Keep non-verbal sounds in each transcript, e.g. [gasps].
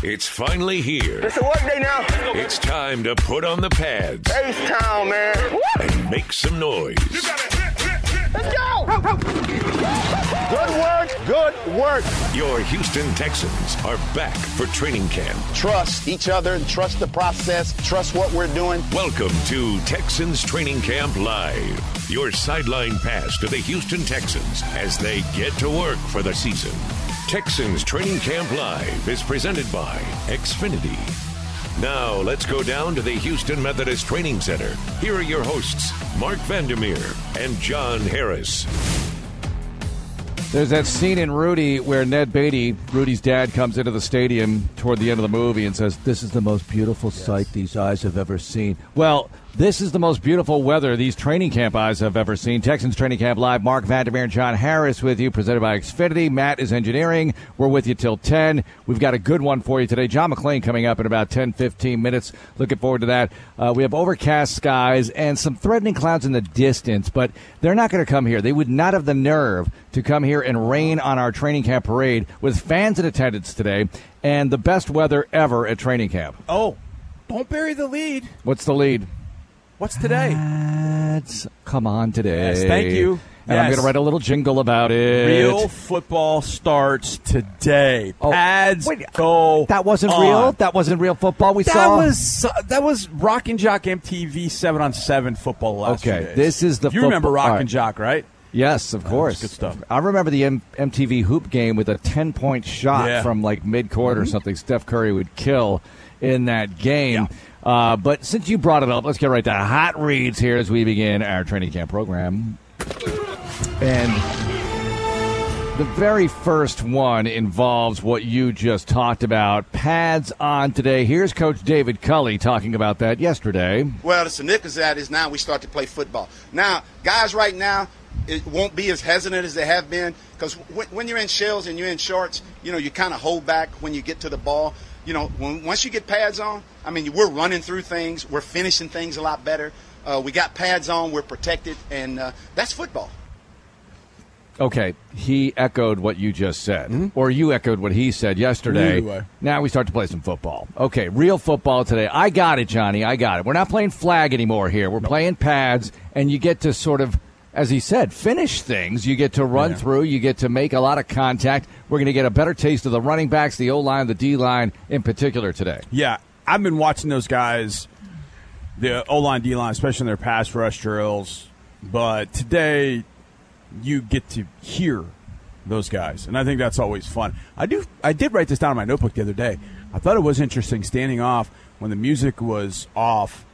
It's finally here. It's a work day now. It's time to put on the pads Ace Town, man. Woo! and make some noise. Let's go. Good work. Good work. Your Houston Texans are back for training camp. Trust each other, trust the process, trust what we're doing. Welcome to Texans Training Camp Live. Your sideline pass to the Houston Texans as they get to work for the season. Texans Training Camp Live is presented by Xfinity. Now let's go down to the Houston Methodist Training Center. Here are your hosts, Marc Vandermeer and John Harris. There's that scene in Rudy where Ned Beatty, Rudy's dad, comes into the stadium toward the end of the movie and says, This is the most beautiful sight these eyes have ever seen. Well, this is the most beautiful weather these training camp eyes have ever seen. Texans Training Camp Live, Marc Vandermeer and John Harris with you, presented by Xfinity. Matt is engineering. We're with you till 10. We've got a good one for you today. John McClain coming up in about 10, 15 minutes. Looking forward to that. Uh, we have overcast skies and some threatening clouds in the distance, but they're not going to come here. They would not have the nerve to come here and rain on our training camp parade with fans in attendance today and the best weather ever at training camp. Oh, don't bury the lead. What's the lead? What's today? That's come on today. Yes, thank you. And I'm going to write a little jingle about it. Real football starts today. Oh, Pads wait, go. That wasn't on. real. That wasn't real football. We That saw. was that was Rock and Jock MTV seven on seven football last Okay, this is the you remember football- Rock all right. and Jock, right? Yes, of course. good stuff. I remember the M- MTV hoop game with a 10 point shot Yeah. Mm-hmm. from like mid court or something. Steph Curry would kill in that game. Uh, but since you brought it up, let's get right to hot reads here as we begin our training camp program. And the very first one involves what you just talked about pads on today. Here's Coach David Culley talking about that yesterday. Well, the that is now we start to play football. Now, guys, right now, it won't be as hesitant as they have been because when you're in shells and you're in shorts, you know, you kind of hold back when you get to the ball. You know, when, once you get pads on, I mean, we're running through things, we're finishing things a lot better. Uh, we got pads on, we're protected, and uh, that's football. Okay, he echoed what you just said, or you echoed what he said yesterday. Either way. Now we start to play some football. Okay, real football today. I got it, Johnny. I got it. We're not playing flag anymore here. We're playing pads, and you get to sort of, as he said, finish things. You get to run Yeah. through. You get to make a lot of contact. We're going to get a better taste of the running backs, the O line, the D line in particular today. Yeah, I've been watching those guys, the O line, D line, especially in their pass rush drills. But today, you get to hear those guys, and I think that's always fun. I do. I did write this down in my notebook the other day. I thought it was interesting standing off when the music was off.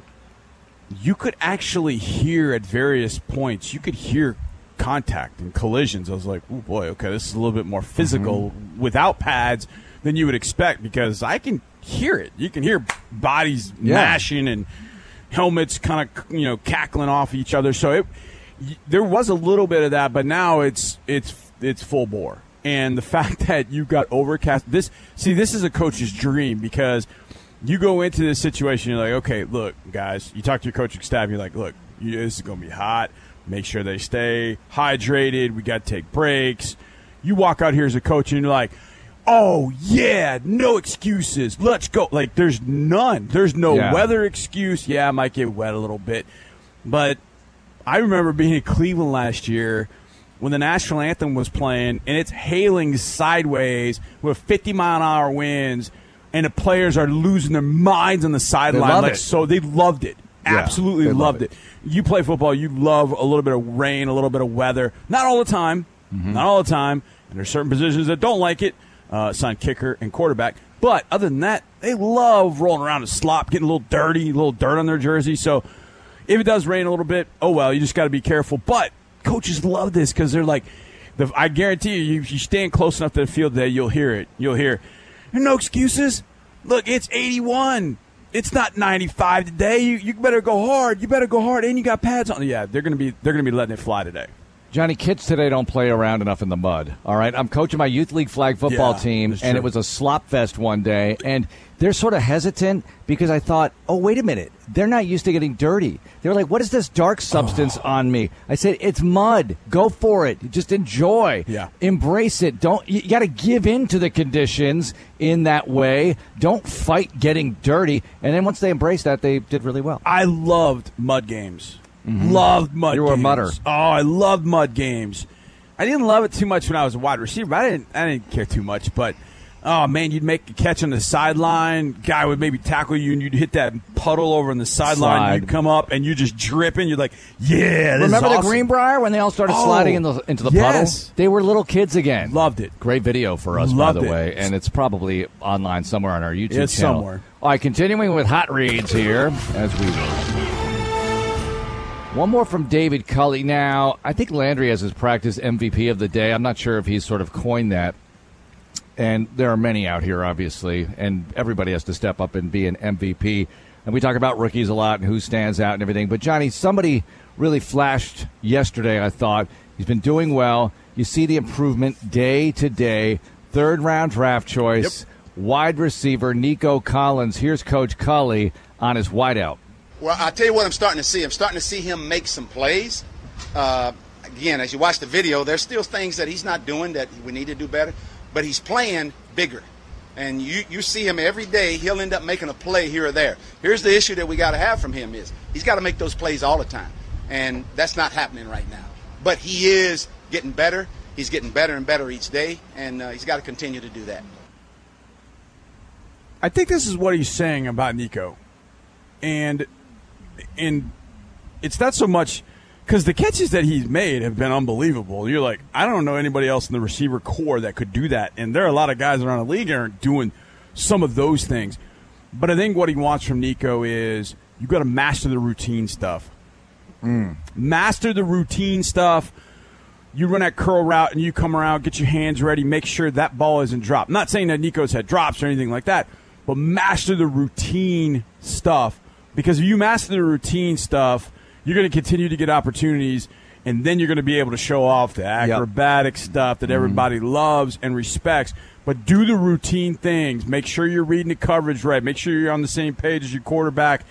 You could actually hear at various points. You could hear contact and collisions. I was like, "Oh boy, okay, this is a little bit more physical mm-hmm. without pads than you would expect." Because I can hear it. You can hear bodies Yeah. mashing and helmets kind of you know cackling off each other. So it there was a little bit of that, but now it's it's it's full bore. And the [laughs] fact that you got overcast this see this is a coach's dream because you go into this situation you're like okay look guys you talk to your coaching staff you're like look you, this is going to be hot. Make sure they stay hydrated. We got to take breaks. You walk out here as a coach and you're like oh yeah no excuses. Let's go. Like there's none. There's no Yeah. weather excuse. Yeah i might get wet a little bit. But I remember being in Cleveland last year when the national anthem was playing and it's hailing sideways with 50 mile an hour winds and the players are losing their minds on the sideline. Like it. so, they loved it. Yeah, Absolutely they love loved it. it. You play football, you love a little bit of rain, a little bit of weather. Not all the time, Mm-hmm. not all the time. And there's certain positions that don't like it. Uh, son, kicker and quarterback. But other than that, they love rolling around in slop, getting a little dirty, a little dirt on their jersey. So if it does rain a little bit, oh well, you just got to be careful. But coaches love this because they're like, the, I guarantee you, if you stand close enough to the field today, you'll hear it. You'll hear, no excuses. Look, it's 81. It's not 95 today. You, you better go hard. You better go hard, and you got pads on. Yeah, they're gonna be they're gonna be letting it fly today. Johnny, kids today don't play around enough in the mud. All right, I'm coaching my youth league flag football Yeah, team, and it was a slop fest one day, and they're sort of hesitant because I thought, oh wait a minute, they're not used to getting dirty. They're like, what is this dark substance Oh. on me? I said, it's mud. Go for it. Just enjoy. Yeah. embrace it. Don't you got to give in to the conditions in that way. Don't fight getting dirty. And then once they embrace that, they did really well. I loved mud games. Mm-hmm. Loved mud. You were a games. mudder. Oh, I loved mud games. I didn't love it too much when I was a wide receiver. I didn't. I didn't care too much. But oh man, you'd make a catch on the sideline. Guy would maybe tackle you, and you'd hit that puddle over on the sideline. You'd come up, and you're just dripping. You're like, yeah, this Remember is the. Greenbrier when they all started Oh, sliding in the, into the yes. puddle? They were little kids again. Loved it. Great video for us, Loved by the it. way, and it's probably online somewhere on our YouTube It's channel. somewhere. All right, continuing with hot reads here as we. One more from David Culley. Now, I think Landry has his practice MVP of the day. I'm not sure if he's sort of coined that. And there are many out here, obviously, and everybody has to step up and be an MVP. And we talk about rookies a lot and who stands out and everything. But, Johnny, somebody really flashed yesterday, I thought. He's been doing well. You see the improvement day to day. Third round draft choice, wide receiver Nico Collins. Here's Coach Culley on his wideout. Well, I'll tell you what I'm starting to see. I'm starting to see him make some plays. Uh, again, as you watch the video, there's still things that he's not doing that we need to do better, but he's playing bigger. And you, you see him every day, he'll end up making a play here or there. Here's the issue that we got to have from him is he's got to make those plays all the time. And that's not happening right now. But he is getting better. He's getting better and better each day, and uh, he's got to continue to do that. I think this is what he's saying about Nico, and and it's not so much because the catches that he's made have been unbelievable. You're like, I don't know anybody else in the receiver corps that could do that, and there are a lot of guys around the league that aren't doing some of those things. But I think what he wants from Nico is you got to master the routine stuff. Mm. Master the routine stuff you run that curl route and you come around, get your hands ready, make sure that ball isn't dropped. I'm not saying that Nico's had drops or anything like that, but master the routine stuff because if you master the routine stuff, you're going to continue to get opportunities and then you're going to be able to show off the acrobatic stuff that everybody loves and respects. But do the routine things. Make sure you're reading the coverage right. Make sure you're on the same page as your quarterback.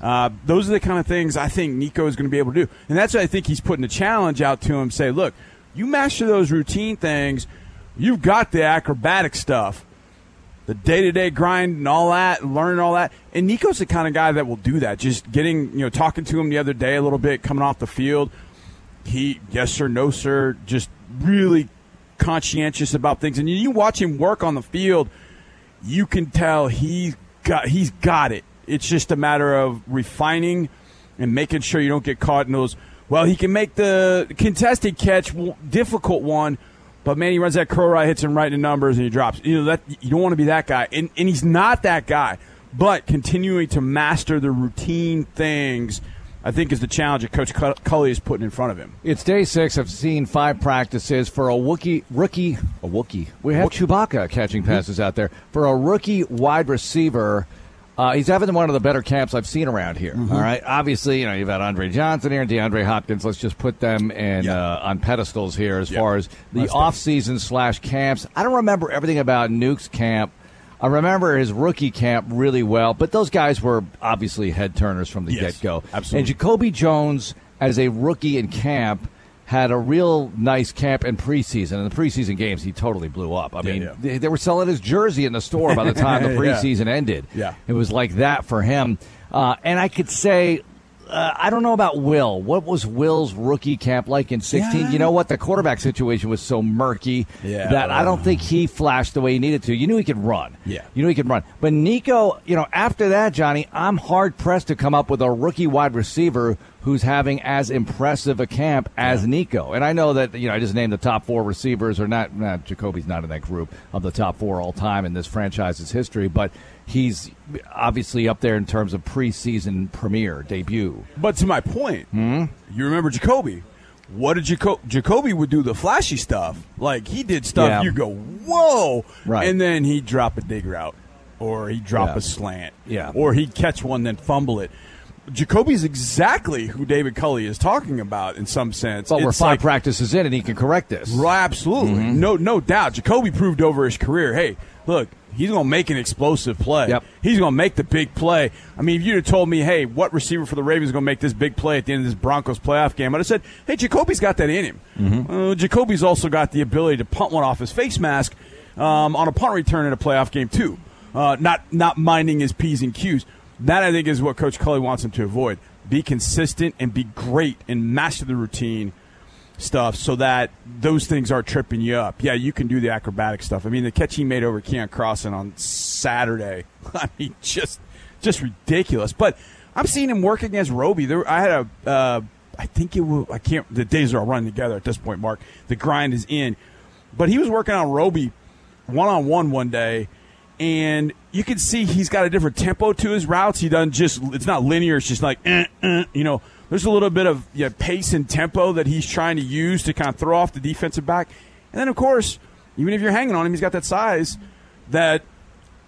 Uh, those are the kind of things I think Nico is going to be able to do. And that's what I think he's putting a challenge out to him. Say, look, you master those routine things, you've got the acrobatic stuff, the day to day grind and all that, learning all that. And Nico's the kind of guy that will do that. Just getting, you know, talking to him the other day a little bit, coming off the field. He, yes sir, no sir, just really conscientious about things. And you watch him work on the field, you can tell he's got he's got it. It's just a matter of refining and making sure you don't get caught in those. Well, he can make the contested catch difficult one, but man, he runs that curl right, hits him right in the numbers, and he drops. You know that you don't want to be that guy, and and he's not that guy. But continuing to master the routine things, I think, is the challenge that Coach Cu- Culley is putting in front of him. It's day six. I've seen five practices for a Wookie rookie. A Wookie. We have Chewbacca catching passes out there for a rookie wide receiver. Uh, he's having one of the better camps I've seen around here. all right, obviously, you know you've had Andre Johnson here and DeAndre Hopkins. Let's just put them in Yeah. uh, on pedestals here as Yeah. far as the do. off season slash camps. I don't remember everything about Nuke's camp. I remember his rookie camp really well, but those guys were obviously head turners from the Yes, get go. absolutely. And Jacoby Jones, as a rookie in camp, had a real nice camp in preseason. In the preseason games, he totally blew up. I mean, yeah. They, they were selling his jersey in the store by the [laughs] time the Yeah. preseason ended. Yeah. It was like that for him. Uh, and I could say, uh, I don't know about Will. What was Will's rookie camp like in 16? Yeah. You know what? The quarterback situation was so murky Yeah. that I don't think he flashed the way he needed to. You knew he could run. Yeah. You knew he could run. But Nico, you know, after that, Johnny, I'm hard pressed to come up with a rookie wide receiver who's having as impressive a camp as Nico. And I know that, you know, I just named the top four receivers, or not, not Jacoby's not in that group of the top four all time in this franchise's history, but he's obviously up there in terms of preseason premiere, debut. But to my point, hmm? you remember Jacoby. What did Jacoby? Jacoby would do the flashy stuff. Like he did stuff Yeah. you go, whoa, Right. and then he'd drop a dig route, or he'd drop Yeah. a slant, Yeah. or he'd catch one then fumble it. Jacoby's exactly who David Culley is talking about in some sense. But we're five like- practices in, and he can correct this. Right, absolutely. Mm-hmm. No, no doubt. Jacoby proved over his career. Hey, look, he's going to make an explosive play. Yep. He's going to make the big play. I mean, if you'd have told me, hey, what receiver for the Ravens is going to make this big play at the end of this Broncos playoff game, I'd have said, hey, Jacoby's got that in him. Mm-hmm. Uh, Jacoby's also got the ability to punt one off his face mask um, on a punt return in a playoff game too. Uh, not not minding his p's and q's. That I think is what Coach Culley wants him to avoid. Be consistent and be great and master the routine stuff so that those things are tripping you up. Yeah, you can do the acrobatic stuff. I mean, the catch he made over Keion Crossen on Saturday, [laughs] I mean, just just ridiculous. But I'm seeing him work against Roby. There, I had a, uh, I think it will. I can't. The days are all running together at this point, Mark. The grind is in, but he was working on Roby one on one one day. And you can see he's got a different tempo to his routes. He doesn't just, it's not linear. It's just like, eh, eh, you know, there's a little bit of yeah, pace and tempo that he's trying to use to kind of throw off the defensive back. And then, of course, even if you're hanging on him, he's got that size that,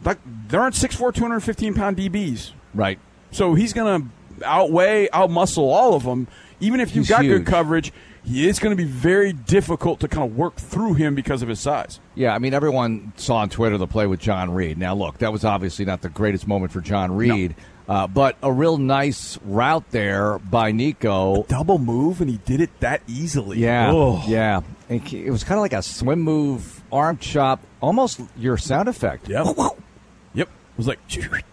like, there aren't 6'4, 215 pound DBs. Right. So he's going to outweigh, outmuscle all of them. Even if you've He's got huge. good coverage, it's going to be very difficult to kind of work through him because of his size. Yeah, I mean, everyone saw on Twitter the play with John Reed. Now, look, that was obviously not the greatest moment for John Reed, uh, but a real nice route there by Nico. Double move, and he did it that easily. Yeah, Oh. yeah. It, it was kind of like a swim move, arm chop, almost your sound effect. Yep. yep. It was like, [laughs]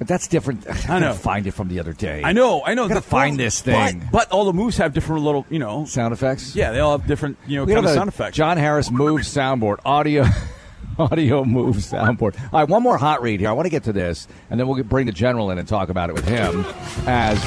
But that's different. I [laughs] know. find it from the other day. I know, I know. The- find this thing. But, but all the moves have different little, you know. Sound effects. Yeah, they all have different, you know, We kind of sound effects. John Harris move soundboard audio. [laughs] Audio move soundboard. All right, one more hot read here. I want to get to this, and then we'll get, bring the general in and talk about it with him. As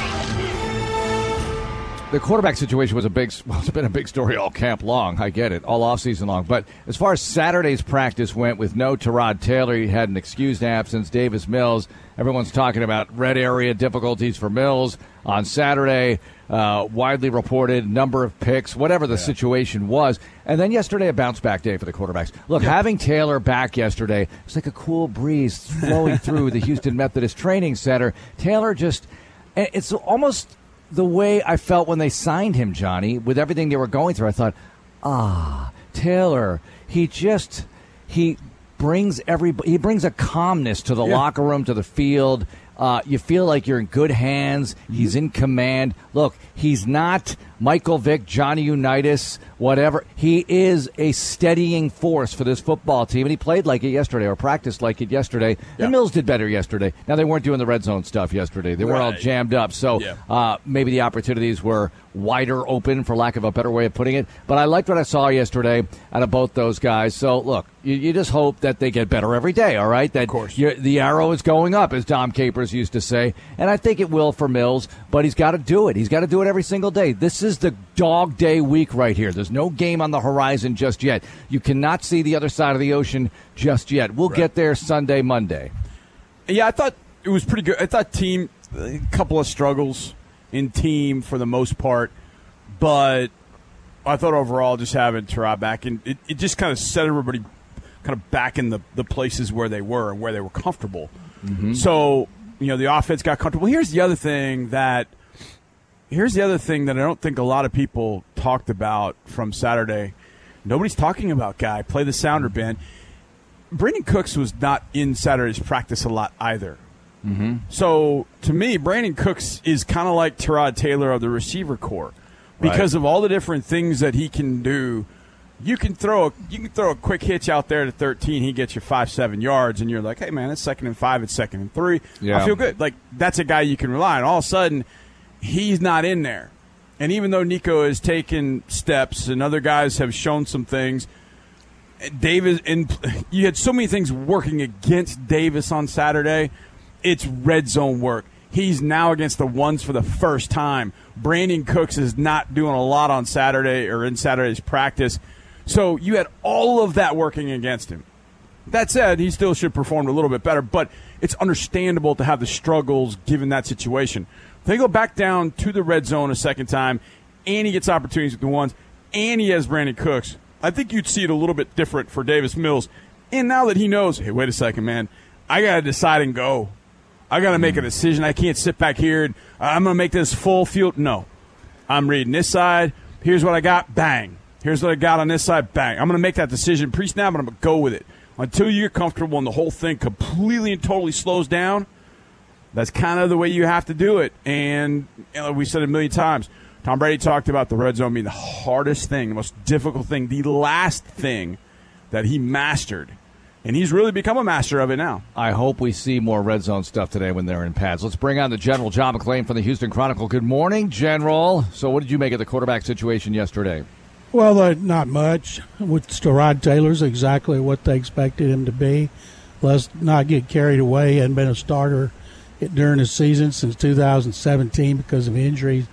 the quarterback situation was a big, [laughs] well, it's been a big story all camp long. I get it, all off season long. But as far as Saturday's practice went, with no Tyrod Taylor, he had an excused absence. Davis Mills. Everyone's talking about red area difficulties for Mills on Saturday. Uh, widely reported number of picks, whatever the situation was. And then yesterday, a bounce back day for the quarterbacks. Look, having Taylor back yesterday, it's like a cool breeze flowing [laughs] through the Houston Methodist Training Center. Taylor just, it's almost the way I felt when they signed him, Johnny, with everything they were going through. I thought, ah, Taylor, he just, he brings every, he brings a calmness to the Yeah. locker room, to the field. Uh, you feel like you're in good hands. He's in command. Look, he's not Michael Vick, Johnny Unitas, whatever. He is a steadying force for this football team, and he played like it yesterday or practiced like it yesterday. Yeah. And Mills did better yesterday. Now they weren't doing the red zone stuff yesterday. They were all jammed up. So Yeah. uh, maybe the opportunities were wider open, for lack of a better way of putting it. But I liked what I saw yesterday out of both those guys. So look, you, you just hope that they get better every day. All right, that course. you're- the arrow is going up, as Dom Capers used to say, and I think it will for Mills. But he's got to do it. He's got to do it every single day. This is the dog day week right here. There's no game on the horizon just yet. You cannot see the other side of the ocean just yet. We'll get there Sunday, Monday. Yeah, I thought it was pretty good. I thought team a couple of struggles in team for the most part, but I thought overall just having Tyrod back and it, it just kind of set everybody kind of back in the, the places where they were and where they were comfortable. Mm-hmm. So you know the offense got comfortable. Here's the other thing that here's the other thing that I don't think a lot of people talked about from Saturday. Nobody's talking about guy play the sounder Ben. Brandin Cooks was not in Saturday's practice a lot either. Mm-hmm. So to me, Brandin Cooks is kind of like Tyrod Taylor of the receiver corps because of all the different things that he can do. You can throw a you can throw a quick hitch out there to 13. He gets you five seven yards, and you're like, hey man, it's second and five. It's second and three. Yeah. I feel good. Like that's a guy you can rely on. All of a sudden, he's not in there. And even though Nico has taken steps and other guys have shown some things, Davis and you had so many things working against Davis on Saturday. It's red zone work. He's now against the ones for the first time. Brandin Cooks is not doing a lot on Saturday or in Saturday's practice. So you had all of that working against him. That said, he still should perform a little bit better, but it's understandable to have the struggles given that situation. They go back down to the red zone a second time, and he gets opportunities with the ones, and he has Brandin Cooks. I think you'd see it a little bit different for Davis Mills. And now that he knows, hey, wait a second, man, I got to decide and go. I got to make a mm. decision. I can't sit back here and uh, I'm going to make this full field. No, I'm reading this side. Here's what I got. Bang. Here's what I got on this side. Bang. I'm going to make that decision pre snap, but I'm going to go with it until you're comfortable and the whole thing completely and totally slows down. That's kind of the way you have to do it. And you know, we said it a million times. Tom Brady talked about the red zone being the hardest thing, the most difficult thing, the last thing that he mastered. And he's really become a master of it now. I hope we see more red zone stuff today when they're in pads. Let's bring on the General John McClain from the Houston Chronicle. Good morning, General. So, what did you make of the quarterback situation yesterday? Well, uh, not much. With Tyrod Taylor's exactly what they expected him to be. Let's not get carried away. and been a starter during the season since 2017 because of injuries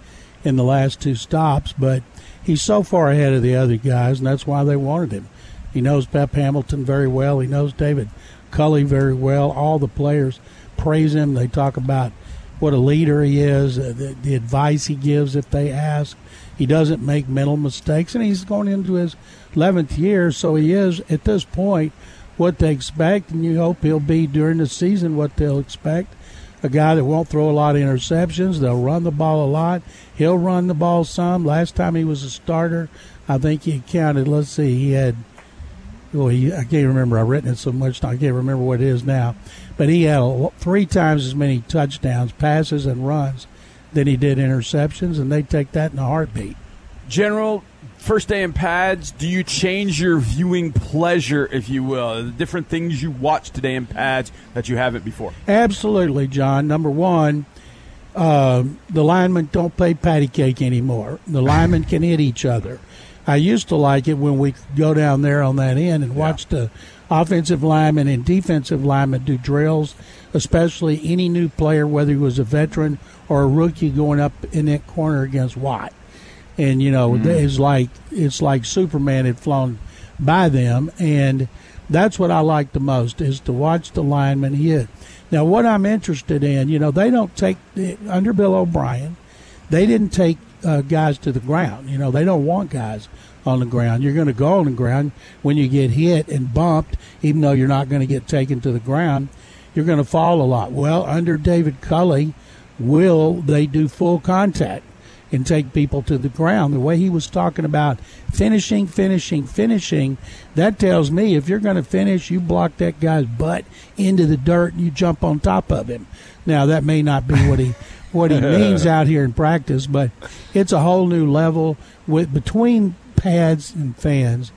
in the last two stops, but he's so far ahead of the other guys, and that's why they wanted him. He knows Pep Hamilton very well. He knows David Culley very well. All the players praise him. They talk about what a leader he is, uh, the, the advice he gives if they ask. He doesn't make mental mistakes, and he's going into his 11th year, so he is, at this point, what they expect, and you hope he'll be during the season what they'll expect. A guy that won't throw a lot of interceptions. They'll run the ball a lot. He'll run the ball some. Last time he was a starter, I think he counted, let's see, he had – well, he, I can't remember. I've written it so much, I can't remember what it is now. But he had three times as many touchdowns, passes, and runs than he did interceptions, and they take that in a heartbeat. General, first day in pads, do you change your viewing pleasure, if you will, the different things you watch today in pads that you haven't before? Absolutely, John. Number one, uh, the linemen don't play patty cake anymore. The linemen can hit each other. I used to like it when we go down there on that end and watch the offensive linemen and defensive linemen do drills, especially any new player, whether he was a veteran or a rookie going up in that corner against Watt. And you know, mm. it's like it's like Superman had flown by them, and that's what I like the most is to watch the linemen hit. Now, what I'm interested in, you know, they don't take under Bill O'Brien, they didn't take uh, guys to the ground. You know, they don't want guys on the ground. You're going to go on the ground when you get hit and bumped, even though you're not going to get taken to the ground. You're going to fall a lot. Well, under David Culley, will they do full contact and take people to the ground? The way he was talking about finishing, finishing, finishing, that tells me if you're going to finish, you block that guy's butt into the dirt and you jump on top of him. Now, that may not be what he [laughs] what he means out here in practice, but it's a whole new level with between pads and fans.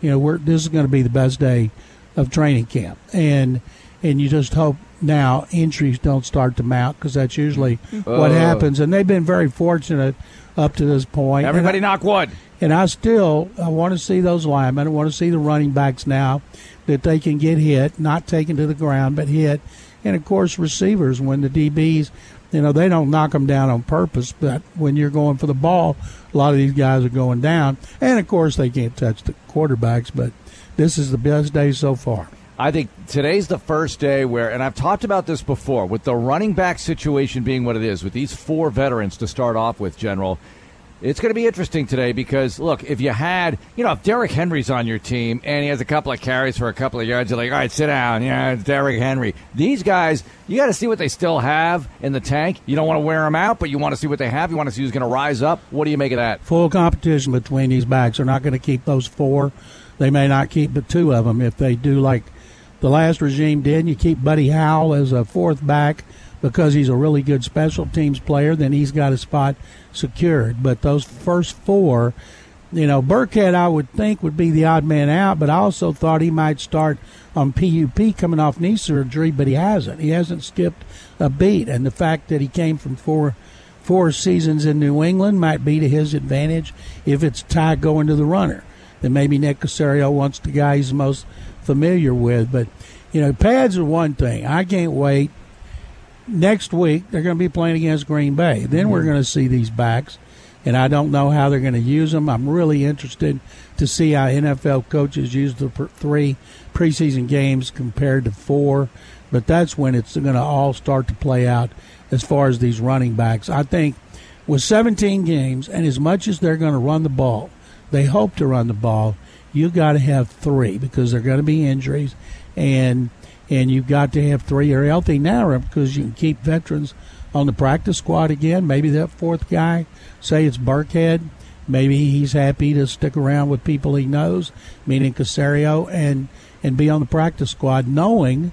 You know, we're, this is going to be the best day of training camp, and and you just hope now injuries don't start to mount because that's usually what oh. happens. And they've been very fortunate up to this point. Everybody knock wood. And I still I want to see those linemen. I want to see the running backs now that they can get hit, not taken to the ground, but hit. And of course, receivers when the DBs you know, they don't knock them down on purpose, but when you're going for the ball, a lot of these guys are going down. And of course, they can't touch the quarterbacks, but this is the best day so far. I think today's the first day where, and I've talked about this before, with the running back situation being what it is, with these four veterans to start off with, General it's going to be interesting today because look, if you had, you know, if Derrick Henry's on your team and he has a couple of carries for a couple of yards, you're like, all right, sit down. Yeah, it's Derrick Henry. These guys, you got to see what they still have in the tank. You don't want to wear them out, but you want to see what they have. You want to see who's going to rise up. What do you make of that? Full competition between these backs. They're not going to keep those four. They may not keep but two of them if they do like the last regime did. You keep Buddy Howell as a fourth back because he's a really good special teams player, then he's got a spot secured. But those first four, you know, Burkhead, I would think, would be the odd man out, but I also thought he might start on PUP coming off knee surgery, but he hasn't. He hasn't skipped a beat. And the fact that he came from four four seasons in New England might be to his advantage if it's Ty going to the runner. Then maybe Nick Caserio wants the guy he's most familiar with. But, you know, pads are one thing. I can't wait next week they're going to be playing against Green Bay. Then mm-hmm. we're going to see these backs, and I don't know how they're going to use them. I'm really interested to see how NFL coaches use the three preseason games compared to four. But that's when it's going to all start to play out as far as these running backs. I think with 17 games, and as much as they're going to run the ball, they hope to run the ball. You got to have three because there are going to be injuries, and and you've got to have three are healthy now because you can keep veterans on the practice squad again. Maybe that fourth guy, say it's Burkhead, maybe he's happy to stick around with people he knows, meaning Caserio, and and be on the practice squad, knowing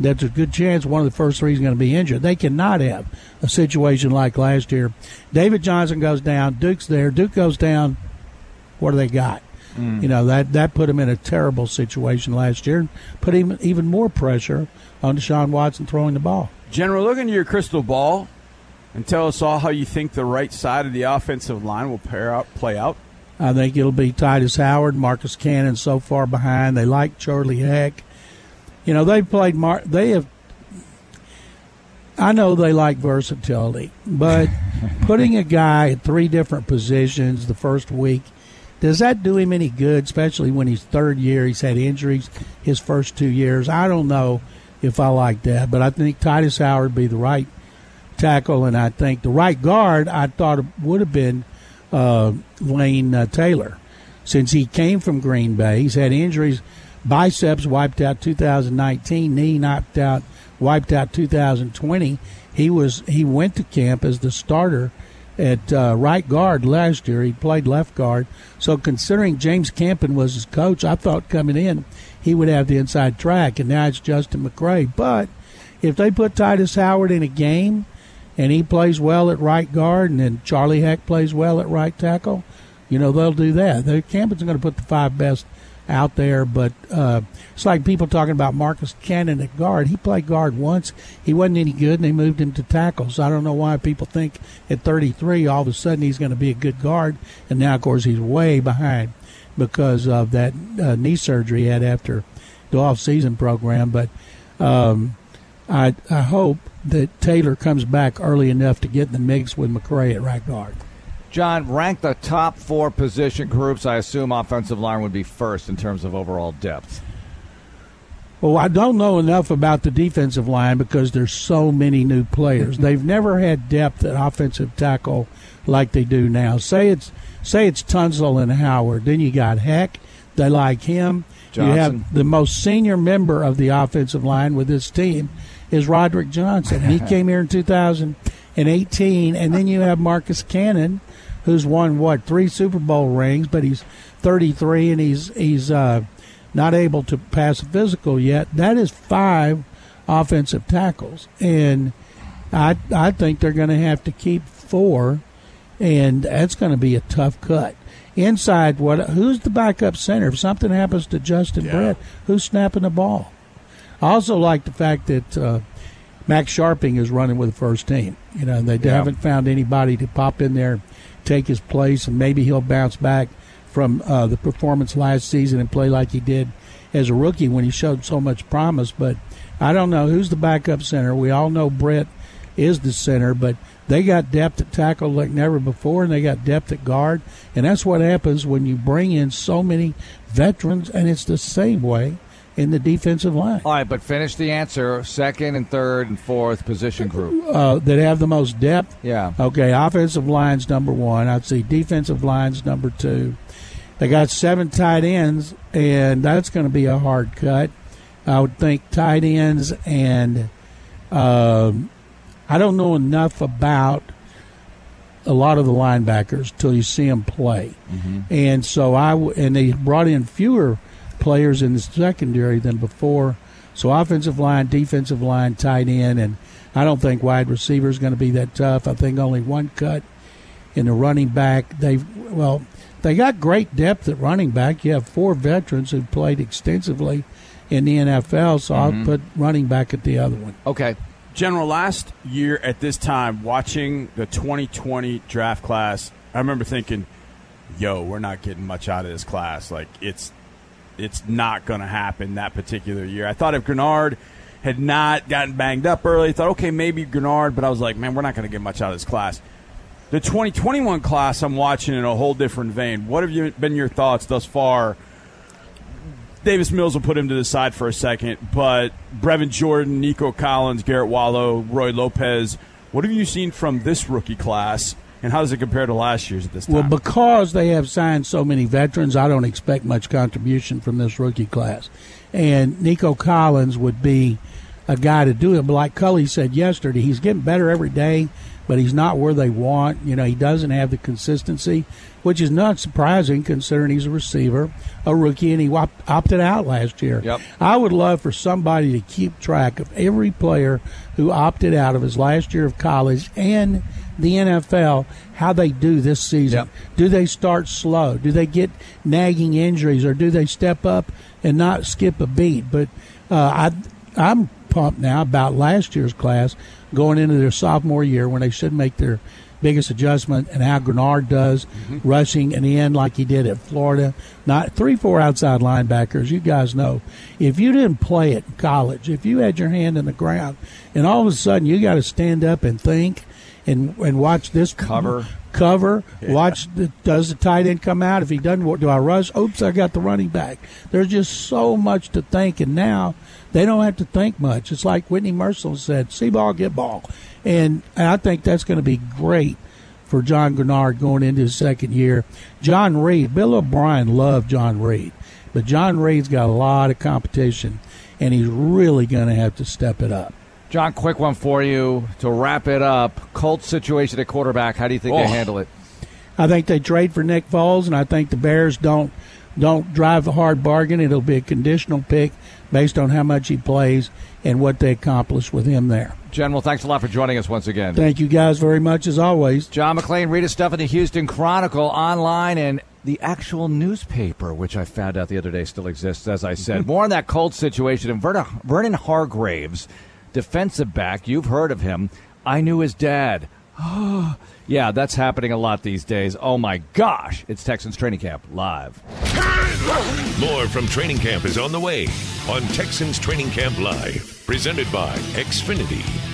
that there's a good chance one of the first three is going to be injured. They cannot have a situation like last year. David Johnson goes down, Duke's there, Duke goes down. What do they got? You know that that put him in a terrible situation last year, put him even more pressure on Deshaun Watson throwing the ball. General, look into your crystal ball and tell us all how you think the right side of the offensive line will pair out, play out. I think it'll be Tytus Howard, Marcus Cannon so far behind. They like Charlie Heck. You know, they've played Mar- they have I know they like versatility, but [laughs] putting a guy at three different positions the first week does that do him any good, especially when he's third year? He's had injuries his first two years. I don't know if I like that, but I think Tytus Howard be the right tackle, and I think the right guard I thought would have been uh, Lane uh, Taylor, since he came from Green Bay. He's had injuries, biceps wiped out 2019, knee knocked out, wiped out 2020. He was he went to camp as the starter at uh, right guard last year. He played left guard. So considering James Campen was his coach, I thought coming in he would have the inside track, and now it's Justin McCray. But if they put Tytus Howard in a game and he plays well at right guard, and then Charlie Heck plays well at right tackle, you know they'll do that. The Campen's going to put the five best out there, but uh, it's like people talking about Marcus Cannon at guard. He played guard once. He wasn't any good, and they moved him to tackle. So I don't know why people think at 33 all of a sudden he's going to be a good guard, and now of course he's way behind because of that uh, knee surgery he had after the off-season program. But um, I I hope that Taylor comes back early enough to get in the mix with McCray at right guard. John, rank the top four position groups. I assume offensive line would be first in terms of overall depth. Well, I don't know enough about the defensive line because there's so many new players. [laughs] They've never had depth at offensive tackle like they do now. Say it's say it's Tunsil and Howard. Then you got Heck. They like him. You have the most senior member of the offensive line with this team is Roderick Johnson. He [laughs] came here in 2018, and then you have Marcus Cannon, who's won what three Super Bowl rings, but he's 33 and he's he's uh, not able to pass a physical yet. That is five offensive tackles, and I I think they're going to have to keep four, and that's going to be a tough cut. Inside, what? Who's the backup center? If something happens to Justin Britt, who's snapping the ball? I also like the fact that uh, Max Scharping is running with the first team. You know, they Yeah. haven't found anybody to pop in there, take his place, and maybe he'll bounce back from uh, the performance last season and play like he did as a rookie when he showed so much promise. But I don't know who's the backup center. We all know Britt is the center, but they got depth at tackle like never before, and they got depth at guard, and that's what happens when you bring in so many veterans, and it's the same way in the defensive line All right, but finish the answer. Second and third and fourth position group. uh, that have the most depth. Yeah. Okay, offensive line's number one. I'd say defensive line's number two. They got seven tight ends, and that's going to be a hard cut. I would think tight ends, and um, I don't know enough about a lot of the linebackers till you see them play. And so I w- and they brought in fewer players in the secondary than before. So offensive line, defensive line, tight end, and I don't think wide receiver is going to be that tough. I think only one cut in the running back. They well, they got great depth at running back. You have four veterans who played extensively in the NFL, so I'll mm-hmm. put running back at the other one. Okay. General, last year at this time, watching the 2020 draft class, I remember thinking, "Yo, we're not getting much out of this class. Like it's it's not going to happen that particular year." I thought if Greenard had not gotten banged up early, I thought, okay, maybe Greenard, but I was like, man, we're not going to get much out of this class. The 2021 class, I'm watching in a whole different vein. What have you, been your thoughts thus far? Davis Mills will put him to the side for a second, but Brevin Jordan, Nico Collins, Garrett Wallow, Roy Lopez. What have you seen from this rookie class? And how does it compare to last year's at this time? Well, because they have signed so many veterans, I don't expect much contribution from this rookie class. And Nico Collins would be a guy to do it. But like Culley said yesterday, he's getting better every day, but he's not where they want. You know, he doesn't have the consistency, which is not surprising considering he's a receiver, a rookie, and he op- opted out last year. Yep. I would love for somebody to keep track of every player who opted out of his last year of college and the NFL, how they do this season. Yep. Do they start slow? Do they get nagging injuries, or do they step up and not skip a beat? But uh, I, I'm pumped now about last year's class going into their sophomore year when they should make their biggest adjustment and how Greenard does rushing and in like he did at Florida. Not three, four outside linebackers. You guys know if you didn't play it in college, if you had your hand in the ground, and all of a sudden you got to stand up and think and and watch this Cover. cover. Watch the, does the tight end come out? If he doesn't, do I rush? Oops, I got the running back. There's just so much to think, and now they don't have to think much. It's like Whitney Mercilus said: "See ball, get ball," and, and I think that's going to be great for John Greenard going into his second year. John Reed, Bill O'Brien loved John Reed, but John Reed's got a lot of competition, and he's really going to have to step it up. John, quick one for you to wrap it up. Colts situation at quarterback. How do you think they Oh. handle it? I think they trade for Nick Foles, and I think the Bears don't don't drive a hard bargain. It'll be a conditional pick based on how much he plays and what they accomplish with him there. General, thanks a lot for joining us once again. Thank you guys very much as always. John McClain, read his stuff in the Houston Chronicle online and the actual newspaper, which I found out the other day still exists, as I said. [laughs] More on that Colts situation. And Vernon, Vernon Hargreaves, defensive back, you've heard of him. I knew his dad. [gasps] yeah, that's happening a lot these days. Oh my gosh. It's Texans Training Camp live. More from training camp is on the way on Texans Training Camp Live, presented by Xfinity.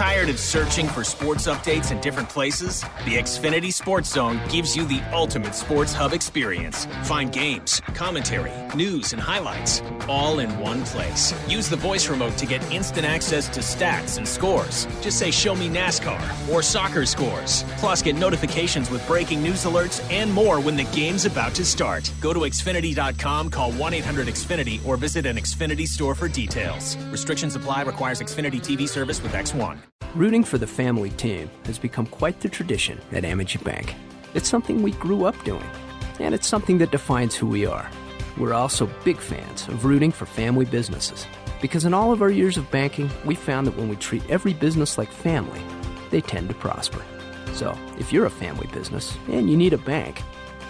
Tired of searching for sports updates in different places? The Xfinity Sports Zone gives you the ultimate sports hub experience. Find games, commentary, news, and highlights all in one place. Use the voice remote to get instant access to stats and scores. Just say, Show me NASCAR or soccer scores. Plus, get notifications with breaking news alerts and more when the game's about to start. Go to Xfinity.com, call 1 800 Xfinity, or visit an Xfinity store for details. Restrictions apply, requires Xfinity TV service with X1. Rooting for the family team has become quite the tradition at Amegy Bank. It's something we grew up doing, and it's something that defines who we are. We're also big fans of rooting for family businesses because in all of our years of banking, we found that when we treat every business like family, they tend to prosper. So, if you're a family business and you need a bank,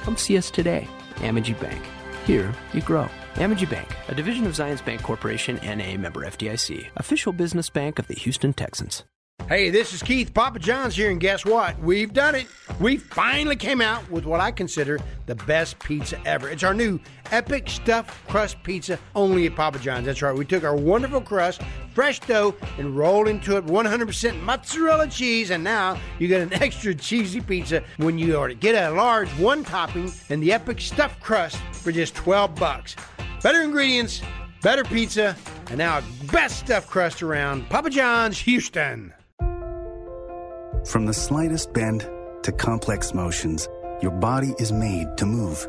come see us today. Amegy Bank. Here you grow. Amegy Bank, a division of Zions Bancorporation and a member FDIC, official business bank of the Houston Texans. Hey, this is Keith Papa John's here, and guess what? We've done it. We finally came out with what I consider the best pizza ever. It's our new epic stuffed crust pizza only at Papa John's. That's right. We took our wonderful crust, fresh dough, and rolled into it 100% mozzarella cheese, and now you get an [laughs] extra cheesy pizza when you order. Get a large one topping and the epic stuffed crust for just 12 bucks. Better ingredients, better pizza, and now best stuffed crust around. Papa John's, Houston. From the slightest bend to complex motions, your body is made to move.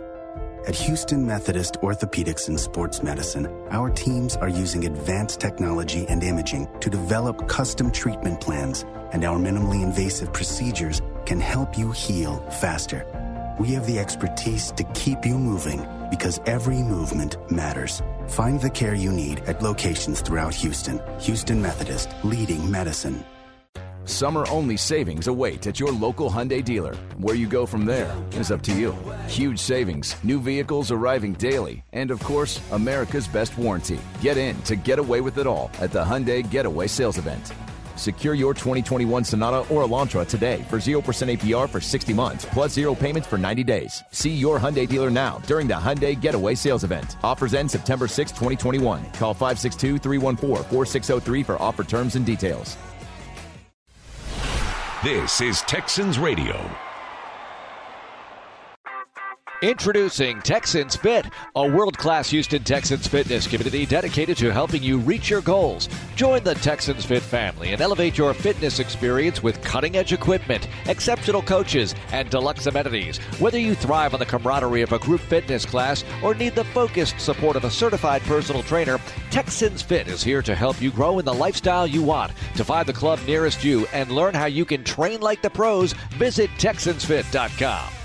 At Houston Methodist Orthopedics and Sports Medicine, our teams are using advanced technology and imaging to develop custom treatment plans, and our minimally invasive procedures can help you heal faster. We have the expertise to keep you moving because every movement matters. Find the care you need at locations throughout Houston. Houston Methodist, leading medicine. Summer only savings await at your local Hyundai dealer. Where you go from there is up to you. Huge savings, new vehicles arriving daily, and of course, America's best warranty. Get in to get away with it all at the Hyundai Getaway Sales Event. Secure your 2021 Sonata or Elantra today for 0% APR for 60 months, plus zero payments for 90 days. See your Hyundai dealer now during the Hyundai Getaway Sales Event. Offers end September 6, 2021. Call 562 314 4603 for offer terms and details. This is Texans Radio. Introducing Texans Fit, a world class Houston Texans fitness community dedicated to helping you reach your goals. Join the Texans Fit family and elevate your fitness experience with cutting edge equipment, exceptional coaches, and deluxe amenities. Whether you thrive on the camaraderie of a group fitness class or need the focused support of a certified personal trainer, Texans Fit is here to help you grow in the lifestyle you want. To find the club nearest you and learn how you can train like the pros, visit TexansFit.com.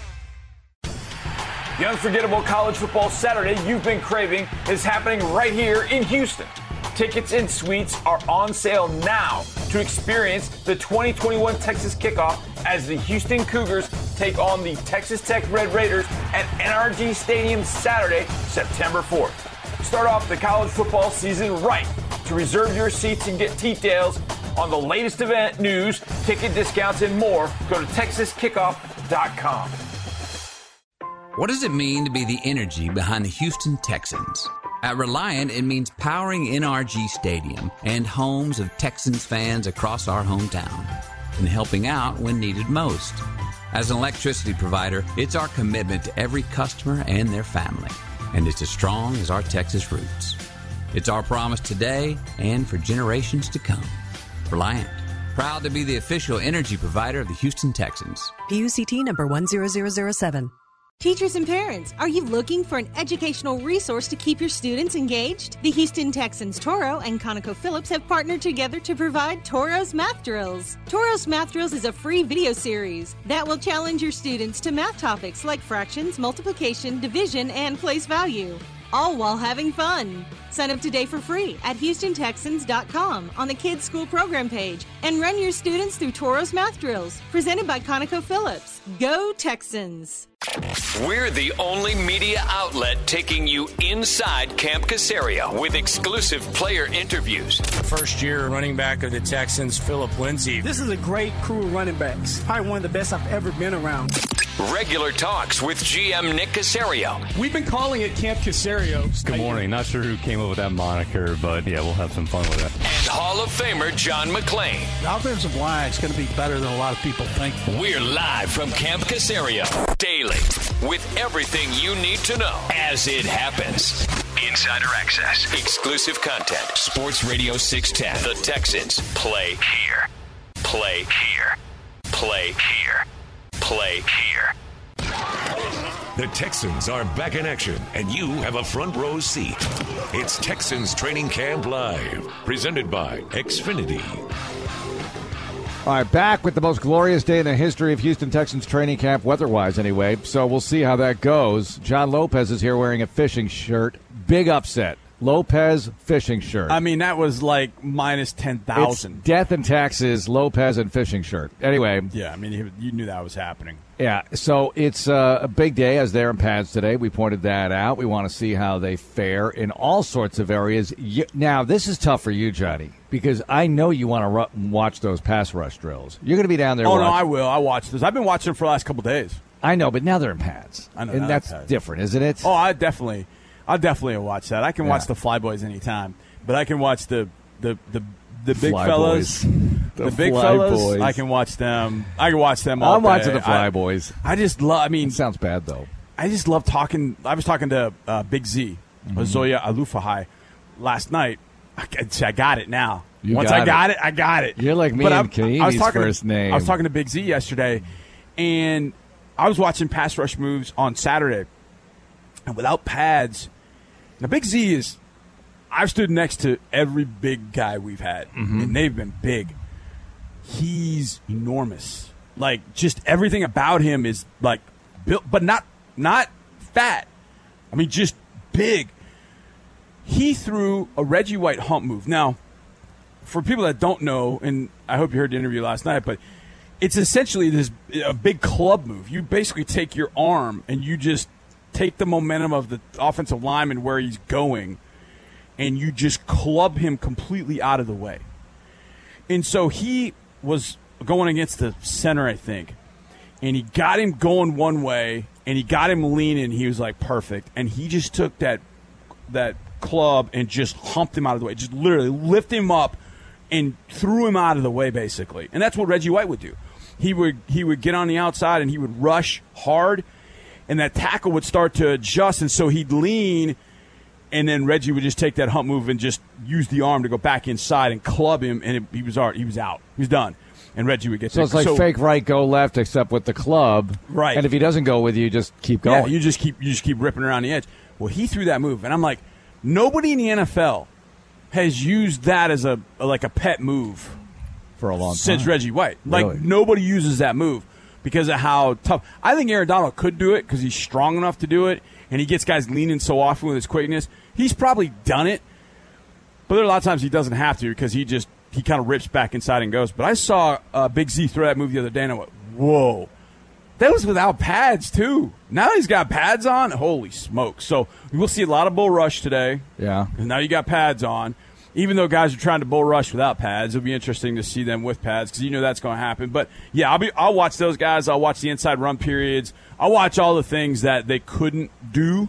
The unforgettable college football Saturday you've been craving is happening right here in Houston. Tickets and suites are on sale now to experience the 2021 Texas kickoff as the Houston Cougars take on the Texas Tech Red Raiders at NRG Stadium Saturday, September 4th. Start off the college football season right. To reserve your seats and get details on the latest event news, ticket discounts, and more, go to texaskickoff.com. What does it mean to be the energy behind the Houston Texans? At Reliant, it means powering NRG Stadium and homes of Texans fans across our hometown and helping out when needed most. As an electricity provider, it's our commitment to every customer and their family, and it's as strong as our Texas roots. It's our promise today and for generations to come. Reliant, proud to be the official energy provider of the Houston Texans. PUCT number 10007. Teachers and parents, are you looking for an educational resource to keep your students engaged? The Houston Texans Toro and ConocoPhillips have partnered together to provide Toro's Math Drills. Toro's Math Drills is a free video series that will challenge your students to math topics like fractions, multiplication, division, and place value, all while having fun. Sign up today for free at HoustonTexans.com on the Kids School Program page and run your students through Toro's Math Drills, presented by ConocoPhillips. Go Texans! We're the only media outlet taking you inside Camp Caserio with exclusive player interviews. First year running back of the Texans, Philip Lindsay. This is a great crew of running backs. Probably one of the best I've ever been around. Regular talks with GM Nick Caserio. We've been calling it Camp Caserio. Good morning. Not sure who came up with that moniker, but yeah, we'll have some fun with it. And Hall of Famer John McClain. The offensive line is going to be better than a lot of people think. We're live from Camp Caserio daily with everything you need to know as it happens. Insider access, exclusive content. Sports Radio 610. The Texans play here. Play here. Play here. Play here. The Texans are back in action, and you have a front row seat. It's Texans Training Camp Live, presented by Xfinity. All right, back with the most glorious day in the history of Houston Texans training camp, weather-wise anyway. So we'll see how that goes. John Lopez is here wearing a fishing shirt. Big upset. Lopez fishing shirt. I mean, that was like minus ten It's death and taxes. Lopez and fishing shirt. Anyway, Yeah, I mean, you, you knew that was happening. yeah. So it's uh, a big day as they're in pads today. We pointed that out. We want to see how they fare in all sorts of areas. Y- Now, this is tough for you, Johnny, because I know you want to ru- watch those pass rush drills. You're going to be down there. Oh no, I will. I watched this. I've been watching for the last couple days. I know, but now they're in pads. I know, and that's pads. different, isn't it? Oh, I definitely, I definitely watch that. I can watch the Flyboys anytime, but I can watch the the the, the big Fly fellas, the, The big fellas. Boys. I can watch them. I can watch them. All I'm watching the Fly I- Boys. I just love. I mean, sounds bad though. I just love talking. I was talking to uh, Big Z, Mm-hmm. Zoya Alufahai, last night. I, I got it now. You Once got I got it. it. I got it. You're like me But and I was talking first to, name. I was talking to Big Z yesterday, and I was watching pass rush moves on Saturday, and without pads. Now, Big Z is. I've stood next to every big guy we've had, Mm-hmm. and they've been big. He's enormous. Like just everything about him is like built, but not not fat. I mean, just big. He threw a Reggie White hump move. Now, for people that don't know, and I hope you heard the interview last night, but it's essentially this a big club move. You basically take your arm and you just take the momentum of the offensive lineman where he's going, and you just club him completely out of the way. And so he was going against the center, I think, and he got him going one way, and he got him leaning. He was like perfect, and he just took that that club and just humped him out of the way, just literally lift him up and threw him out of the way, basically. And that's what Reggie White would do. He would he would get on the outside and he would rush hard, and that tackle would start to adjust, and so he'd lean, and then Reggie would just take that hump move and just use the arm to go back inside and club him, and it, he was art. He was out. He was done. And Reggie would get So it's like fake right, go left, except with the club. Right. And if he doesn't go with you, just keep going. Yeah, you just keep you just keep ripping around the edge. Well, he threw that move, and I'm like, nobody in the NFL has used that as a like a pet move for a long time. since time. Reggie White. Like Really? nobody uses that move because of how tough. I think Aaron Donald could do it because he's strong enough to do it, and he gets guys leaning so often with his quickness. He's probably done it, but there are a lot of times he doesn't have to because he just he kind of rips back inside and goes. But I saw uh, Big Z throw that move the other day, and I went, "Whoa!" That was without pads too. Now he's got pads on. Holy smoke! So we'll see a lot of bull rush today. Yeah. Now you got pads on. Even though guys are trying to bull rush without pads, it'll be interesting to see them with pads because you know that's going to happen. But yeah, I'll be I'll watch those guys. I'll watch the inside run periods. I'll watch all the things that they couldn't do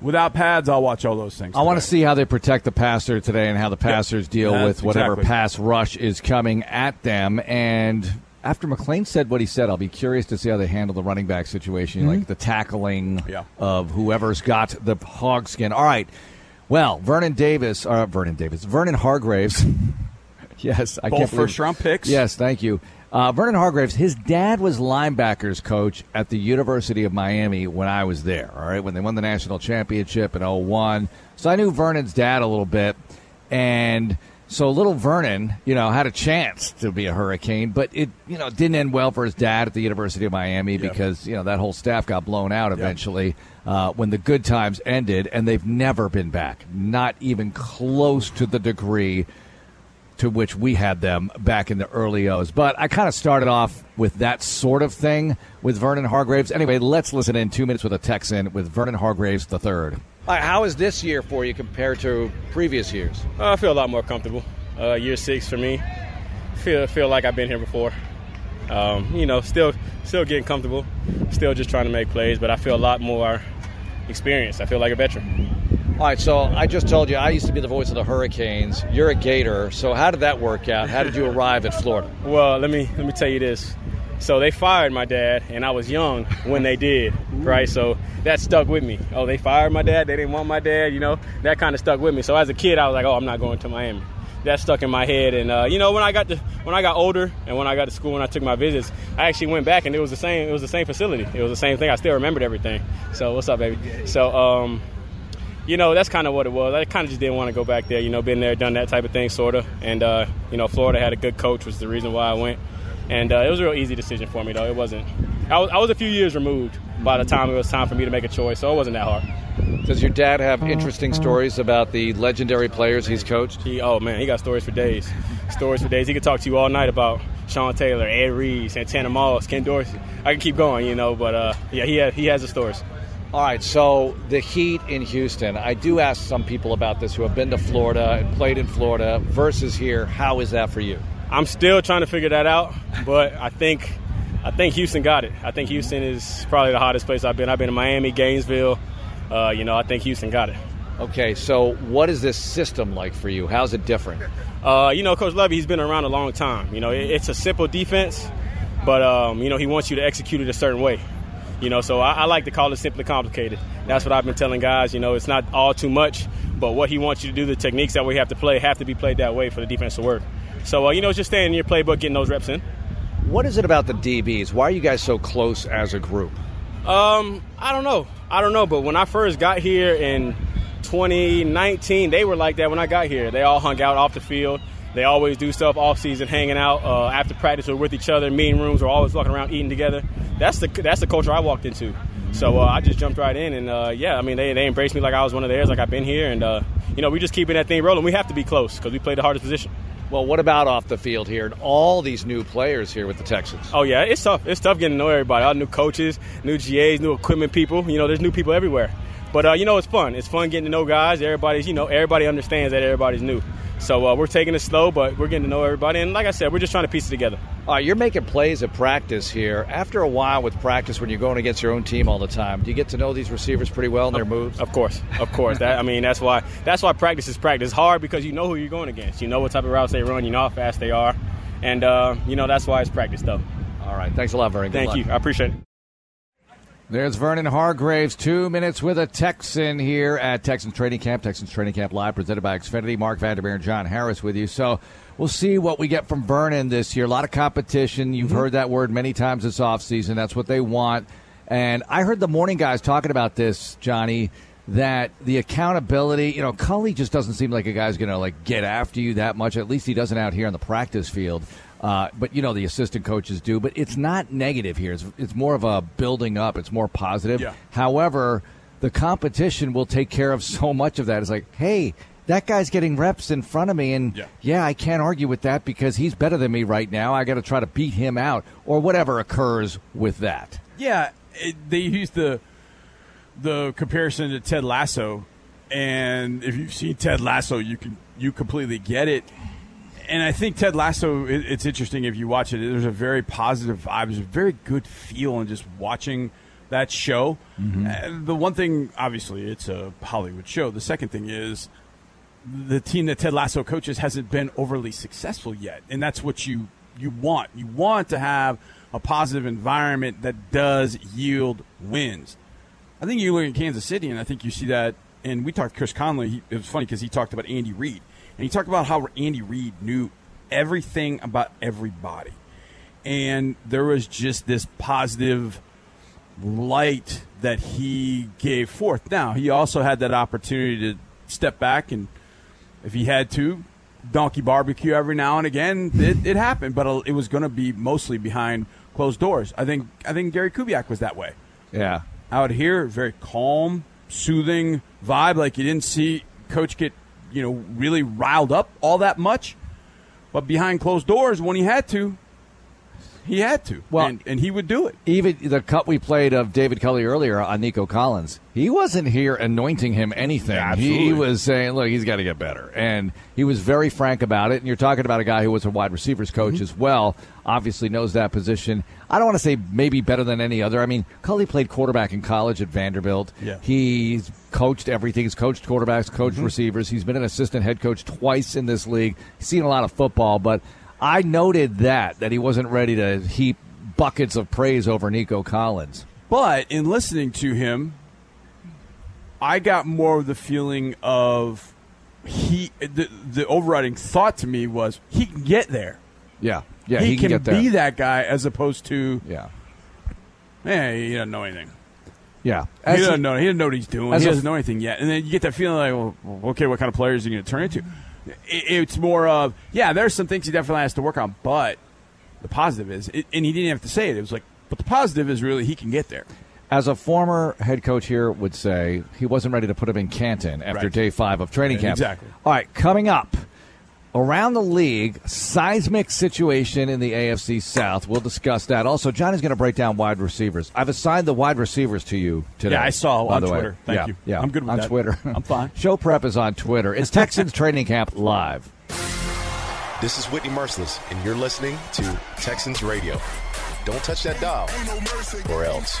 without pads. I'll watch all those things. I want to see how they protect the passer today and how the passers deal Yeah, with whatever exactly. pass rush is coming at them. And after McClain said what he said, I'll be curious to see how they handle the running back situation, Mhm. like the tackling Yeah. of whoever's got the hog skin. All right. Well, Vernon Davis, uh, Vernon Davis, Vernon Hargreaves. [laughs] yes, I Both can't believe- first-round picks. Yes, thank you. Uh, Vernon Hargreaves, his dad was linebackers coach at the University of Miami when I was there, all right, when they won the national championship in 01. So I knew Vernon's dad a little bit. And so little Vernon, you know, had a chance to be a hurricane, but it, you know, didn't end well for his dad at the University of Miami because, you know, that whole staff got blown out eventually uh, when the good times ended, and they've never been back, not even close to the degree to which we had them back in the early O's. But I kind of started off with that sort of thing with Vernon Hargreaves. Anyway, let's listen in two minutes with a Texan with Vernon Hargreaves the third. how is this year for you compared to previous years? Uh, I feel a lot more comfortable. Uh, year six for me. Feel feel like I've been here before. Um, you know, still still getting comfortable. Still just trying to make plays, but I feel a lot more experienced. I feel like a veteran. All right, so I just told you I used to be the voice of the Hurricanes. You're a Gator, so how did that work out? How did you arrive at Florida? [laughs] Well, let me let me tell you this. So they fired my dad, and I was young when they did, right? So that stuck with me. Oh, they fired my dad. They didn't want my dad. You know, that kind of stuck with me. So as a kid, I was like, oh, I'm not going to Miami. That stuck in my head, and uh, you know, when I got to when I got older, and when I got to school, and I took my visits, I actually went back, and it was the same. It was the same facility. It was the same thing. I still remembered everything. So what's up, baby? So um, you know, that's kind of what it was. I kind of just didn't want to go back there. You know, been there, done that type of thing, sort of. And uh, you know, Florida had a good coach, was the reason why I went. And uh, it was a real easy decision for me, though. It wasn't. I was, I was a few years removed by the time it was time for me to make a choice, so it wasn't that hard. Does your dad have interesting stories about the legendary players he's coached? He, oh man, he got stories for days. Stories for days. He could talk to you all night about Sean Taylor, Ed Reed, Santana Moss, Ken Dorsey. I can keep going, you know, but uh, yeah, he has, he has the stories. All right, so the Heat in Houston. I do ask some people about this who have been to Florida and played in Florida versus here. How is that for you? I'm still trying to figure that out, but I think I think Houston got it. I think Houston is probably the hottest place I've been. I've been in Miami, Gainesville. Uh, you know, I think Houston got it. Okay, so what is this system like for you? How's it different? Uh, you know, Coach Lovie, he's been around a long time. You know, it, it's a simple defense, but um, you know, he wants you to execute it a certain way. You know, so I, I like to call it simply complicated. That's what I've been telling guys. You know, it's not all too much, but what he wants you to do, the techniques that we have to play, have to be played that way for the defense to work. So, uh, you know, just staying in your playbook, getting those reps in. What is it about the DBs? Why are you guys so close as a group? Um, I don't know. I don't know, but when I first got here in 2019, they were like that when I got here. They all hung out off the field. They always do stuff off season, hanging out uh, after practice or with each other. Meeting rooms, we're always walking around eating together. That's the that's the culture I walked into. So uh, I just jumped right in, and uh, yeah, I mean they, they embraced me like I was one of theirs, like I've been here, and uh, you know we just keeping that thing rolling. We have to be close because we play the hardest position. Well, what about off the field here and all these new players here with the Texans? Oh yeah, it's tough. It's tough getting to know everybody. All new coaches, new GAs, new equipment people. You know, there's new people everywhere. But uh, you know, it's fun. It's fun getting to know guys. Everybody's, you know, everybody understands that everybody's new. So uh, we're taking it slow, but we're getting to know everybody. And like I said, we're just trying to piece it together. All right, you're making plays at practice here. After a while with practice, when you're going against your own team all the time, do you get to know these receivers pretty well and their moves? Of course, of course. that I mean, that's why that's why practice is practice. It's hard because you know who you're going against. You know what type of routes they run. You know how fast they are, and uh, you know that's why it's practice, though. All right, thanks a lot, Vernon. Good Thank luck. you. I appreciate it. There's Vernon Hargreaves, two minutes with a Texan here at Texans Training Camp. Texans Training Camp Live, presented by Xfinity. Marc Vandermeer and John Harris with you. So we'll see what we get from Vernon this year. A lot of competition. You've mm-hmm. heard that word many times this offseason. That's what they want. And I heard the morning guys talking about this, Johnny, that the accountability, you know, Culley just doesn't seem like a guy's going to like get after you that much. At least he doesn't out here on the practice field. Uh, but you know the assistant coaches do. But it's not negative here. It's, it's more of a building up. It's more positive. Yeah. However, the competition will take care of so much of that. It's like, hey, that guy's getting reps in front of me, and Yeah. I can't argue with that because he's better than me right now. I got to try to beat him out, or whatever occurs with that. Yeah, it, they use the the comparison to Ted Lasso, and if you've seen Ted Lasso, you can you completely get it. And I think Ted Lasso, it, it's interesting if you watch it. There's a very positive vibe. There's a very good feel in just watching that show. And the one thing, obviously, it's a Hollywood show. The second thing is the team that Ted Lasso coaches hasn't been overly successful yet, and that's what you you want. You want to have a positive environment that does yield wins. I think you look at Kansas City, and I think you see that. And we talked to Chris Conley. He, it was funny because he talked about Andy Reid, and he talked about how Andy Reid knew everything about everybody, and there was just this positive light that he gave forth. Now he also had that opportunity to step back and, if he had to, donkey barbecue every now and again. It, it happened, but uh, it was going to be mostly behind closed doors. I think. I think Gary Kubiak was that way. Yeah. Out here, very calm, soothing vibe. Like you didn't see Coach get you know really riled up all that much, but behind closed doors, when he had to, he had to. Well- and, and he would do it. Even the cut we played of David Culley earlier on Nico Collins, he wasn't here anointing him anything. absolutely. he was saying, look, he's got to get better. And he was very frank about it. And you're talking about a guy who was a wide receivers coach Mm-hmm. as well, obviously knows that position. I don't want to say maybe better than any other. I mean, Culley played quarterback in college at Vanderbilt. Yeah. He's coached everything. He's coached quarterbacks, coached Mm-hmm. receivers. He's been an assistant head coach twice in this league. He's seen a lot of football, but I noted that, that he wasn't ready to heap buckets of praise over Nico Collins. But in listening to him, I got more of the feeling of he. The, the overriding thought to me was he can get there. Yeah, yeah, he, he, can, get there. be that guy as opposed to yeah, eh, he doesn't know anything. yeah. he As doesn't he- know. He doesn't know what he's doing. He doesn't know anything yet. And then you get that feeling like, well, okay, what kind of player is he going to turn into? It's more of, yeah, there's some things he definitely has to work on, but the positive is, and he didn't have to say it. It was like, but the positive is really he can get there. As a former head coach here would say, he wasn't ready to put him in Canton after Right. day five of training Yeah, camp. exactly. All right, coming up around the league, seismic situation in the AFC South. We'll discuss that. Also, Johnny's going to break down wide receivers. I've assigned the wide receivers to you today. Yeah, I saw on the way. Twitter. Thank Yeah, you. Yeah, I'm good with on that. Twitter. I'm fine. [laughs] Show prep is on Twitter. It's Texans training camp live. This is Whitney Mercilus, and you're listening to Texans Radio. Don't touch that dial, or else.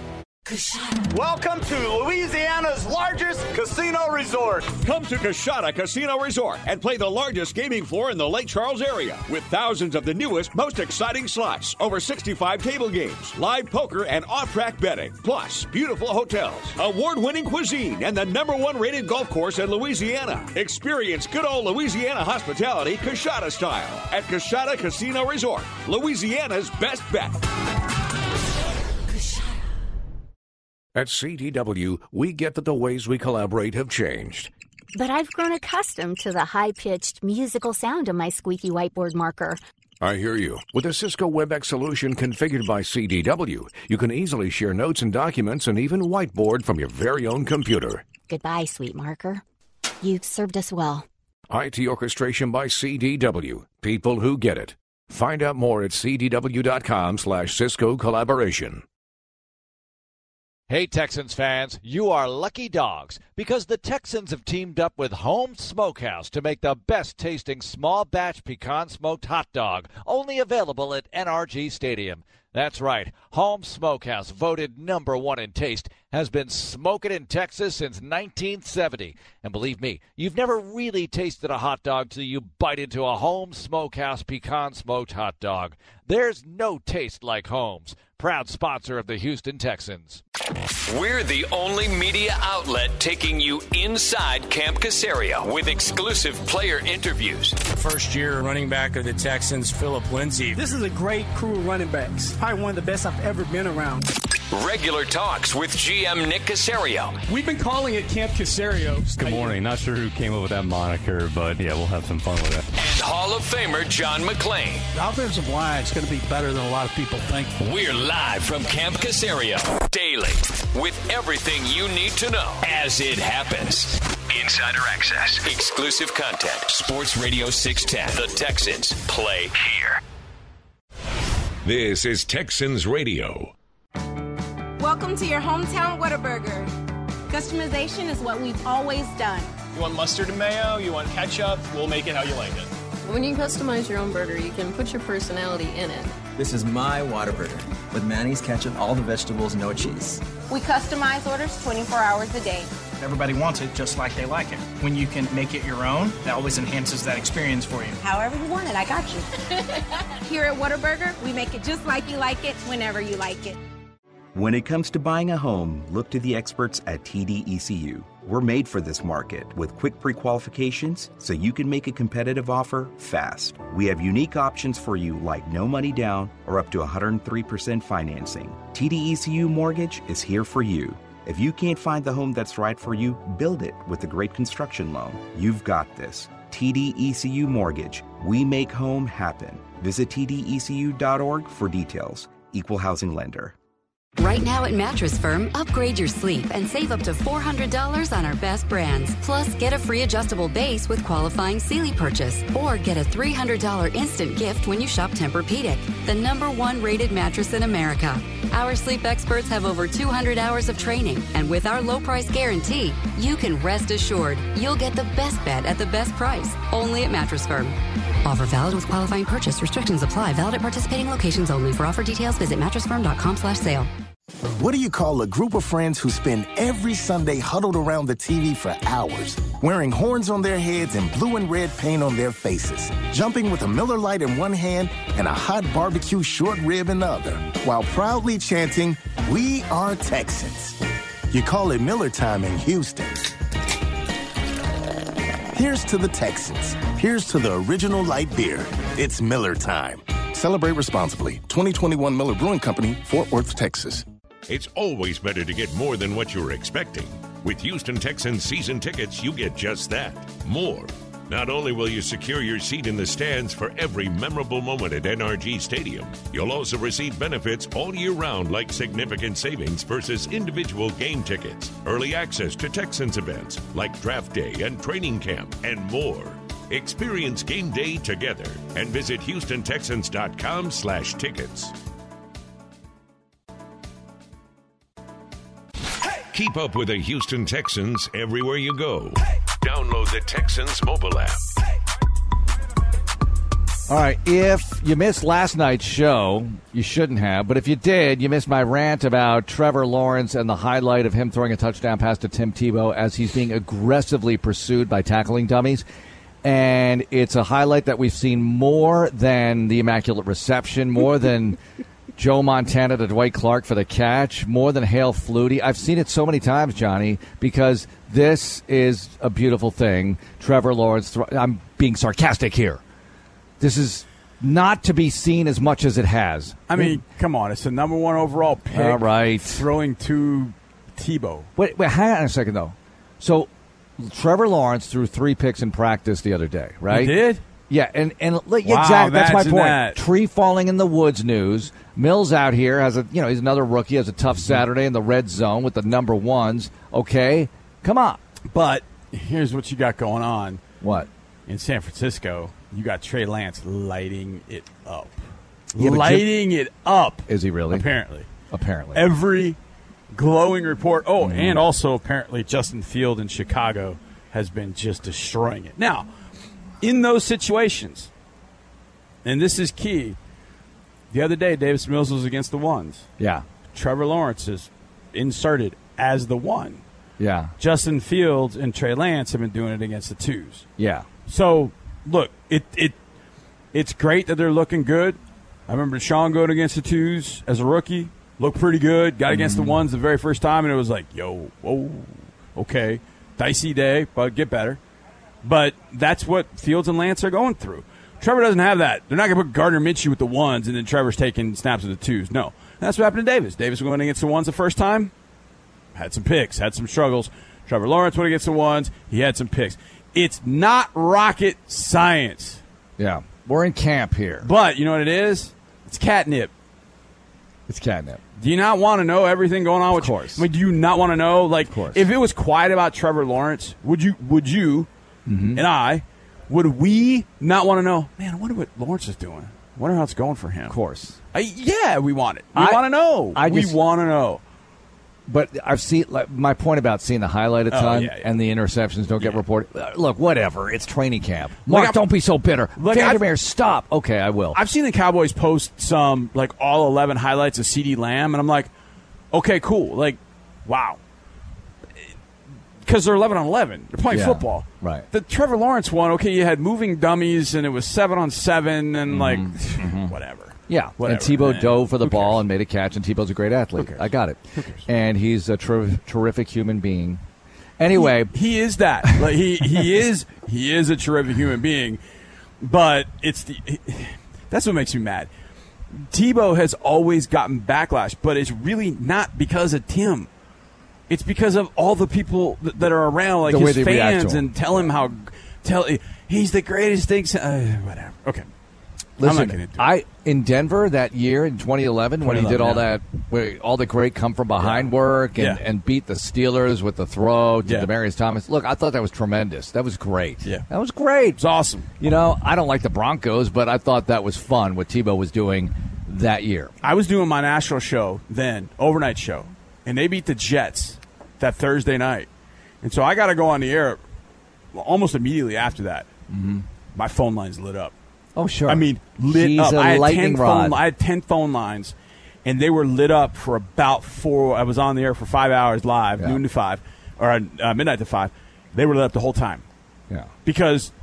Welcome to Louisiana's largest casino resort. Come to Coushatta Casino Resort and play the largest gaming floor in the Lake Charles area with thousands of the newest, most exciting slots, over 65 table games, live poker, and off-track betting, plus beautiful hotels, award-winning cuisine, and the number one rated golf course in Louisiana. Experience good old Louisiana hospitality Coushatta style at Coushatta Casino Resort, Louisiana's best bet. At CDW, we get that the ways we collaborate have changed. But I've grown accustomed to the high pitched musical sound of my squeaky whiteboard marker. I hear you. With a Cisco WebEx solution configured by CDW, you can easily share notes and documents and even whiteboard from your very own computer. Goodbye, sweet marker. You've served us well. IT orchestration by CDW. People who get it. Find out more at cdw.com slash Cisco collaboration. Hey, Texans fans, you are lucky dogs because the Texans have teamed up with Holmes Smokehouse to make the best tasting small batch pecan smoked hot dog, only available at NRG Stadium. That's right. Holmes Smokehouse, voted number one in taste, has been smoking in Texas since 1970. And believe me, you've never really tasted a hot dog till you bite into a Holmes Smokehouse pecan smoked hot dog. There's no taste like Holmes. Proud sponsor of the Houston Texans. We're the only media outlet taking you inside Camp Caserio with exclusive player interviews. First year running back of the Texans, Philip Lindsay. This is a great crew of running backs. Probably one of the best I've ever been around. Regular talks with GM Nick Caserio. We've been calling it Camp Caserio. Good morning. Not sure who came up with that moniker, but yeah, we'll have some fun with it. And Hall of Famer John McClain. The offensive line is going to be better than a lot of people think. We're live from Camp Caserio daily with everything you need to know as it happens. Insider access, exclusive content. Sports Radio 610. The Texans play here. This is Texans Radio. Welcome to your hometown Whataburger. Customization is what we've always done. You want mustard and mayo? You want ketchup? We'll make it how you like it. When you customize your own burger, you can put your personality in it. This is my Whataburger with mayonnaise, ketchup, all the vegetables, no cheese. We customize orders 24 hours a day. Everybody wants it just like they like it. When you can make it your own, that always enhances that experience for you. However you want it, I got you. [laughs] Here at Whataburger, we make it just like you like it, whenever you like it. When it comes to buying a home, look to the experts at TDECU. We're made for this market with quick pre qualifications so you can make a competitive offer fast. We have unique options for you like no money down or up to 103% financing. TDECU Mortgage is here for you. If you can't find the home that's right for you, build it with a great construction loan. You've got this. TDECU Mortgage. We make home happen. Visit TDECU.org for details. Equal housing lender. Right now at Mattress Firm, upgrade your sleep and save up to $400 on our best brands. Plus, get a free adjustable base with qualifying Sealy purchase. Or get a $300 instant gift when you shop Tempur-Pedic, the number one rated mattress in America. Our sleep experts have over 200 hours of training, and with our low price guarantee, you can rest assured you'll get the best bed at the best price. Only at Mattress Firm. Offer valid with qualifying purchase. Restrictions apply. Valid at participating locations only. For offer details, visit mattressfirm.com slash sale. What do you call a group of friends who spend every Sunday huddled around the TV for hours, wearing horns on their heads and blue and red paint on their faces, jumping with a Miller Lite in one hand and a hot barbecue short rib in the other, while proudly chanting, We are Texans? You call it Miller time in Houston. Here's to the Texans. Here's to the original light beer. It's Miller time. Celebrate responsibly. 2021 Miller Brewing Company, Fort Worth, Texas. It's always better to get more than what you're expecting. With Houston Texans season tickets, you get just that more. Not only will you secure your seat in the stands for every memorable moment at NRG Stadium, you'll also receive benefits all year round like significant savings versus individual game tickets, early access to Texans events like draft day and training camp, and more. Experience game day together and visit HoustonTexans.com slash tickets. Keep up with the Houston Texans everywhere you go. Download the Texans mobile app. All right, if you missed last night's show, you shouldn't have, but if you did, you missed my rant about Trevor Lawrence and the highlight of him throwing a touchdown pass to Tim Tebow as he's being aggressively pursued by tackling dummies. And it's a highlight that we've seen more than the Immaculate Reception, more than Joe Montana to Dwight Clark for the catch, more than Hail Flutie. I've seen it so many times, Johnny, because this is a beautiful thing. Trevor Lawrence, I'm being sarcastic here. This is not to be seen as much as it has. I mean, come on. It's the number one overall pick. All right. Throwing to Tebow. Wait, wait, hang on a second, though. So Trevor Lawrence threw three picks in practice the other day, right? He did? Yeah, and and like, Wow, exactly that's my point. that. Tree falling in the woods news. Mills out here has a you know he's another rookie has a tough Mm-hmm. Saturday in the red zone with the number ones. Okay, come on. But here's what you got going on. What? in San Francisco, you got Trey Lance lighting it up. Yeah, lighting it up. Is he really? Apparently. Apparently. Every glowing report. Oh, Mhm. and also apparently Justin Field in Chicago has been just destroying it. Now, in those situations, and this is key, the other day Davis Mills was against the ones. Yeah. Trevor Lawrence is inserted as the one. Yeah. Justin Fields and Trey Lance have been doing it against the twos. Yeah. So look, it it it's great that they're looking good. I remember Sean going against the twos as a rookie, looked pretty good. Got against the mm-hmm. ones the very first time, and it was like, yo, whoa, okay, dicey day, but get better. But that's what Fields and Lance are going through. Trevor doesn't have that. They're not going to put Gardner Minshew with the ones, and then Trevor's taking snaps with the twos. No, that's what happened to Davis. Davis went against the ones the first time, had some picks, had some struggles. Trevor Lawrence went against the ones, he had some picks. It's not rocket science. Yeah. We're in camp here. But you know what it is? It's catnip. It's catnip. Do you not want to know everything going on with? Of course. I mean, do you not want to know? Like, if it was quiet about Trevor Lawrence, would you? Would you? Mm-hmm. And I, would we not want to know? Man, I wonder what Lawrence is doing. I wonder how it's going for him. Of course. I, yeah, we want it. We I- want to know. I we just- want to know. But I've seen like, my point about seeing the highlight a Oh, yeah, yeah. and the interceptions don't get reported. Uh, look, whatever. It's training camp. Like, Marc, I've- don't be so bitter. Like, Vandermeer, stop. Okay, I will. I've seen the Cowboys post some like all eleven highlights of CeeDee Lamb, and I'm like, okay, cool. Like, wow. Because they're eleven on eleven. They're playing Yeah, football. right. The Trevor Lawrence one, okay, you had moving dummies, and it was seven on seven, and mm-hmm, like, mm-hmm. whatever. Yeah, Whatever, and Tebow man. dove for the ball and made a catch, and Tebow's a great athlete. I got it. And he's a ter- terrific human being. Anyway, he is that. Like he he [laughs] is he is a terrific human being, but it's the that's what makes me mad. Tebow has always gotten backlash, but it's really not because of Tim. It's because of all the people th- that are around, like The way his they react to fans, him. and tell him how tell he's the greatest thing. Uh, whatever. Okay. I'm not Listen, gonna do it. I in Denver that year in 2011 when he did all that, where all the great come from behind work and, Yeah. and beat the Steelers with the throw to Yeah. Demaryius Thomas. Look, I thought that was tremendous. That was great. Yeah. that was great. It's awesome. You know, I don't like the Broncos, but I thought that was fun what Tebow was doing that year. I was doing my national show then, overnight show, and they beat the Jets that Thursday night. And so I got to go on the air almost immediately after that. Mm-hmm. My phone lines lit up. Oh, sure. I mean, lit He's up. a I had lightning 10 rod. Phone, I had 10 phone lines, and they were lit up for about four. I was on the air for five hours live, noon to five, or uh, midnight to five. They were lit up the whole time Yeah. because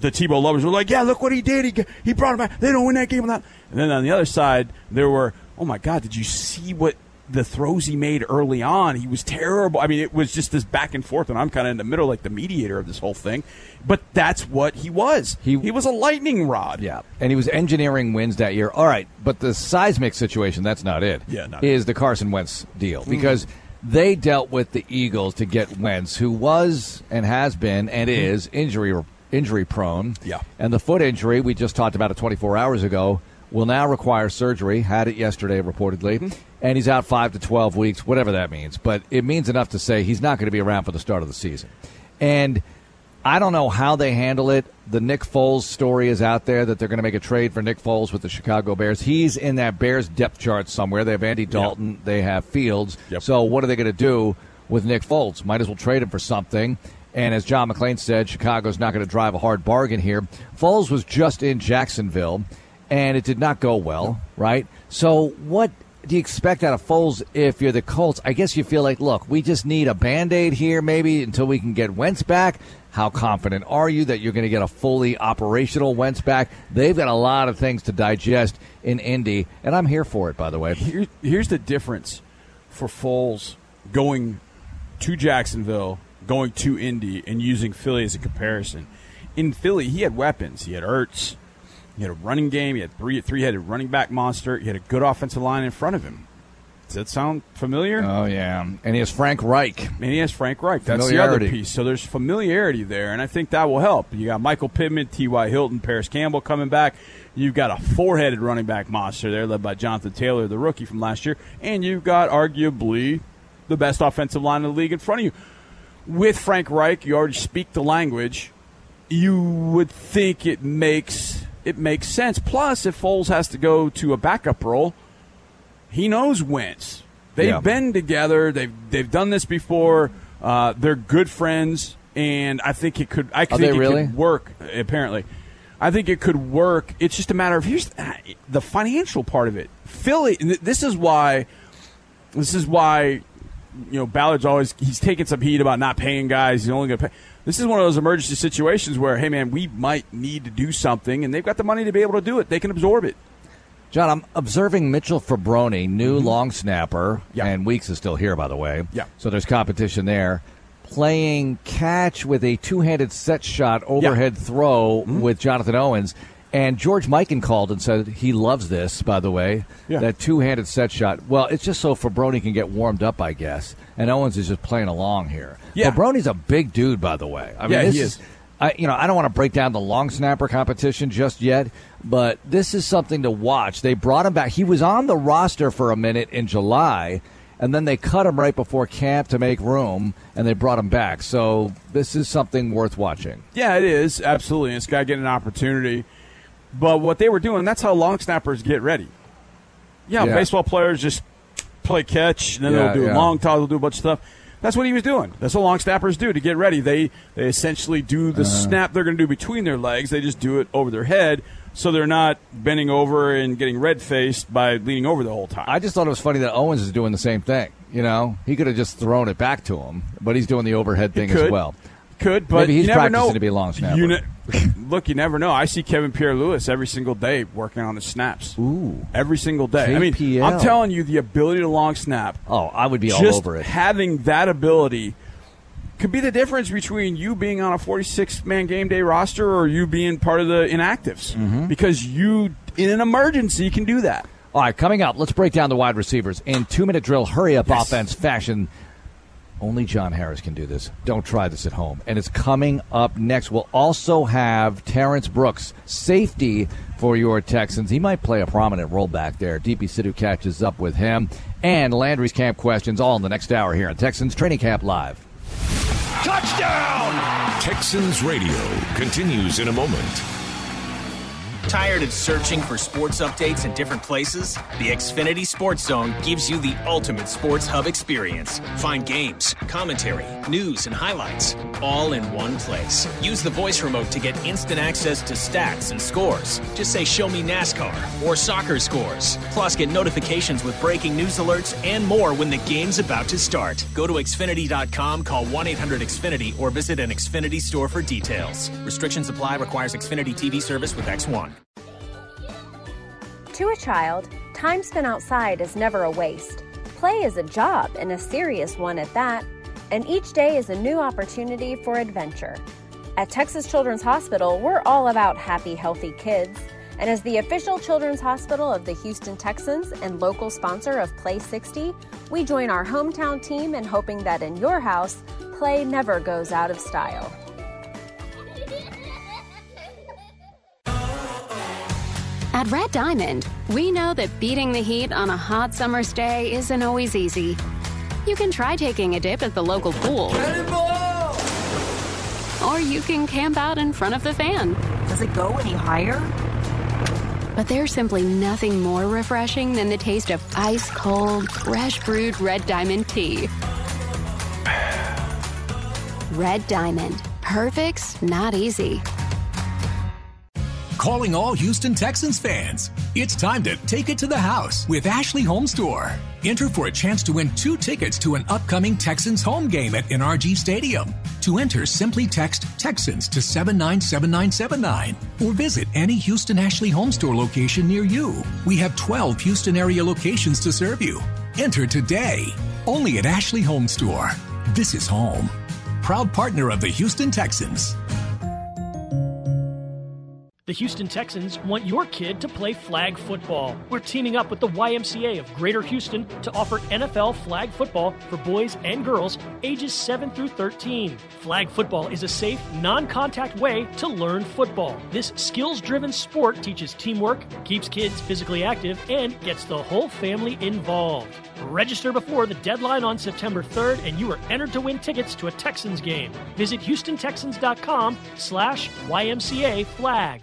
the Tebow lovers were like, "Yeah, look what he did. He he brought him back. They don't win that game without." And then on the other side, there were, "Oh my God, did you see what the throws he made early on? He was terrible. I mean, it was just this back and forth, and I'm kind of in the middle, like the mediator of this whole thing. But that's what he was. He he was a lightning rod. Yeah, and he was engineering wins that year. All right, but the seismic situation—that's not it. Yeah, not is the Carson Wentz deal mm-hmm. because they dealt with the Eagles to get Wentz, who was and has been and mm-hmm. is injury injury prone. Yeah. and the foot injury we just talked about it 24 hours ago will now require surgery. Had it yesterday, reportedly, mm-hmm. And he's out five to 12 weeks, whatever that means. But it means enough to say he's not going to be around for the start of the season, and. I don't know how they handle it. The Nick Foles story is out there that they're going to make a trade for Nick Foles with the Chicago Bears. He's in that Bears depth chart somewhere. They have Andy Dalton, they have Fields. So what are they going to do with Nick Foles? Might as well trade him for something. And as John McClain said, Chicago's not going to drive a hard bargain here. Foles was just in Jacksonville, and it did not go well, right? So what do you expect out of Foles if you're the Colts? I guess you feel like, look, we just need a band aid here maybe until we can get Wentz back. How confident are you that you're going to get a fully operational Wentz back? They've got a lot of things to digest in Indy, and I'm here for it, by the way. Here, here's the difference for Foles going to Jacksonville, going to Indy, and using Philly as a comparison. In Philly, he had weapons. He had Ertz. He had a running game. He had three three-headed running back monster. He had a good offensive line in front of him. Does that sound familiar? Oh yeah, and he has Frank Reich. And he has Frank Reich. That's the other piece. So there's familiarity there, and I think that will help. You got Michael Pittman, T.Y. Hilton, Parris Campbell coming back. You've got a four-headed running back monster there, led by Jonathan Taylor, the rookie from last year, and you've got arguably the best offensive line in the league in front of you. With Frank Reich, you already speak the language. you would think it makes it makes sense. Plus, if Foles has to go to a backup role, he knows Wentz. They've Yeah. been together. They've they've done this before. Uh, they're good friends, and I think it could. I think it really? could work. Apparently, I think it could work. It's just a matter of here's the financial part of it. Philly. This is why. This is why you know Ballard's always he's taking some heat about not paying guys. He's only going to pay. This is one of those emergency situations where, hey man, we might need to do something, and they've got the money to be able to do it. They can absorb it. John, I'm observing Mitchell Fraboni, new long snapper, Yeah. and Weeks is still here, by the way. Yeah. So there's competition there. Playing catch with a two-handed set shot overhead throw Mm-hmm. with Jonathan Owens. And George Mikan called and said he loves this, by the way, Yeah. that two-handed set shot. Well, it's just so Fraboni can get warmed up, I guess. And Owens is just playing along here. Yeah. Fraboni's a big dude, by the way. I mean, Yeah, he is is. I, you know, I don't want to break down the long snapper competition just yet, but this is something to watch. They brought him back. He was on the roster for a minute in July, and then they cut him right before camp to make room, and they brought him back. So this is something worth watching. Yeah, it is absolutely. This guy getting an opportunity, but what they were doing, that's how long snappers get ready. Yeah, Yeah. baseball players just play catch, and then Yeah, they'll do yeah. long toss, they'll do a bunch of stuff. That's what he was doing. That's what long snappers do to get ready. They they essentially do the Uh-huh. snap they're going to do between their legs. They just do it over their head, so they're not bending over and getting red faced by leaning over the whole time. I just thought it was funny that Owens is doing the same thing. You know, he could have just thrown it back to him, but he's doing the overhead thing as well. Could, but Maybe he's you never practicing know. to be a long snapper. You ne- [laughs] look, you never know. I see Kevin Pierre-Louis every single day working on his snaps. Ooh, every single day. I mean. I'm telling you, the ability to long snap. Oh, I would be all just over it. having that ability could be the difference between you being on a 46 man game day roster or you being part of the inactives Mm-hmm. because you, in an emergency, can do that. All right, coming up, let's break down the wide receivers in two minute drill, hurry up offense fashion. Only John Harris can do this. Don't try this at home. And it's coming up next. We'll also have Terrence Brooks, safety for your Texans. He might play a prominent role back there. Deepi Sidhu catches up with him. And Landry's camp questions all in the next hour here on Texans Training Camp Live. Touchdown! Texans Radio continues in a moment. Tired of searching for sports updates in different places? The Xfinity Sports Zone gives you the ultimate sports hub experience. Find games, commentary, news, and highlights all in one place. Use the voice remote to get instant access to stats and scores. Just say, Show me NASCAR or soccer scores. Plus, get notifications with breaking news alerts and more when the game's about to start. Go to Xfinity.com, call 1 800 Xfinity, or visit an Xfinity store for details. Restrictions apply, requires Xfinity TV service with X1. To a child, time spent outside is never a waste. Play is a job and a serious one at that, and each day is a new opportunity for adventure. At Texas Children's Hospital, we're all about happy, healthy kids. And as the official children's hospital of the Houston Texans and local sponsor of Play 60, we join our hometown team in hoping that in your house, play never goes out of style. At Red Diamond, we know that beating the heat on a hot summer's day isn't always easy. You can try taking a dip at the local pool. Or you can camp out in front of the fan. Does it go any higher? But there's simply nothing more refreshing than the taste of ice cold, fresh brewed Red Diamond tea. [sighs] Red Diamond. Perfect's not easy. Calling all Houston Texans fans. It's time to take it to the house with Ashley Home Store. Enter for a chance to win two tickets to an upcoming Texans home game at NRG Stadium. To enter, simply text Texans to 797979 or visit any Houston Ashley Home Store location near you. We have 12 Houston area locations to serve you. Enter today. Only at Ashley Home Store. This is home. Proud partner of the Houston Texans. The Houston Texans want your kid to play flag football. We're teaming up with the YMCA of Greater Houston to offer NFL flag football for boys and girls ages 7 through 13. Flag football is a safe, non contact way to learn football. This skills driven sport teaches teamwork, keeps kids physically active, and gets the whole family involved. Register before the deadline on September 3rd, and you are entered to win tickets to a Texans game. Visit HoustonTexans.com slash YMCA flag.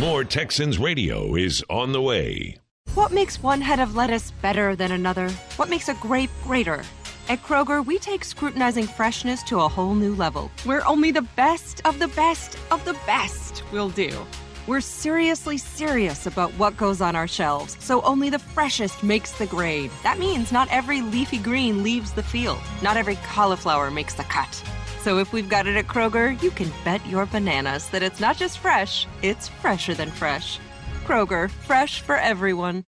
More Texans radio is on the way. What makes one head of lettuce better than another? What makes a grape greater? At Kroger, we take scrutinizing freshness to a whole new level, where only the best of the best of the best will do. We're seriously serious about what goes on our shelves, so only the freshest makes the grade. That means not every leafy green leaves the field, not every cauliflower makes the cut. So if we've got it at Kroger, you can bet your bananas that it's not just fresh, it's fresher than fresh. Kroger, fresh for everyone.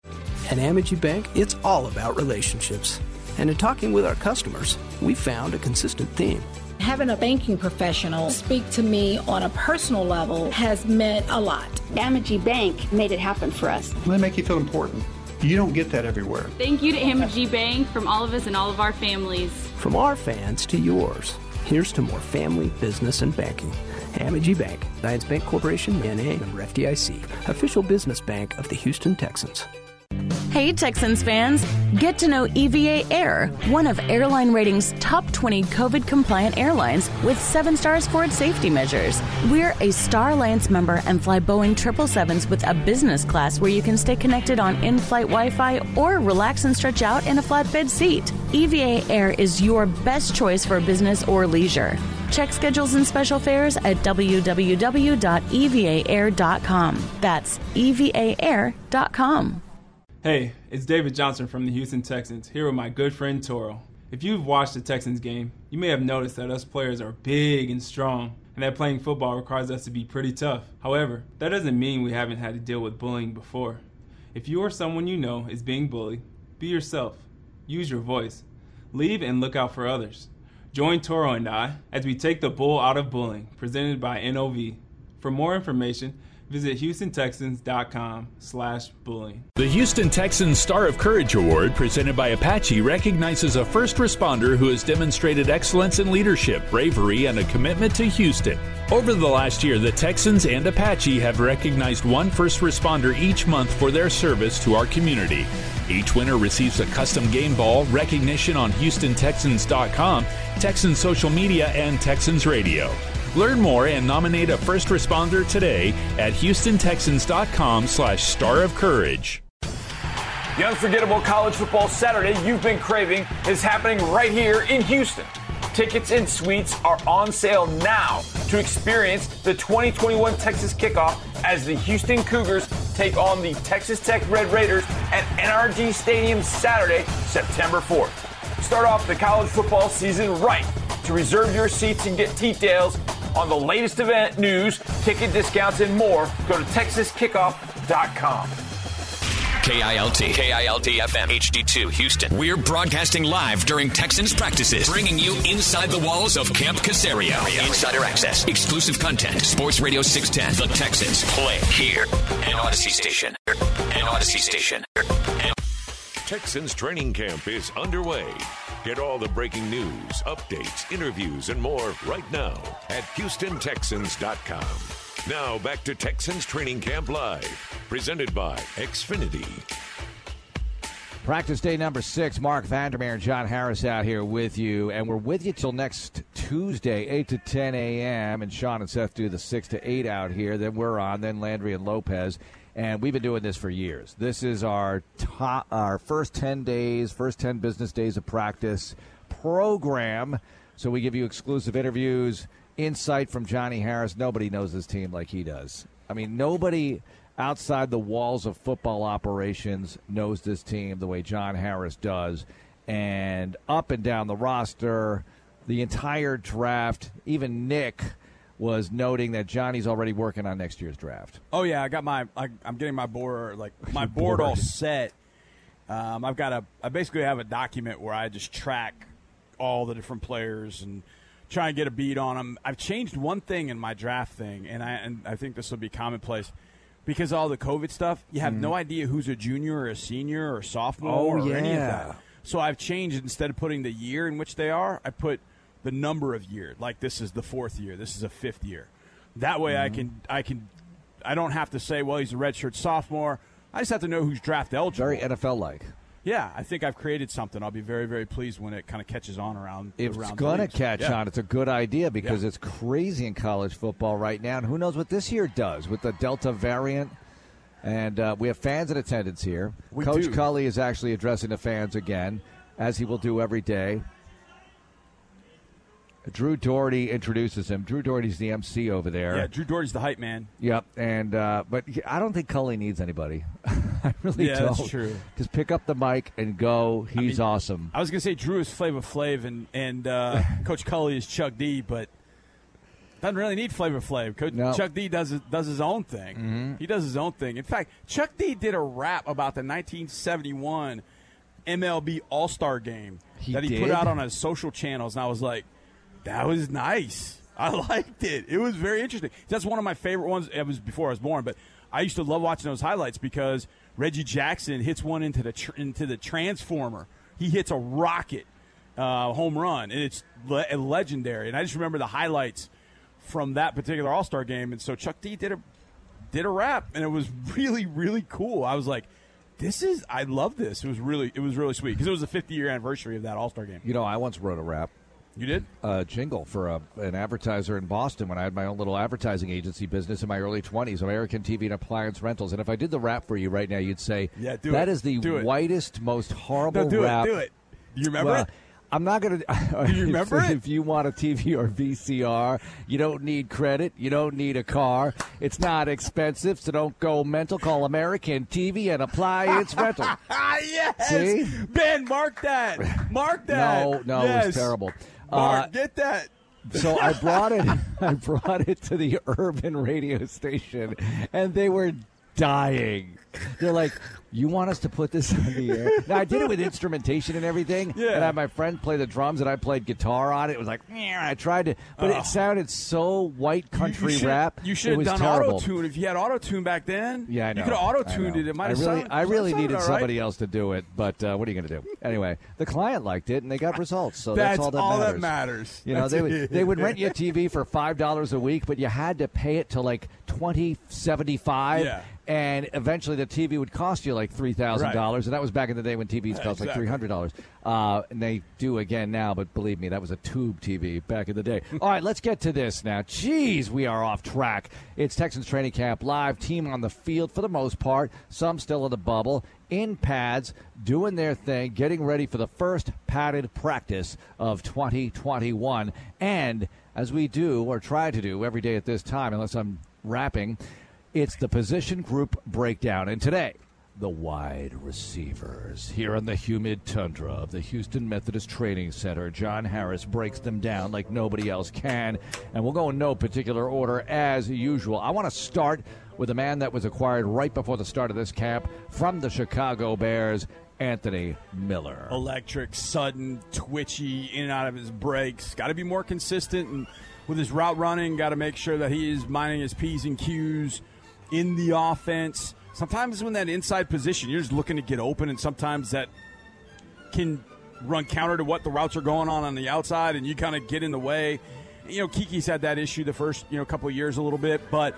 At Amegy Bank, it's all about relationships. And in talking with our customers, we found a consistent theme. Having a banking professional speak to me on a personal level has meant a lot. Amegy Bank made it happen for us. They make you feel important. You don't get that everywhere. Thank you to Amegy Bank from all of us and all of our families. From our fans to yours, here's to more family, business, and banking. Amegy Bank, Zions Bancorporation, NA, member FDIC, official business bank of the Houston Texans. Hey, Texans fans! Get to know EVA Air, one of Airline Ratings' top 20 COVID compliant airlines with seven stars for its safety measures. We're a Star Alliance member and fly Boeing 777s with a business class where you can stay connected on in flight Wi Fi or relax and stretch out in a flatbed seat. EVA Air is your best choice for business or leisure. Check schedules and special fares at www.evaair.com. That's evaair.com. Hey, it's David Johnson from the Houston Texans, here with my good friend Toro. If you've watched the Texans game, you may have noticed that us players are big and strong, and that playing football requires us to be pretty tough. However, that doesn't mean we haven't had to deal with bullying before. If you or someone you know is being bullied, be yourself. Use your voice. Leave and look out for others. Join Toro and I as we take the bull out of bullying, presented by NOV. For more information, visit houstontexans.com slash bullying. The Houston Texans Star of Courage Award, presented by Apache, recognizes a first responder who has demonstrated excellence in leadership, bravery, and a commitment to Houston. Over the last year, the Texans and Apache have recognized one first responder each month for their service to our community. Each winner receives a custom game ball, recognition on HoustonTexans.com, Texans social media, and Texans radio. Learn more and nominate a first responder today at HoustonTexans.com slash Star of Courage. The unforgettable college football Saturday you've been craving is happening right here in Houston. Tickets and suites are on sale now to experience the 2021 Texas kickoff as the Houston Cougars take on the Texas Tech Red Raiders at NRG Stadium Saturday, September 4th. Start off the college football season right. To reserve your seats and get details on the latest event news, ticket discounts, and more, go to texaskickoff.com. KILT, KILT FM, HD2, Houston. We're broadcasting live during Texans practices, bringing you inside the walls of Camp Caserio. Insider access, exclusive content. Sports Radio 610, The Texans play here. And Audacy Station. And Audacy Station. Texans training camp is underway. Get all the breaking news, updates, interviews, and more right now at HoustonTexans.com. Now back to Texans Training Camp Live, presented by Xfinity. Practice day number six. Marc Vandermeer and John Harris out here with you, and we're with you till next Tuesday, eight to ten a.m. And Sean and Seth do the six to eight out here. Then we're on. Then Landry and Lopez, and we've been doing this for years. This is our top, our first ten days, first ten business days of practice program. So we give you exclusive interviews, insight from Johnny Harris. Nobody knows this team like he does. I mean, nobody outside the walls of football operations knows this team the way John Harris does. And up and down the roster, the entire draft, even Nick was noting that Johnny's already working on next year's draft. Oh yeah, I got my I, am getting my board like [laughs] my board all set. Um, I've got a, I basically have a document where I just track all the different players and try and get a beat on them. I've changed one thing in my draft thing, and I and I think this will be commonplace because all the COVID stuff. You have Mhm. no idea who's a junior or a senior or a sophomore Oh, or any of that. So I've changed instead of putting the year in which they are, I put the number of year. Like this is the fourth year, this is a fifth year. That way, I Mm-hmm. can I can I don't have to say, well, he's a redshirt sophomore. I just have to know who's draft eligible. Very NFL like. Yeah, I think I've created something. I'll be very, very pleased when it kind of catches on around. If around it's going to catch Yeah. on, it's a good idea because Yeah. it's crazy in college football right now. And who knows what this year does with the Delta variant. And uh, we have fans in attendance here. We Coach do. Culley is actually addressing the fans again, as he will do every day. Drew Doherty introduces him. Drew Doherty's the MC over there. Yeah, Drew Doherty's the hype man. Yep, and uh, but I don't think Culley needs anybody. [laughs] I really Yeah, don't. that's true. Just pick up the mic and go. He's awesome. I was gonna say Drew is Flavor Flav and and uh, [laughs] Coach Culley is Chuck D, but doesn't really need Flavor Flav. Coach No. Chuck D does his- does his own thing. Mhm. He does his own thing. In fact, Chuck D did a rap about the 1971 MLB All Star Game He that he did? put out on his social channels, and I was like, that was nice. I [laughs] liked it. It was very interesting. That's one of my favorite ones. It was before I was born, but I used to love watching those highlights because Reggie Jackson hits one into the tr- into the transformer. He hits a rocket uh, home run, and it's le- legendary. And I just remember the highlights from that particular All Star game. And so Chuck D did a did a rap, and it was [laughs] really really cool. I was like, "This is I love this." It was really it was really sweet because it was the 50 year anniversary of that All Star game. You know, I once wrote a rap. You did? A jingle for a, an advertiser in Boston when I had my own little advertising agency business in my early 20s, American TV and Appliance Rentals. And if I did the rap for you right now, you'd say, Yeah, do that it. is the Do it. whitest, most horrible No, do rap. it. Do it. Do you remember Well, it? I'm not going [laughs] to. Do you remember if, [laughs] it? If you want a TV or VCR, you don't need credit. You don't need a car. It's not expensive, so don't go mental. Call American TV and Appliance Rental. Ah, [laughs] yes. See? Ben, mark that. Mark that. No, no, it Yes. was terrible. Mark, Uh, get that. so I brought it. [laughs] I brought it to the urban radio station, and they were dying. They're like, "You want us to put this [laughs] on the air?" Now I did it with instrumentation and everything. Yeah. And I had my friend play the drums, and I played guitar on it. It was like. I tried to, but Ugh. it sounded so white country you should, rap. You should have done auto tune if you had auto tune back then. Yeah, I know. You could have auto tuned it. It might I have really, sounded- I really needed right. somebody else to do it, but uh, what are you going to do? Anyway, the client liked it, and they got results. So that's, That's all that all that matters. matters. You know, That's they would it. they would rent you a TV for five dollars a week, but you had to pay it to like twenty seventy five. Yeah. And eventually, the TV would cost you like three thousand dollars, and that was back in the day when TVs cost like exactly. three hundred dollars. Uh, and they do again now, but believe me, that was a tube TV back in the day. [laughs] All right, let's get to this now. Jeez, we are off track. It's Texans training camp live. Team on the field for the most part. Some still in the bubble, in pads, doing their thing, getting ready for the first padded practice of 2021. And as we do or try to do every day at this time, unless I'm rapping, it's the position group breakdown. And today, the wide receivers. Here in the humid tundra of the Houston Methodist Training Center, John Harris breaks them down like nobody else can. And we'll go in no particular order as usual. I want to start with a man that was acquired right before the start of this camp from the Chicago Bears, Anthony Miller. electric, sudden, twitchy, in and out of his breaks. Got to be more consistent and with his route running. Got to make sure that he is minding his p's and q's in the offense. Sometimes when that inside position, you're just looking to get open, and sometimes that can run counter to what the routes are going on on the outside, and you kind of get in the way. You know, Keke's had that issue the first you know couple of years a little bit, but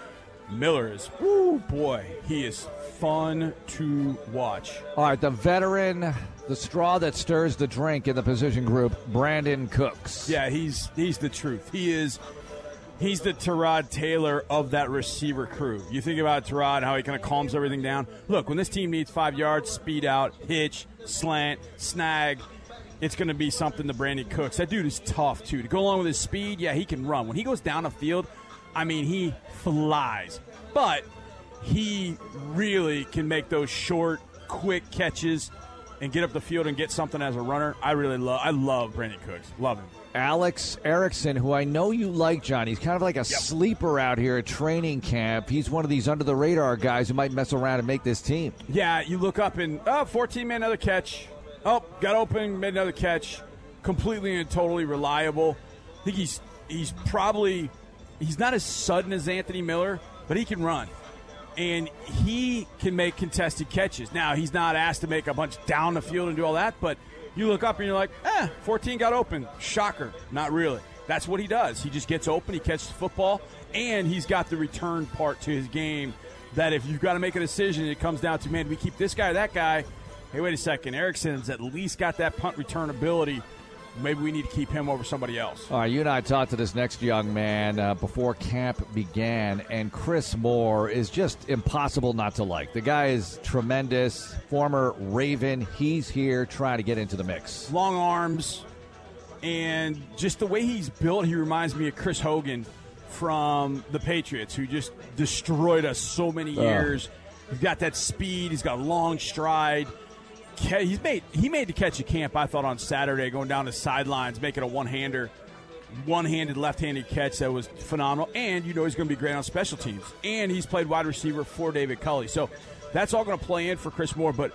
Miller is, whoo boy, he is fun to watch. All right, the veteran, the straw that stirs the drink in the position group, Brandin Cooks. Yeah, he's he's the truth. He is he's the Tyrod Taylor of that receiver crew. You think about Tyrod, how he kind of calms everything down. Look, when this team needs five yards, speed out, hitch, slant, snag, it's going to be something to Brandin Cooks. That dude is tough too. To go along with his speed, yeah, he can run. When he goes down the field, I mean, he flies. But he really can make those short, quick catches and get up the field and get something as a runner. I really love. I love Brandin Cooks. Love him. Alex Erickson, who I know you like, John. He's kind of like a sleeper out here at training camp. He's one of these under the radar guys who might mess around and make this team. Yeah, you look up and oh, 14 made another catch. Oh, got open, made another catch. Completely and totally reliable. I think he's he's probably he's not as sudden as Anthony Miller, but he can run. And he can make contested catches. Now, he's not asked to make a bunch down the field and do all that, but you look up and you're like, eh, 14 got open. Shocker. Not really. That's what he does. He just gets open, he catches the football, and he's got the return part to his game that if you've got to make a decision, it comes down to, man, we keep this guy or that guy? Hey, wait a second. Erickson's at least got that punt return ability. Maybe we need to keep him over somebody else. All right, you and I talked to this next young man uh, before camp began, and Chris Moore is just impossible not to like. The guy is tremendous, former Raven. He's here trying to get into the mix. Long arms, and just the way he's built, he reminds me of Chris Hogan from the Patriots, who just destroyed us so many Ugh. years. He's got that speed. He's got a long stride. He's made he made the catch at camp. I thought on Saturday, going down the sidelines, making a one hander, one handed left handed catch that was phenomenal. And you know he's going to be great on special teams. And he's played wide receiver for David Culley, so that's all going to play in for Chris Moore. But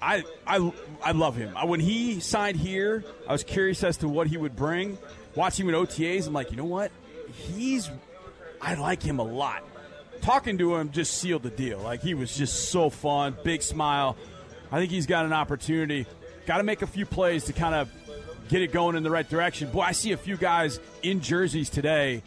I I I love him. When he signed here, I was curious as to what he would bring. Watching him in OTAs, I'm like, you know what? He's I like him a lot. Talking to him just sealed the deal. Like he was just so fun, big smile. I think he's got an opportunity. Got to make a few plays to kind of get it going in the right direction. Boy, I see a few guys in jerseys today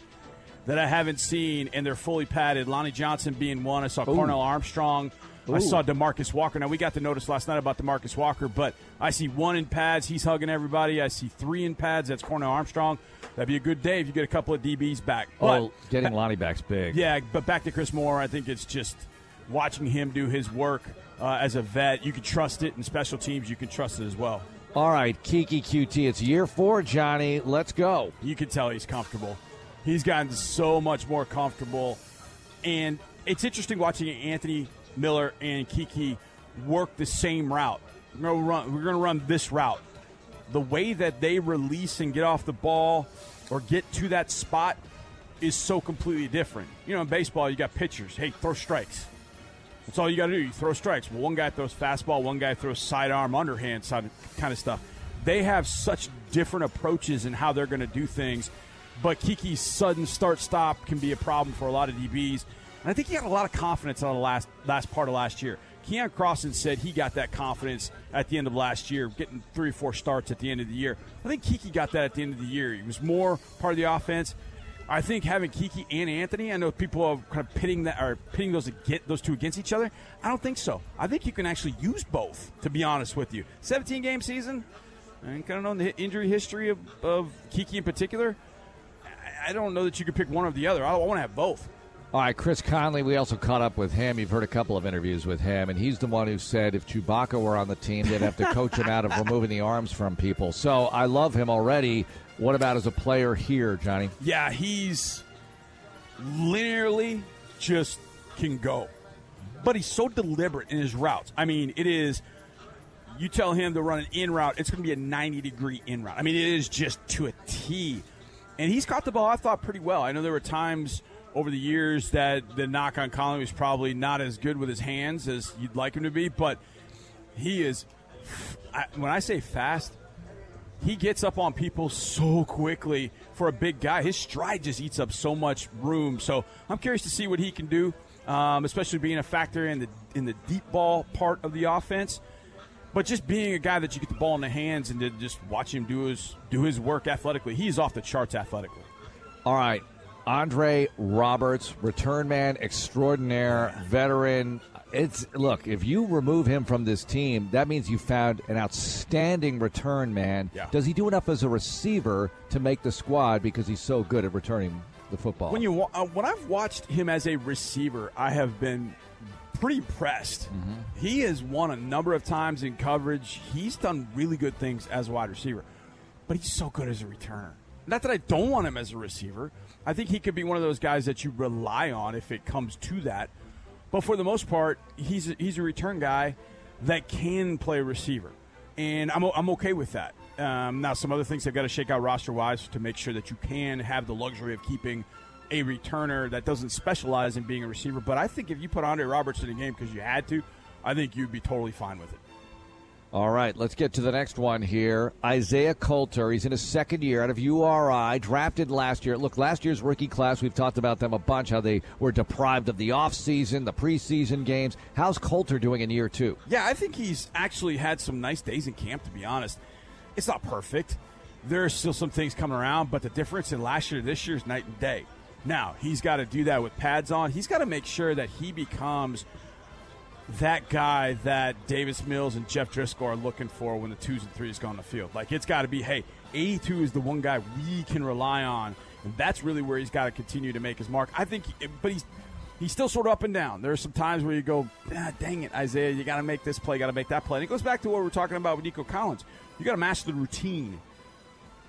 that I haven't seen, and they're fully padded. Lonnie Johnson being one. I saw Ooh. Cornell Armstrong. I Ooh. saw Demarcus Walker. Now we got the notice last night about Demarcus Walker, but I see one in pads. He's hugging everybody. I see three in pads. That's Cornell Armstrong. That'd be a good day if you get a couple of DBs back. Oh, but oh, getting Lonnie back's big. yeah, but back to Chris Moore, I think it's just watching him do his work uh, as a vet. You can trust it in special teams. You can trust it as well. All right, Keke Coutee. It's year four, Johnny. Let's go. You can tell he's comfortable. He's gotten so much more comfortable, and it's interesting watching Anthony Miller and Keke work the same route. We're going to run. We're going to run this route. The way that they release and get off the ball or get to that spot is so completely different. You know, in baseball, you got pitchers. Hey, throw strikes. That's all you got to do. You throw strikes. One guy throws fastball, one guy throws sidearm, underhand side kind of stuff. They have such different approaches in how they're going to do things. But Keke's sudden start stop can be a problem for a lot of DBs. And I think he had a lot of confidence on the last last part of last year. Keion Crossen said he got that confidence at the end of last year, getting three or four starts at the end of the year. I think Keke got that at the end of the year. He was more part of the offense. I think having Keke and Anthony, I know people are kind of pitting that are pitting those get those two against each other. I don't think so. I think you can actually use both. To be honest with you, 17 game season, and kind of know the injury history of, of Keke in particular. I, I don't know that you could pick one or the other. I, I want to have both. All right, Chris Conley, we also caught up with him. You've heard a couple of interviews with him, and he's the one who said if Chewbacca were on the team, they'd have to coach him out of removing the arms from people. So I love him already. What about as a player here, Johnny? Yeah, he's linearly just can go. But he's so deliberate in his routes. I mean, it is you tell him to run an in route, it's going to be a 90 degree in route. I mean, it is just to a T. And he's caught the ball, I thought, pretty well. I know there were times over the years that the knock on Conley was probably not as good with his hands as you'd like him to be, but he is, when I say fast, he gets up on people so quickly for a big guy. His stride just eats up so much room. So I'm curious to see what he can do, um, especially being a factor in the in the deep ball part of the offense. But just being a guy that you get the ball in the hands and to just watch him do his do his work athletically, he's off the charts athletically. All right. Andre Roberts, return man extraordinaire, veteran. It's look, if you remove him from this team, that means you found an outstanding return man. Yeah. Does he do enough as a receiver to make the squad because he's so good at returning the football? When you uh, when I've watched him as a receiver, I have been pretty impressed. He has won a number of times in coverage. He's done really good things as a wide receiver, but he's so good as a returner. Not that I don't want him as a receiver. I think he could be one of those guys that you rely on if it comes to that. But for the most part, he's a, he's a return guy that can play receiver. and I'm, I'm okay with that. Um, now, some other things they've got to shake out roster wise to make sure that you can have the luxury of keeping a returner that doesn't specialize in being a receiver. But I think if you put Andre Roberts in a game because you had to, I think you'd be totally fine with it. All right, let's get to the next one here. Isaiah Coulter. He's in his second year out of URI, drafted last year. Look, last year's rookie class, we've talked about them a bunch, how they were deprived of the offseason, the preseason games. How's Coulter doing in year two? Yeah, I think he's actually had some nice days in camp, to be honest. It's not perfect. There are still some things coming around, but the difference in last year to this year is night and day. Now, he's got to do that with pads on. He's got to make sure that he becomes that guy that Davis Mills and Jeff Driskel are looking for when the twos and threes go on the field. Like, it's got to be, hey, 82 is the one guy we can rely on. And that's really where he's got to continue to make his mark. I think, but he's he's still sort of up and down. There are some times where you go, ah, dang it, Isaiah, you got to make this play, got to make that play. And it goes back to what we we're talking about with Nico Collins. You got to master the routine.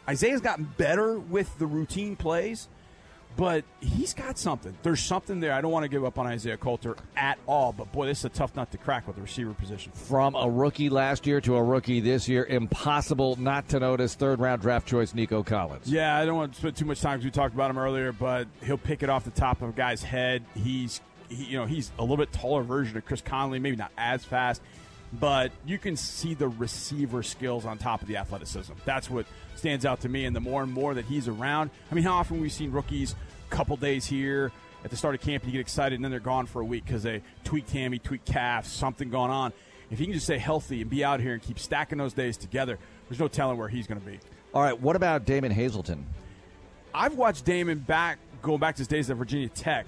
Isaiah's gotten better with the routine plays, but he's got something. There's something there. I don't want to give up on Isaiah Coulter at all, but boy, this is a tough nut to crack with the receiver position. From a rookie last year to a rookie this year, impossible not to notice third round draft choice Nico Collins. Yeah, I don't want to spend too much time because we talked about him earlier, but he'll pick it off the top of a guy's head. He's, he, you know, he's a little bit taller version of Chris Conley, maybe not as fast, but you can see the receiver skills on top of the athleticism. That's what stands out to me. And the more and more that he's around, I mean, how often we've seen rookies a couple days here at the start of camp and you get excited and then they're gone for a week because they tweaked hammy, tweaked calf, something going on. If he can just stay healthy and be out here and keep stacking those days together, there's no telling where he's going to be. All right, what about Damon Hazelton? I've watched Damon back going back to his days at Virginia Tech,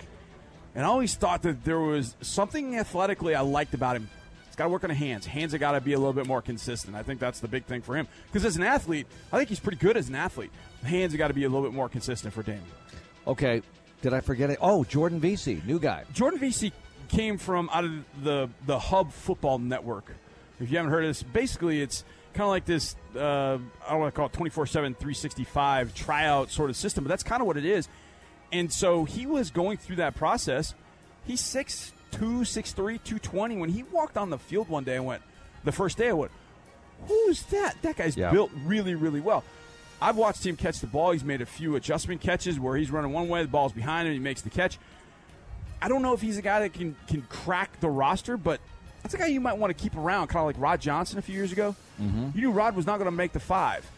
and I always thought that there was something athletically I liked about him. Got to work on the hands. Hands have got to be a little bit more consistent. I think that's the big thing for him. Because as an athlete, I think he's pretty good as an athlete. Hands have got to be a little bit more consistent for Damon. Okay, did I forget it? Oh, Jordan Veasy, new guy. Jordan Veasy came from out of the the Hub Football Network. If you haven't heard of this, basically it's kind of like this. Uh, I don't want to call it 24 7, 365 tryout sort of system, but that's kind of what it is. And so he was going through that process. He's 6'2, 6'3, 220. When he walked on the field one day and went, the first day, I went, who's that? That guy's Yeah. built really, really well. I've watched him catch the ball. He's made a few adjustment catches where he's running one way, the ball's behind him, he makes the catch. I don't know if he's a guy that can can crack the roster, but that's a guy you might want to keep around, kind of like Rod Johnson a few years ago. Mhm. You knew Rod was not going to make the five,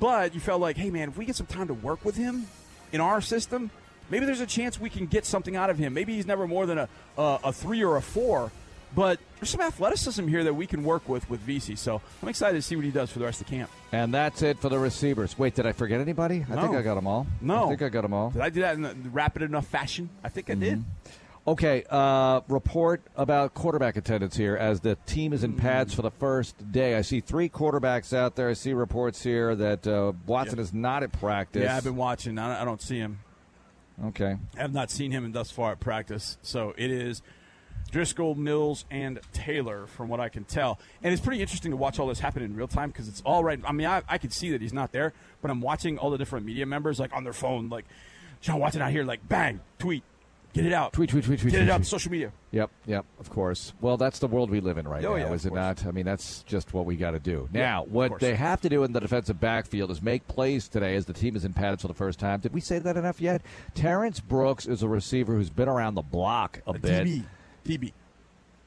but you felt like, hey man, if we get some time to work with him in our system, maybe there's a chance we can get something out of him. Maybe he's never more than a a, a three or a four, but there's some athleticism here that we can work with with Veasy. So I'm excited to see what he does for the rest of the camp. And that's it for the receivers. Wait, did I forget anybody? I think I got them all. No, I think I got them all. Did I do that in a rapid enough fashion? I think I did. Okay, uh, report about quarterback attendance here as the team is in pads for the first day. I see three quarterbacks out there. I see reports here that uh, Watson Yeah. is not at practice. Yeah, I've been watching. I I don't see him. Okay. I have not seen him in thus far at practice. So it is Driskel, Mills, and Taylor, from what I can tell. And it's pretty interesting to watch all this happen in real time because it's all right. I mean, I, I can see that he's not there, but I'm watching all the different media members like on their phone, like John Watson out here, like bang, tweet, get it out, tweet, tweet, tweet, tweet, get tweet, it out, social media. Yep, yep, of course. Well, that's the world we live in right Oh, now, yeah, is it not? I mean, that's just what we got to do. Now, of what they have to do in the defensive backfield is make plays today as the team is in pads for the first time. Did we say that enough yet? Terrence Brooks is a receiver who's been around the block a, bit. DB, DB.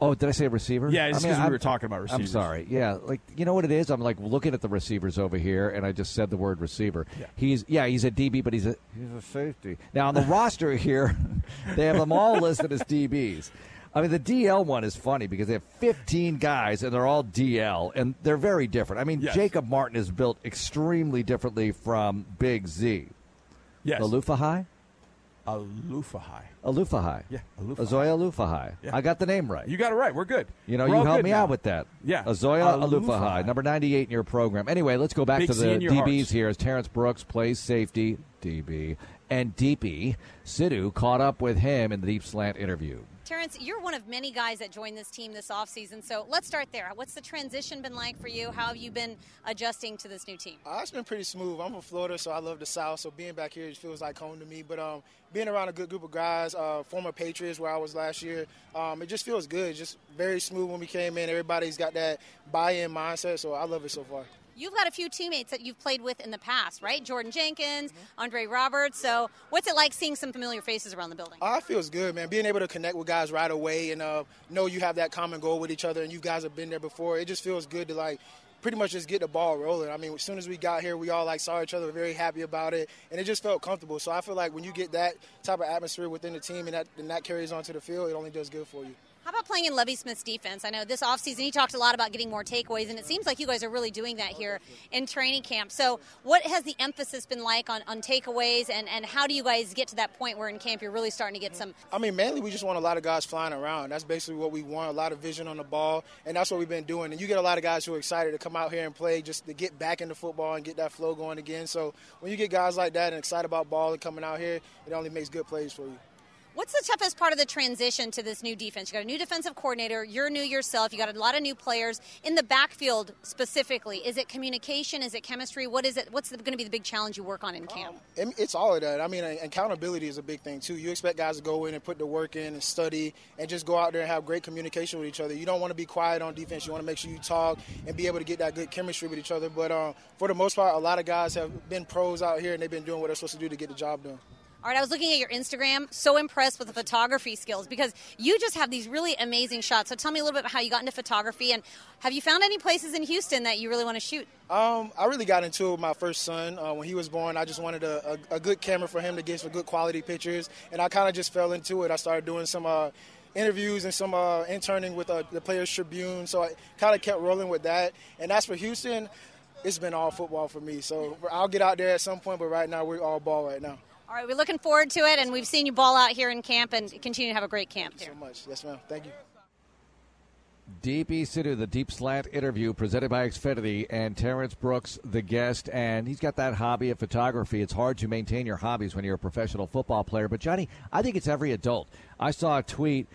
Oh, did I say receiver? Yeah, it's I mean, we were talking about receivers. I'm sorry. Yeah, like you know what it is. I'm like looking at the receivers over here, and I just said the word receiver. Yeah. He's yeah, he's a DB, but he's a he's a safety. Now on the [laughs] roster here, [laughs] they have them all listed as DBs. I mean, the DL one is funny because they have 15 guys and they're all DL, and they're very different. I mean, Yes. Jacob Martin is built extremely differently from Big Z. Yes. Alufohai? Alufohai. Alufohai. Yeah, Alufohai. Auzoyah Alufohai. Yeah. I got the name right. You got it right. We're good. You know, We're you helped me now. out with that. Yeah. Auzoyah Alufohai. Alufohai, number 98 in your program. Anyway, let's go back Big to the DBs hearts. here as Terrence Brooks plays safety, DB, And Deepi Sidhu caught up with him in the Deep Slant interview. Terrence, you're one of many guys that joined this team this offseason. So let's start there. What's the transition been like for you? How have you been adjusting to this new team? Uh, it's been pretty smooth. I'm from Florida, so I love the South. So being back here feels like home to me. But um, being around a good group of guys, uh, former Patriots where I was last year, um, it just feels good. Just very smooth when we came in. Everybody's got that buy-in mindset, so I love it so far. You've got a few teammates that you've played with in the past, right? Jordan Jenkins, Andre Roberts. So, what's it like seeing some familiar faces around the building? Uh, it feels good, man. Being able to connect with guys right away and uh, know you have that common goal with each other, and you guys have been there before. It just feels good to like pretty much just get the ball rolling. I mean, as soon as we got here, we all like saw each other, very happy about it, and it just felt comfortable. So I feel like when you get that type of atmosphere within the team and that and that carries onto the field, it only does good for you. About playing in Lovie Smith's defense? I know this offseason he talked a lot about getting more takeaways, and it seems like you guys are really doing that here in training camp. So, what has the emphasis been like on, on takeaways, and, and how do you guys get to that point where in camp you're really starting to get some? I mean, mainly we just want a lot of guys flying around. That's basically what we want a lot of vision on the ball, and that's what we've been doing. And you get a lot of guys who are excited to come out here and play just to get back into football and get that flow going again. So, when you get guys like that and excited about ball and coming out here, it only makes good plays for you. What's the toughest part of the transition to this new defense? You got a new defensive coordinator. You're new yourself. You got a lot of new players in the backfield specifically. Is it communication? Is it chemistry? What is it? What's going to be the big challenge you work on in camp? Um, it's all of that. I mean, accountability is a big thing too. You expect guys to go in and put the work in and study and just go out there and have great communication with each other. You don't want to be quiet on defense. You want to make sure you talk and be able to get that good chemistry with each other. But um, for the most part, a lot of guys have been pros out here and they've been doing what they're supposed to do to get the job done. All right, I was looking at your Instagram, so impressed with the photography skills because you just have these really amazing shots. So tell me a little bit about how you got into photography and have you found any places in Houston that you really want to shoot? Um, I really got into it with my first son. Uh, when he was born, I just wanted a, a, a, good camera for him to get some good quality pictures, and I kind of just fell into it. I started doing some. Uh, interviews and some uh, interning with uh, the Players Tribune. So I kind of kept rolling with that. And as for Houston, it's been all football for me. So I'll get out there at some point, but right now we're all ball right now. All right, we're looking forward to it, and we've seen you ball out here in camp and continue to have a great camp. Thank you so much. Yes, ma'am. Thank you. Deep Sidhu, the Deep Slant interview presented by Xfinity, and Terrence Brooks, the guest. And he's got that hobby of photography. It's hard to maintain your hobbies when you're a professional football player. But, Johnny, I think it's every adult. I saw a tweet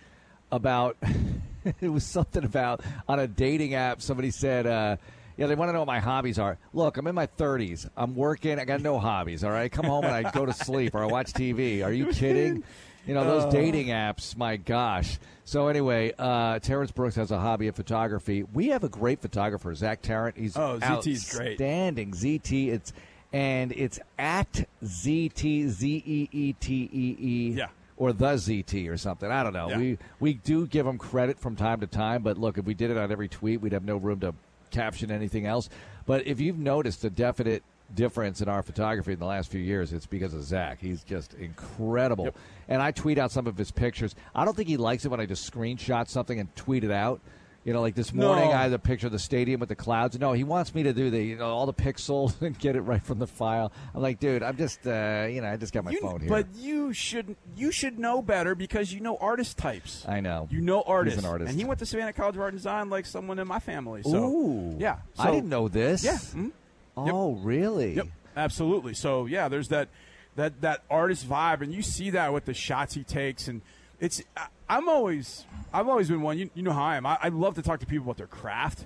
about, [laughs] it was something about on a dating app, somebody said, uh, yeah, they want to know what my hobbies are. Look, I'm in my 30s. I'm working. I got no hobbies. All right, I come home and I go to sleep or I watch TV. Are you kidding? You know those uh. dating apps. My gosh. So anyway, uh, Terrence Brooks has a hobby of photography. We have a great photographer, Zach Tarrant. He's oh, ZT's great. Standing ZT. It's and it's at ZT Z E E T E E. Yeah or the ZT or something. I don't know. Yeah. We we do give him credit from time to time, but look, if we did it on every tweet, we'd have no room to caption anything else. But if you've noticed a definite difference in our photography in the last few years, it's because of Zach. He's just incredible. Yep. And I tweet out some of his pictures. I don't think he likes it when I just screenshot something and tweet it out. You know, like this morning, no. I had a picture of the stadium with the clouds. No, he wants me to do the you know all the pixels [laughs] and get it right from the file. I'm like, dude, I'm just uh, you know, I just got my you, phone here. But you should you should know better because you know artist types. I know. You know artists. He's an artist, and he went to Savannah College of Art and Design like someone in my family. So Ooh, yeah, so, I didn't know this. Yeah. Mm-hmm. Oh, yep. really? Yep. Absolutely. So yeah, there's that that that artist vibe, and you see that with the shots he takes and it's I'm always I've always been one. You, you know how I am. I, I, love to talk to people about their craft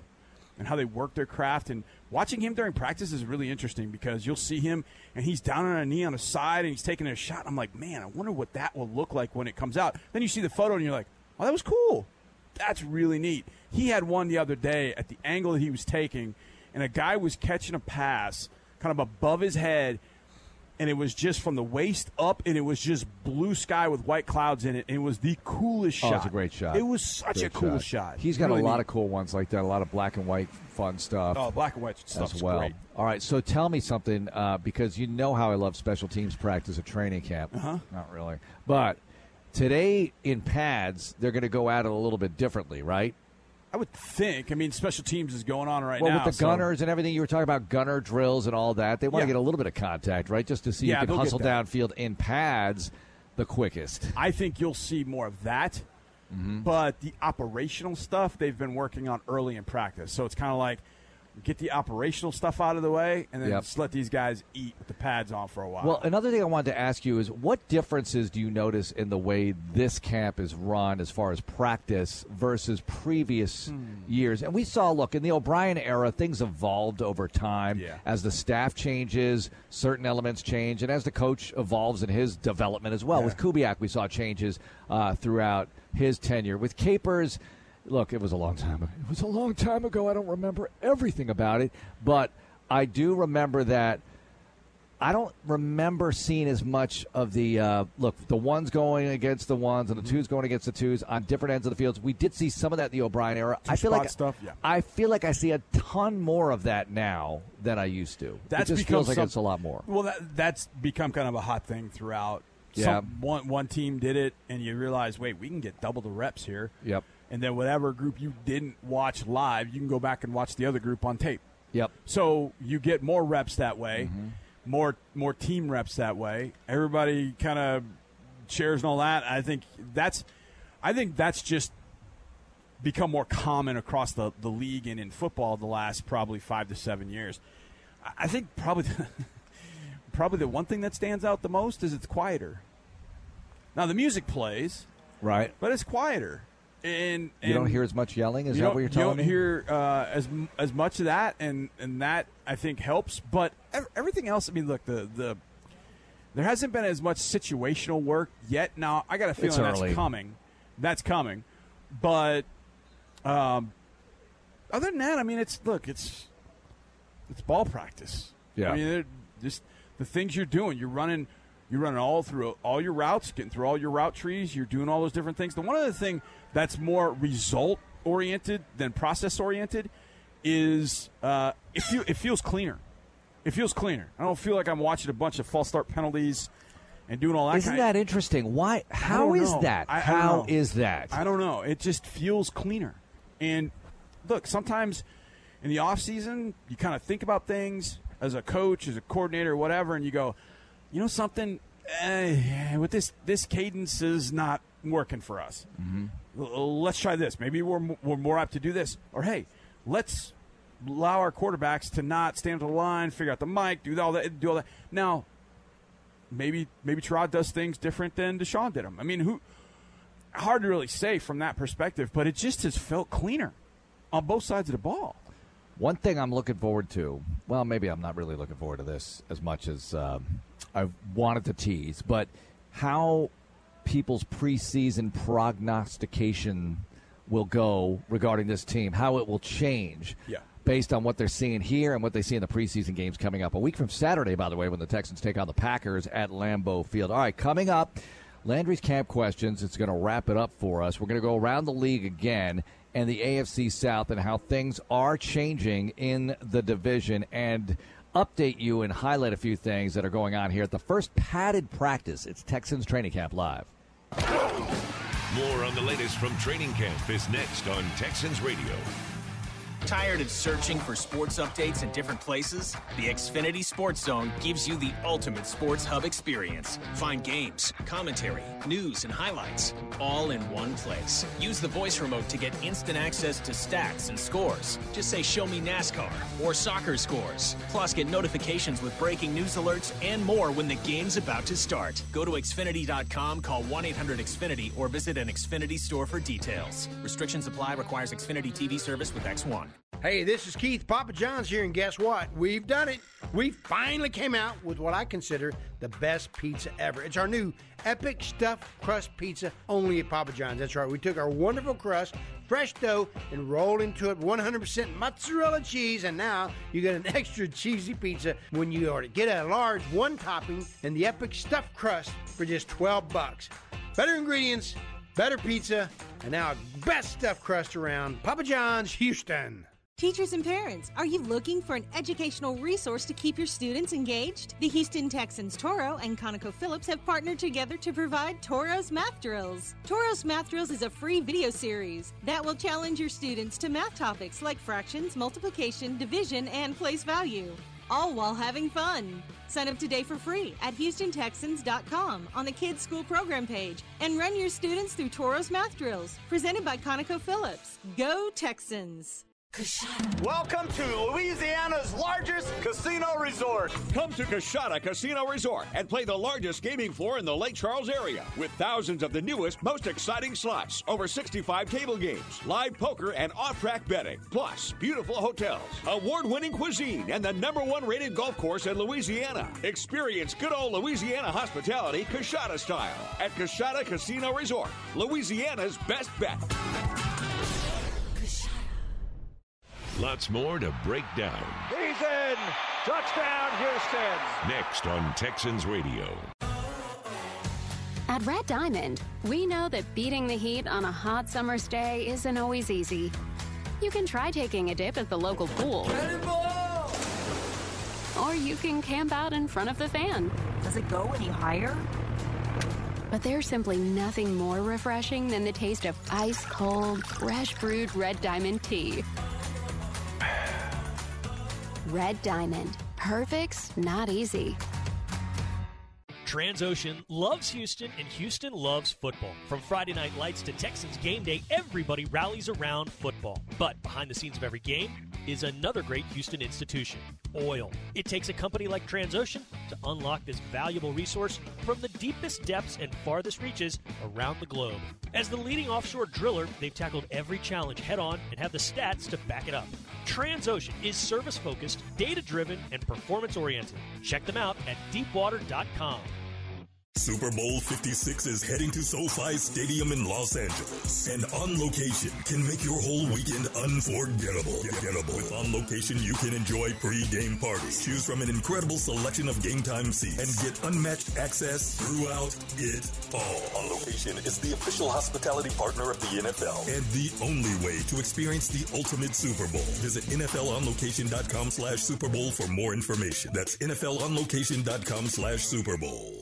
and how they work their craft. And watching him during practice is really interesting because you'll see him and he's down on a knee on a side and he's taking a shot. I'm like, man, I wonder what that will look like when it comes out. Then you see the photo and you're like, oh, that was cool. That's really neat. He had one the other day at the angle that he was taking, and a guy was catching a pass kind of above his head and it was just from the waist up, and it was just blue sky with white clouds in it. And it was the coolest shot. Oh, it's a great shot. It was such great a cool shot. shot. He's got really a lot neat. of cool ones like that. A lot of black and white fun stuff. Oh, black and white stuff as well. Great. All right, so tell me something uh, because you know how I love special teams practice at training camp. Uh-huh. Not really, but today in pads they're going to go at it a little bit differently, right? I would think. I mean, special teams is going on right well, now. with the so- gunners and everything you were talking about, gunner drills and all that, they want Yeah. to get a little bit of contact, right? Just to see Yeah, who can hustle downfield in pads the quickest. I think you'll see more of that. Mm-hmm. But the operational stuff they've been working on early in practice. So it's kind of like, get the operational stuff out of the way, and then Yep. just let these guys eat with the pads on for a while. Well, another thing I wanted to ask you is what differences do you notice in the way this camp is run as far as practice versus previous Hmm. years? And we saw, look, in the O'Brien era, things evolved over time Yeah. as the staff changes, certain elements change, and as the coach evolves in his development as well. Yeah. With Kubiak, we saw changes uh, throughout his tenure. With Capers, look, it was a long time ago. It was a long time ago. I don't remember everything about it, but I do remember that. I don't remember seeing as much of the uh, look the ones going against the ones and the Mm-hmm. twos going against the twos on different ends of the fields. We did see some of that in the O'Brien era. I feel like stuff, yeah. I feel like I see a ton more of that now than I used to. That's it just feels like some- it's a lot more. Well, that that's become kind of a hot thing throughout. Yeah. Some, one one team did it, and you realize, wait, we can get double the reps here. Yep. And then whatever group you didn't watch live, you can go back and watch the other group on tape. Yep. So you get more reps that way, Mm-hmm. more more team reps that way. Everybody kind of shares and all that. I think that's, I think that's just become more common across the, the league and in football the last probably five to seven years. I- I think probably [laughs] probably the one thing that stands out the most is it's quieter. Now the music plays, Right. but it's quieter. And, You don't hear as much yelling. Is that what you're talking about? you don't me? hear uh, as as much of that, and and that I think helps. But everything else, I mean, look, the the there hasn't been as much situational work yet. Now I got a feeling that's coming. That's coming, but um, other than that, I mean, it's look, it's it's ball practice. Yeah. I mean, just the things you're doing. You're running, you're running all through all your routes, getting through all your route trees. You're doing all those different things. The one other thing that's more result oriented than process oriented is uh, it feel, it feels cleaner. It feels cleaner. I don't feel like I'm watching a bunch of false start penalties and doing all that. Isn't that interesting? Why? How is know. that? I- I How know. is that? I don't know. It just feels cleaner. And look, sometimes in the off season, you kind of think about things as a coach, as a coordinator, whatever, and you go, you know something, eh, with this this cadence is not working for us. Mm-hmm. Let's try this. Maybe we're we're more apt to do this. Or hey, let's allow our quarterbacks to not stand to the line, figure out the mic, do all that, do all that. Now, maybe maybe Tyrod does things different than Deshaun did them. I mean, who? Hard to really say from that perspective, but it just has felt cleaner on both sides of the ball. One thing I'm looking forward to, well, maybe I'm not really looking forward to this as much as um, I wanted to tease, but how people's preseason prognostication will go regarding this team, how it will change Yeah. based on what they're seeing here and what they see in the preseason games coming up. A week from Saturday, by the way, when the Texans take on the Packers at Lambeau Field. All right, coming up, Landry's camp questions. It's going to wrap it up for us. We're going to go around the league again and the AFC South and how things are changing in the division and update you and highlight a few things that are going on here at the first padded practice. It's Texans Training Camp Live. More on the latest from training camp is next on Texans Radio. Tired of searching for sports updates in different places? The Xfinity Sports Zone gives you the ultimate sports hub experience. Find games, commentary, news, and highlights all in one place. Use the voice remote to get instant access to stats and scores. Just say, Show me NASCAR or soccer scores. Plus, get notifications with breaking news alerts and more when the game's about to start. Go to Xfinity.com, call 1 800 Xfinity, or visit an Xfinity store for details. Restrictions apply, requires Xfinity TV service with X1. Hey, this is Keith Papa John's here, and guess what? We've done it. We finally came out with what I consider the best pizza ever. It's our new epic stuffed crust pizza only at Papa John's. That's right. We took our wonderful crust, fresh dough, and rolled into it 100% mozzarella cheese, and now you get an [laughs] extra cheesy pizza when you order. Get a large one topping and the epic stuffed crust for just 12 bucks. Better ingredients, better pizza, and now best stuffed crust around. Papa John's, Houston. Teachers and parents, are you looking for an educational resource to keep your students engaged? The Houston Texans Toro and ConocoPhillips have partnered together to provide Toro's Math Drills. Toro's Math Drills is a free video series that will challenge your students to math topics like fractions, multiplication, division, and place value. All while having fun. Sign up today for free at HoustonTexans.com on the Kids School Program page and run your students through Toro's Math Drills, presented by ConocoPhillips. Go Texans! Welcome to Louisiana's largest casino resort. Come to Coushatta Casino Resort and play the largest gaming floor in the Lake Charles area with thousands of the newest, most exciting slots, over 65 table games, live poker, and off track betting. Plus, beautiful hotels, award winning cuisine, and the number one rated golf course in Louisiana. Experience good old Louisiana hospitality Coushatta style at Coushatta Casino Resort, Louisiana's best bet. Lots more to break down. He's in. Touchdown, Houston. Next on Texans Radio. At Red Diamond, we know that beating the heat on a hot summer's day isn't always easy. You can try taking a dip at the local pool. Or you can camp out in front of the fan. Does it go any higher? But there's simply nothing more refreshing than the taste of ice cold, fresh brewed Red Diamond tea. Red Diamond. Perfect's not easy. Transocean loves Houston and Houston loves football. From Friday night lights to Texans game day, everybody rallies around football. But behind the scenes of every game is another great Houston institution oil. It takes a company like Transocean to unlock this valuable resource from the deepest depths and farthest reaches around the globe. As the leading offshore driller, they've tackled every challenge head on and have the stats to back it up. Transocean is service focused, data driven, and performance oriented. Check them out at deepwater.com. Super Bowl 56 is heading to SoFi Stadium in Los Angeles. And On Location can make your whole weekend unforgettable. With On Location, you can enjoy pre-game parties, choose from an incredible selection of game time seats, and get unmatched access throughout it all. On Location is the official hospitality partner of the NFL and the only way to experience the ultimate Super Bowl. Visit NFLOnLocation.com slash Super Bowl for more information. That's NFLOnLocation.com slash Super Bowl.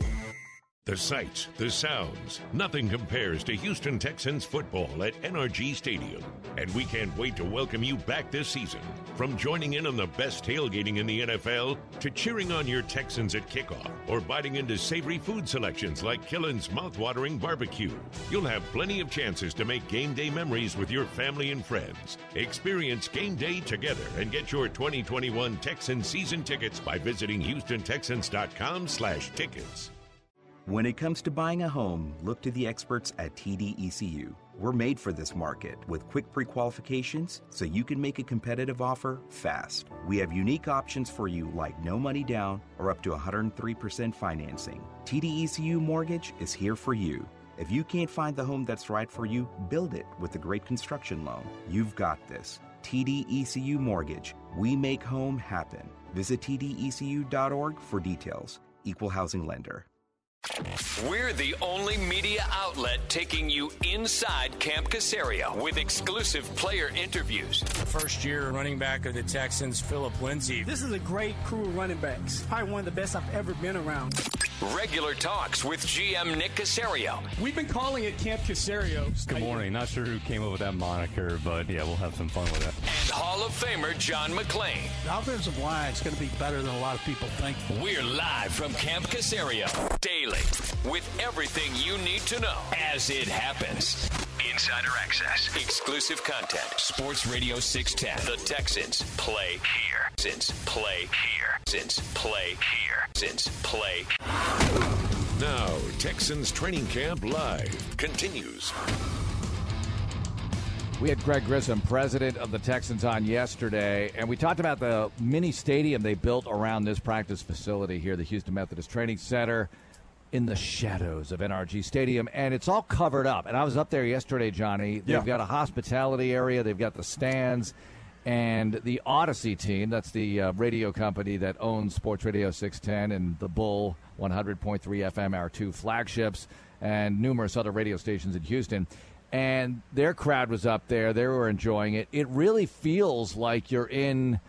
The sights, the sounds, nothing compares to Houston Texans football at NRG Stadium. And we can't wait to welcome you back this season. From joining in on the best tailgating in the NFL to cheering on your Texans at kickoff or biting into savory food selections like Killen's mouthwatering barbecue. You'll have plenty of chances to make game day memories with your family and friends. Experience game day together and get your 2021 Texans season tickets by visiting HoustonTexans.com slash tickets. When it comes to buying a home, look to the experts at TDECU. We're made for this market with quick pre qualifications so you can make a competitive offer fast. We have unique options for you like no money down or up to 103% financing. TDECU Mortgage is here for you. If you can't find the home that's right for you, build it with a great construction loan. You've got this. TDECU Mortgage. We make home happen. Visit TDECU.org for details. Equal housing lender. We're the only media outlet taking you inside Camp Caserio with exclusive player interviews. First year running back of the Texans, Philip Lindsay. This is a great crew of running backs. Probably one of the best I've ever been around. Regular talks with GM Nick Caserio. We've been calling it Camp Caserio. Good morning. Not sure who came up with that moniker, but yeah, we'll have some fun with it. And Hall of Famer John McClain. The offensive line is going to be better than a lot of people think. We're live from Camp Caserio daily with everything you need to know as it happens. Insider access, exclusive content. Sports Radio 610. The Texans play here. Since play here. Since play here. Since play. Now, Texans Training Camp Live continues. We had Greg Grigson, president of the Texans, on yesterday, and we talked about the mini stadium they built around this practice facility here, the Houston Methodist Training Center, in the shadows of NRG Stadium, and it's all covered up. And I was up there yesterday, Johnny. They've Yeah. got a hospitality area, they've got the stands, and the Audacy team, that's the uh, radio company that owns Sports Radio 610 and the Bull 100.3 FM, our two flagships, and numerous other radio stations in Houston. And their crowd was up there. They were enjoying it. It really feels like you're in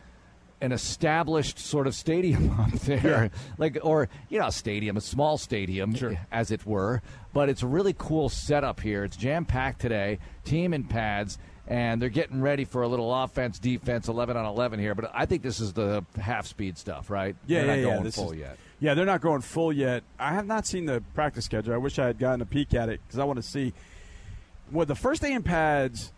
an established sort of stadium [laughs] up there, like or you know, a stadium, a small stadium, as it were. But it's a really cool setup here. It's jam packed today. Team in pads, and they're getting ready for a little offense, defense, eleven on eleven here. But I think this is the half speed stuff, right? Yeah, they're yeah, not yeah. going This full is- yet. Yeah, they're not going full yet. I have not seen the practice schedule. I wish I had gotten a peek at it because I want to see. Well, the first day in pads,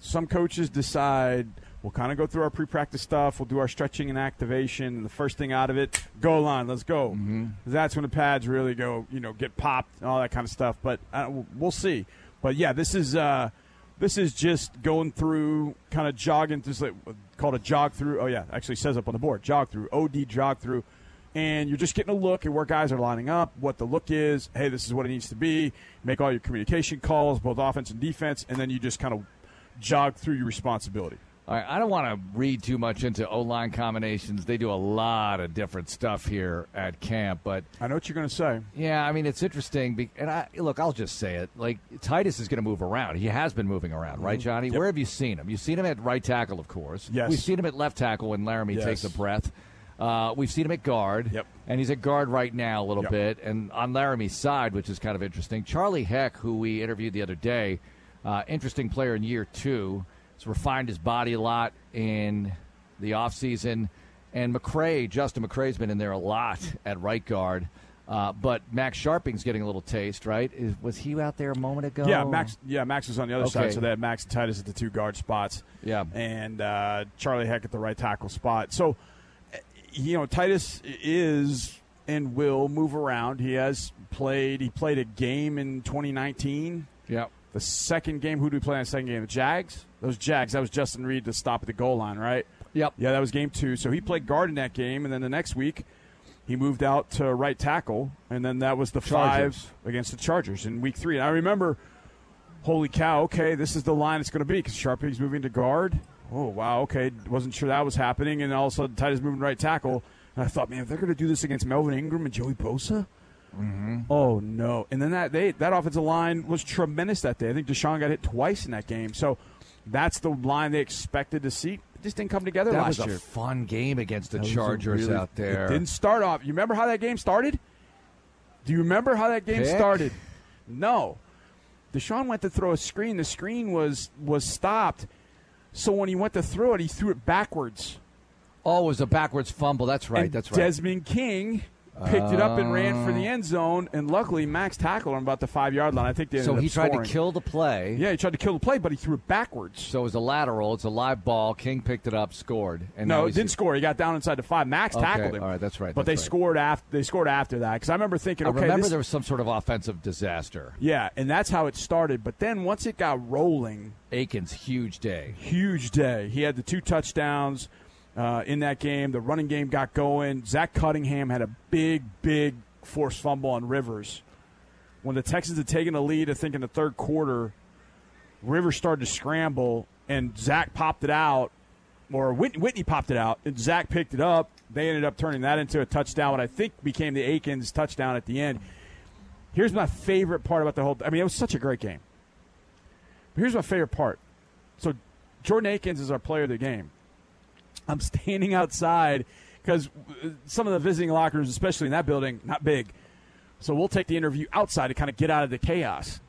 some coaches decide We'll kind of go through our pre-practice stuff. We'll do our stretching and activation. And the first thing out of it, goal line, let's go. Mm-hmm. That's when the pads really go, you know, get popped and all that kind of stuff. But uh, we'll see. But yeah, this is uh, this is just going through, kind of jogging, just like called a jog through. Oh yeah, actually says up on the board, jog through, OD jog through, and you're just getting a look at where guys are lining up, what the look is. Hey, this is what it needs to be. Make all your communication calls, both offense and defense, and then you just kind of jog through your responsibility. All right, I don't want to read too much into O line combinations. They do a lot of different stuff here at camp, but I know what you're going to say. Yeah, I mean it's interesting. Be- and I look, I'll just say it. Like Tytus is going to move around. He has been moving around, right, Mm-hmm. Johnny? Yep. Where have you seen him? You've seen him at right tackle, of course. Yes. We've seen him at left tackle when Laremy Yes. takes a breath. Uh, we've seen him at guard. Yep. And he's at guard right now a little Yep. bit. And on Laremy's side, which is kind of interesting, Charlie Heck, who we interviewed the other day, uh, interesting player in year two. Refined his body a lot in the offseason. And McCray, Justin McCray's been in there a lot at right guard. Uh, but Max Scharping's getting a little taste, right? Is, was he out there a moment ago? Yeah, Max. Yeah, Max was on the other Okay. side, so they had Max and Tytus at the two guard spots. Yeah, and uh, Charlie Heck at the right tackle spot. So, you know, Tytus is and will move around. He has played. He played a game in 2019. Yeah. The second game, who do we play in the second game? The Jags. Those Jags. That was Justin Reid to stop at the goal line, right? Yep. Yeah, that was game two. So he played guard in that game, and then the next week he moved out to right tackle, and then that was the Chargers. five against the Chargers in week three. And I remember, holy cow, okay, this is the line it's going to be because Sharpie's moving to guard. Oh, wow, okay, wasn't sure that was happening, and all of a sudden Tytus moving right tackle. And I thought, man, if they're going to do this against Melvin Ingram and Joey Bosa, Mm-hmm. Oh no! And then that they that offensive line was tremendous that day. I think Deshaun got hit twice in that game. So that's the line they expected to see. It just didn't come together That last was a fun game against the That Chargers really- out there. It didn't start off. You remember how that game started? Do you remember how that game Pick? started? No. Deshaun went to throw a screen. The screen was was stopped. So when he went to throw it, he threw it backwards. Oh, it was a backwards fumble. That's right. And that's right. Desmond King picked it up and ran for the ah. end zone, and luckily Max tackled him about the five yard line. I think they so he tried scoring. to kill the play. Yeah, he tried to kill the play, but he threw it backwards. So it was a lateral. It's a live ball. King picked it up, scored, and no, didn't score. He got down inside the five. Max Okay, tackled him. all right, that's right, But that's they right. scored after. They scored after that because I remember thinking, I okay, remember this, there was some sort of offensive disaster. yeah, and that's how it started. But then once it got rolling, Akins' huge day. huge day. He had the two touchdowns uh, in that game. The running game got going. Zach Cunningham had a big, big forced fumble on Rivers. When the Texans had taken the lead, I think in the third quarter, Rivers started to scramble, and Zach popped it out, or Whitney, Whitney popped it out, and Zach picked it up. They ended up turning that into a touchdown, what I think became the Akins touchdown at the end. Here's my favorite part about the whole. I mean, it was such a great game. But here's my favorite part. So Jordan Akins is our player of the game. [laughs] I'm standing outside because uh, some of the visiting locker rooms, especially in that building, not big. So we'll take the interview outside to kind of get out of the chaos.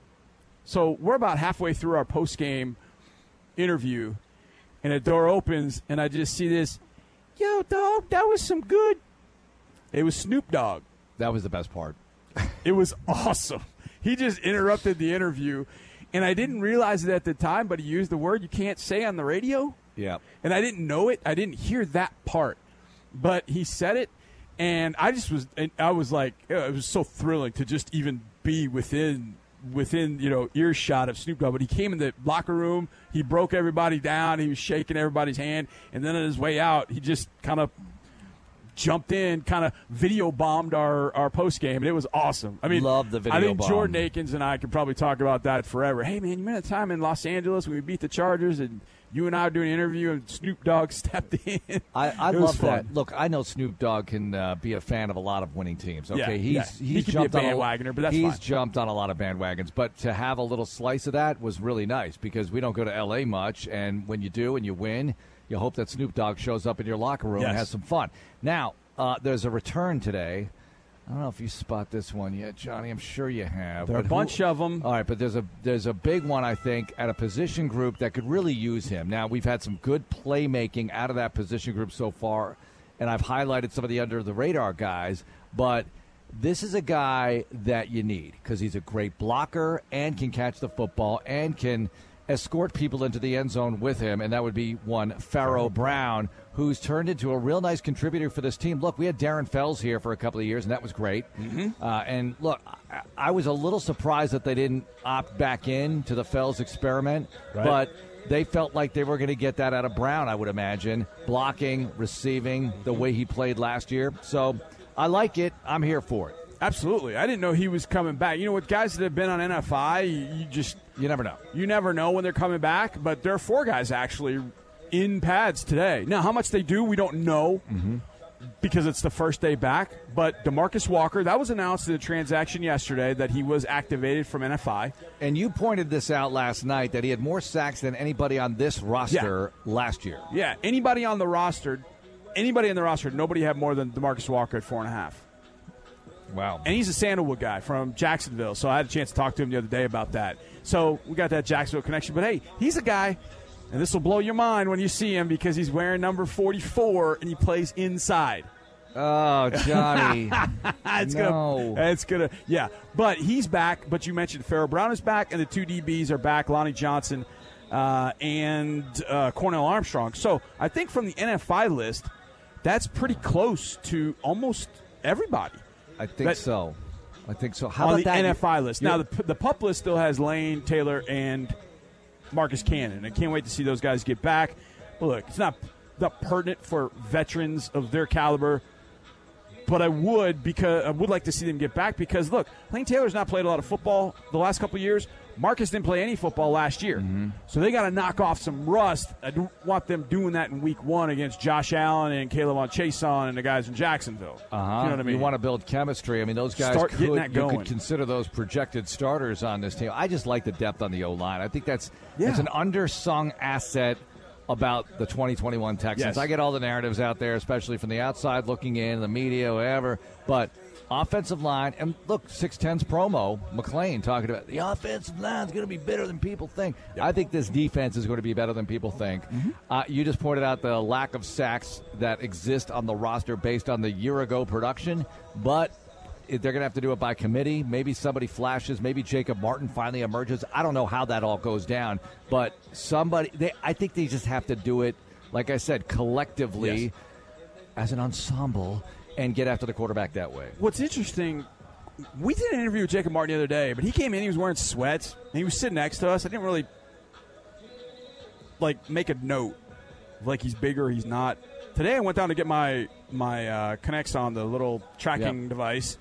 So we're about halfway through our post game interview, and a door opens, and I just see this. Yo, dog, that was some good. It was Snoop Dogg. That was the best part. It was awesome. He just interrupted the interview, and I didn't realize it at the time, but he used the word you can't say on the radio. Yeah. And I didn't know it. I didn't hear that part, but he said it, and I just was. And I was like, uh, it was so thrilling to just even be within within you know earshot of Snoop Dogg. But he came in the locker room. He broke everybody down. He was shaking everybody's hand, and then on his way out, he just kind of jumped in, kind of video bombed our, our post game, and it was awesome. I mean, Love the video. I think bomb. Jordan Akins and I could probably talk about that forever. Hey, man, you remember the time in Los Angeles when we beat the Chargers and you and I were doing an interview and Snoop Dogg [laughs] stepped in? I, I love that. Look, I know Snoop Dogg can uh, be a fan of a lot of winning teams. Okay, Yeah, he's yeah. he's He a jumped on bandwagoner, but that's he's fine. jumped on a lot of bandwagons. But to have a little slice of that was really nice because we don't go to L.A. much, and when you do and you win, you hope that Snoop Dogg shows up in your locker room and has some fun. Now, uh, there's a return today. I don't know if you spot this one yet, Johnny. I'm sure you have. There are a But who- bunch of them. All right, but there's a there's a big one I think at a position group that could really use him. Now we've had some good playmaking out of that position group so far, and I've highlighted some of the under the radar guys, but this is a guy that you need because he's a great blocker and can catch the football and can escort people into the end zone with him, and that would be one Pharaoh Brown, who's turned into a real nice contributor for this team. Look, we had Darren Fells here for a couple of years, and that was great. Mm-hmm. Uh, and look, I, I was a little surprised that they didn't opt back in to the Fells experiment, Right. but they felt like they were going to get that out of Brown, I would imagine. Blocking, receiving, the way he played last year. So I like it. I'm here for it. Absolutely. I didn't know he was coming back. You know, with guys that have been on NFI, you, you just you never know. You never know when they're coming back. But there are four guys actually in pads today. Now, how much they do, we don't know mm-hmm. because it's the first day back. But Demarcus Walker, that was announced in the transaction yesterday that he was activated from NFI. And you pointed this out last night that he had more sacks than anybody on this roster last year. Yeah, anybody on the roster, anybody in the roster, nobody had more than Demarcus Walker at four and a half. Wow. And he's a Sandalwood guy from Jacksonville, so I had a chance to talk to him the other day about that. So we got that Jacksonville connection. But hey, he's a guy, and this will blow your mind when you see him because he's wearing number 44 and he plays inside. Oh, Johnny. [laughs] it's No. gonna, it's gonna, yeah. But he's back. But you mentioned Pharaoh Brown is back, and the two DBs are back: Lonnie Johnson uh, and uh, Cornell Armstrong. So I think from the NFI list, that's pretty close to almost everybody. I think That- so. I think so. How on about the that? NFI list. Now the the pup list still has Lane Taylor and Marcus Cannon. I can't wait to see those guys get back. But look, it's not not pertinent for veterans of their caliber. But I would because I would like to see them get back because look, Lane Taylor's not played a lot of football the last couple years. Marcus didn't play any football last year, Mm-hmm. so they got to knock off some rust. I don't want them doing that in Week One against Josh Allen and K'Lavon Chaisson and the guys in Jacksonville. Uh-huh. You know what I mean? You want to build chemistry. I mean, those guys Start could, getting that you going. could consider those projected starters on this team. I just like the depth on the O line. I think that's Yeah. it's an undersung asset about the 2021 Texans. Yes. I get all the narratives out there, especially from the outside looking in, the media, whatever. But offensive line, and look, 610's promo, McClain talking about the offensive line's going to be better than people think. I think this defense is going to be better than people think. Mm-hmm. Uh, you just pointed out the lack of sacks that exist on the roster based on the year ago production, but they're going to have to do it by committee. Maybe somebody flashes. Maybe Jacob Martin finally emerges. I don't know how that all goes down, but somebody. They, I think they just have to do it, like I said, collectively, Yes. as an ensemble, and get after the quarterback that way. What's interesting, we did an interview with Jacob Martin the other day, but he came in, he was wearing sweats, and he was sitting next to us. I didn't really like make a note of, like he's bigger, he's not. Today I went down to get my my uh, connects on the little tracking Yep. device,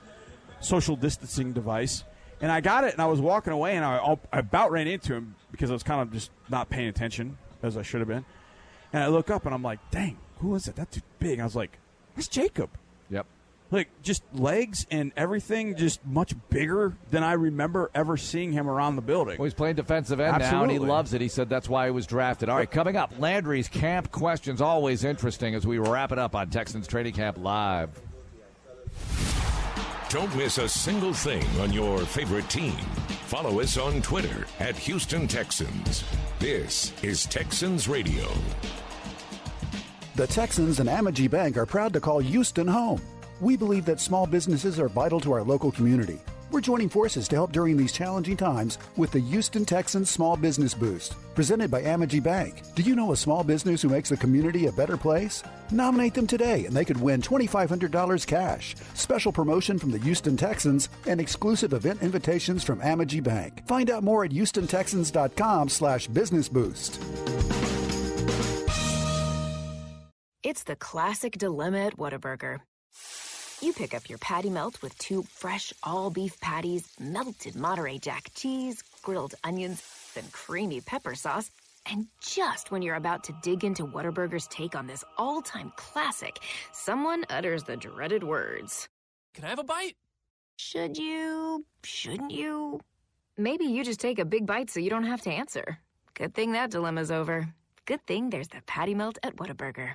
social distancing device, and I got it, and I was walking away, and I, I about ran into him because I was kind of just not paying attention as I should have been, and I look up and I'm like, dang, who is it? That dude's big. I was like, that's Jacob. Like just legs and everything just much bigger than I remember ever seeing him around the building. Well, he's playing defensive end now, and he loves it. He said that's why he was drafted. All right, coming up, Landry's camp questions, always interesting as we wrap it up on Texans Training Camp Live. Don't miss a single thing on your favorite team. Follow us on Twitter at Houston Texans. This is Texans Radio. The Texans and Amegy Bank are proud to call Houston home. We believe that small businesses are vital to our local community. We're joining forces to help during these challenging times with the Houston Texans Small Business Boost, presented by Amegy Bank. Do you know a small business who makes the community a better place? Nominate them today and they could win $2,500 cash, special promotion from the Houston Texans, and exclusive event invitations from Amegy Bank. Find out more at houstontexans.com slash business boost. It's the classic dilemma at Whataburger. You pick up your patty melt with two fresh all beef patties, melted Monterey Jack cheese, grilled onions, and creamy pepper sauce. And just when you're about to dig into Whataburger's take on this all time classic, someone utters the dreaded words Can I have a bite? Should you? Shouldn't you? Maybe you just take a big bite so you don't have to answer. Good thing that dilemma's over. Good thing there's the patty melt at Whataburger.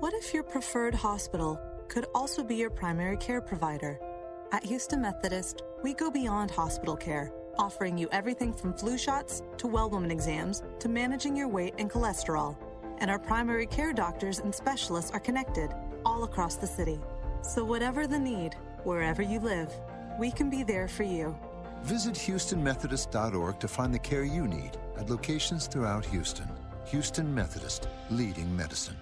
What if your preferred hospital could also be your primary care provider? At Houston Methodist, we go beyond hospital care, offering you everything from flu shots to well woman exams to managing your weight and cholesterol. And our primary care doctors and specialists are connected all across the city. So, whatever the need, wherever you live, we can be there for you. Visit HoustonMethodist.org to find the care you need at locations throughout Houston. Houston Methodist, leading medicine.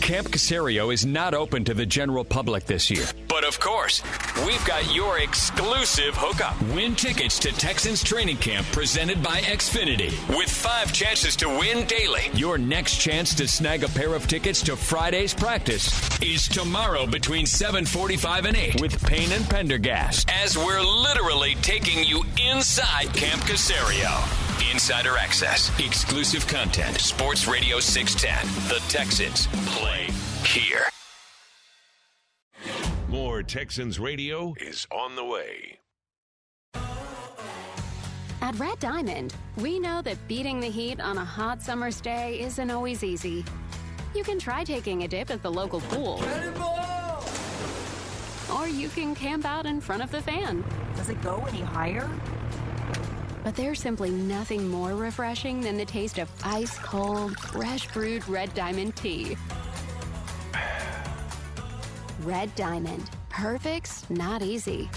Camp Caserio is not open to the general public this year. But of course, we've got your exclusive hookup. Win tickets to Texans training camp presented by Xfinity with five chances to win daily. Your next chance to snag a pair of tickets to Friday's practice is tomorrow between 7:45 and 8 with Payne and Pendergast as we're literally taking you inside Camp Caserio. Insider access, exclusive content, Sports Radio 610. The Texans play here. More Texans radio is on the way. At Red Diamond, we know that beating the heat on a hot summer's day isn't always easy. You can try taking a dip at the local pool. Or you can camp out in front of the fan. Does it go any higher? But there's simply nothing more refreshing than the taste of ice cold, fresh brewed Red Diamond tea. [sighs] Red Diamond. Perfect's not easy.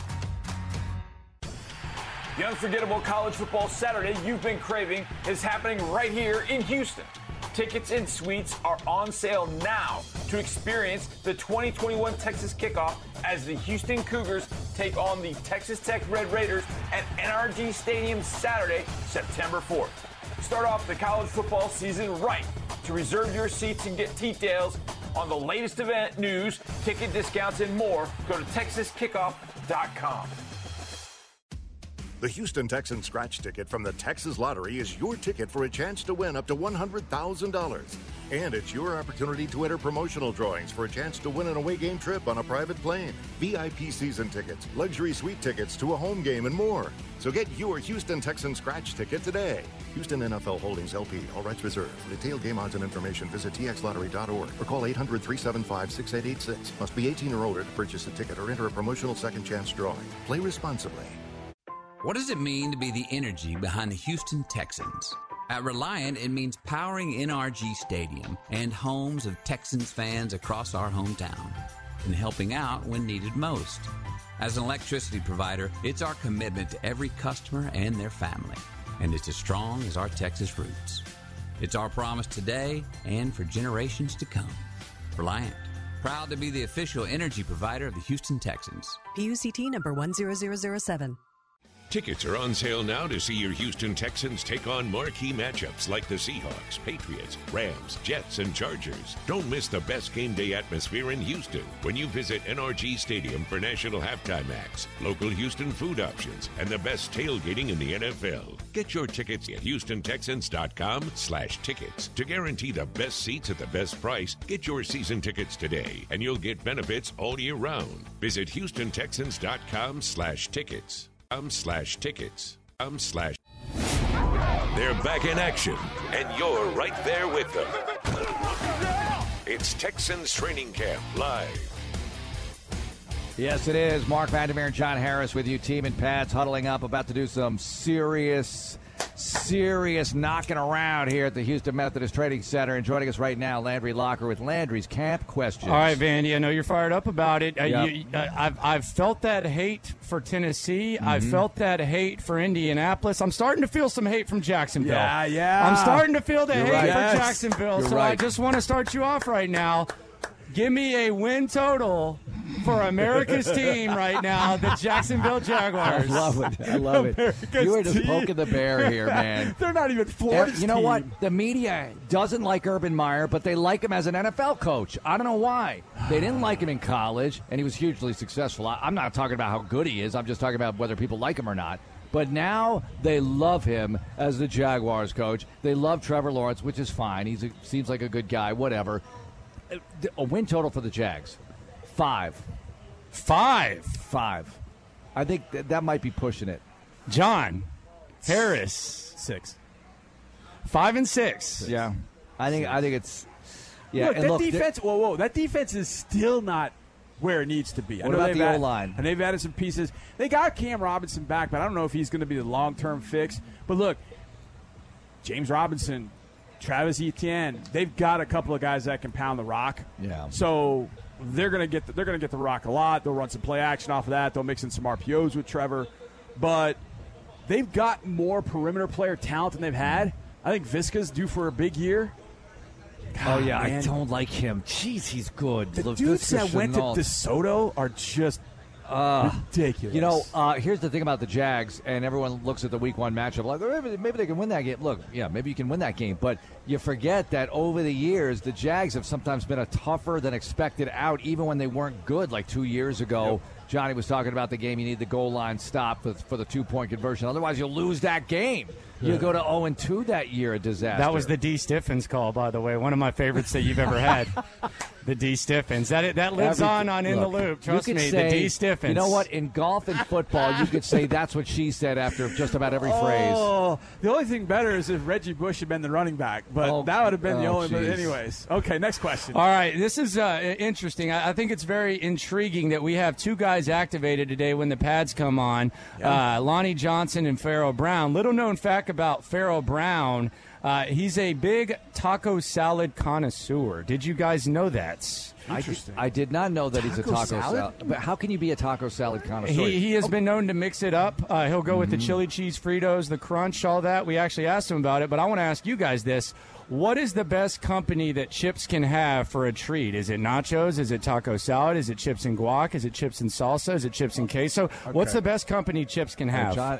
The unforgettable college football Saturday you've been craving is happening right here in Houston. Tickets and suites are on sale now to experience the 2021 Texas kickoff as the Houston Cougars take on the Texas Tech Red Raiders at NRG Stadium Saturday, September 4th. Start off the college football season right. To reserve your seats and get details on the latest event news, ticket discounts, and more, go to texaskickoff.com. The Houston Texans scratch ticket from the Texas Lottery is your ticket for a chance to win up to $100,000. And it's your opportunity to enter promotional drawings for a chance to win an away game trip on a private plane, VIP season tickets, luxury suite tickets to a home game, and more. So get your Houston Texans scratch ticket today. Houston NFL Holdings LP, all rights reserved. For detailed game odds and information, visit txlottery.org or call 800 375 6886. Must be 18 or older to purchase a ticket or enter a promotional second chance drawing. Play responsibly. What does it mean to be the energy behind the Houston Texans? At Reliant, it means powering NRG Stadium and homes of Texans fans across our hometown and helping out when needed most. As an electricity provider, it's our commitment to every customer and their family, and it's as strong as our Texas roots. It's our promise today and for generations to come. Reliant, proud to be the official energy provider of the Houston Texans. PUCT number 10007. Tickets are on sale now to see your Houston Texans take on marquee matchups like the Seahawks, Patriots, Rams, Jets, and Chargers. Don't miss the best game day atmosphere in Houston when you visit NRG Stadium for national halftime acts, local Houston food options, and the best tailgating in the NFL. Get your tickets at HoustonTexans.com slash tickets. To guarantee the best seats at the best price, get your season tickets today, and you'll get benefits all year round. Visit HoustonTexans.com slash tickets um slash tickets um slash they're back in action and you're right there with them it's texans training camp live Yes, it is. Marc Vandermeer and John Harris with you. Team and pads huddling up, about to do some serious, serious knocking around here at the Houston Methodist Training Center. And joining us right now, Landry Locker with Landry's camp questions. All right, Vandy, I know you're fired up about it. Uh, you- uh, I've, I've felt that hate for Tennessee. I've Mhm. felt that hate for Indianapolis. I'm starting to feel some hate from Jacksonville. Yeah, yeah. I'm starting to feel the You're hate right. for Yes. Jacksonville. You're so I just want to start you off right now. Give me a win total for America's team right now, the Jacksonville Jaguars. [laughs] I love it. I love it. America's You are just team. poking the bear here, man. [laughs] They're not even Florida's You know team. what? The media doesn't like Urban Meyer, but they like him as an NFL coach. I don't know why. They didn't like him in college, and he was hugely successful. I, I'm not talking about how good he is. I'm just talking about whether people like him or not. But now they love him as the Jaguars coach. They love Trevor Lawrence, which is fine. He seems like a good guy. Whatever. A- A win total for the Jags, five. Five. Five. I think that, that might be pushing it. John Harris. six. Five and six. Yeah, I think I think it's yeah. look, and that look, defense. Whoa, whoa, that defense is still not where it needs to be. I What know about they've the add- O-line? And they've added some pieces. They got Cam Robinson back, but I don't know if he's going to be the long term fix. But look, James Robinson, Travis Etienne, they've got a couple of guys that can pound the rock. Yeah. So they're going to get the, they're going to get the rock a lot. They'll run some play action off of that. They'll mix in some RPOs with Trevor, but they've got more perimeter player talent than they've had. I think Visca's due for a big year. oh yeah, I don't like him. Jeez, he's good. The Laviska dudes that went to DeSoto are just Uh, ridiculous. You know, uh, here's the thing about the Jags, and everyone looks at the Week One matchup like "Oh, maybe, maybe they can win that game. Look, yeah, maybe you can win that game, but you forget that over the years, the Jags have sometimes been a tougher than expected out, even when they weren't good. Like two years ago, Johnny was talking about the game. You need the goal line stop for, for the two point conversion, otherwise you'll lose that game. You go to 0 and 2 that year, a disaster. That was the D Stiffens call, by the way. One of my favorites that you've ever had. [laughs] the D Stiffens. That that lives Everything- on on in the loop. you Trust could me. say- the D Stiffens. You know what? In golf and football, you could say that's what she said after just about every [laughs] phrase. Oh, the only thing better is if Reggie Bush had been the running back, but Oh, that would have been the oh, only. But anyways, okay. Next question. All right, this is uh, interesting. I, I think it's very intriguing that we have two guys activated today when the pads come on uh, Lonnie Johnson and Pharaoh Brown. Little known fact about Pharaoh Brown uh, he's a big taco salad connoisseur. Did you guys know that? I did, I did not know that he's a Taco taco salad? salad. But how can you be a taco salad connoisseur? He, he has been known to mix it up. Uh, he'll go with Mm-hmm. the chili cheese Fritos, the crunch, all that. We actually asked him about it, but I want to ask you guys this. What is the best company that chips can have for a treat? Is it nachos? Is it taco salad? Is it chips and guac? Is it chips and salsa? Is it chips and queso? What's the best company chips can have? I,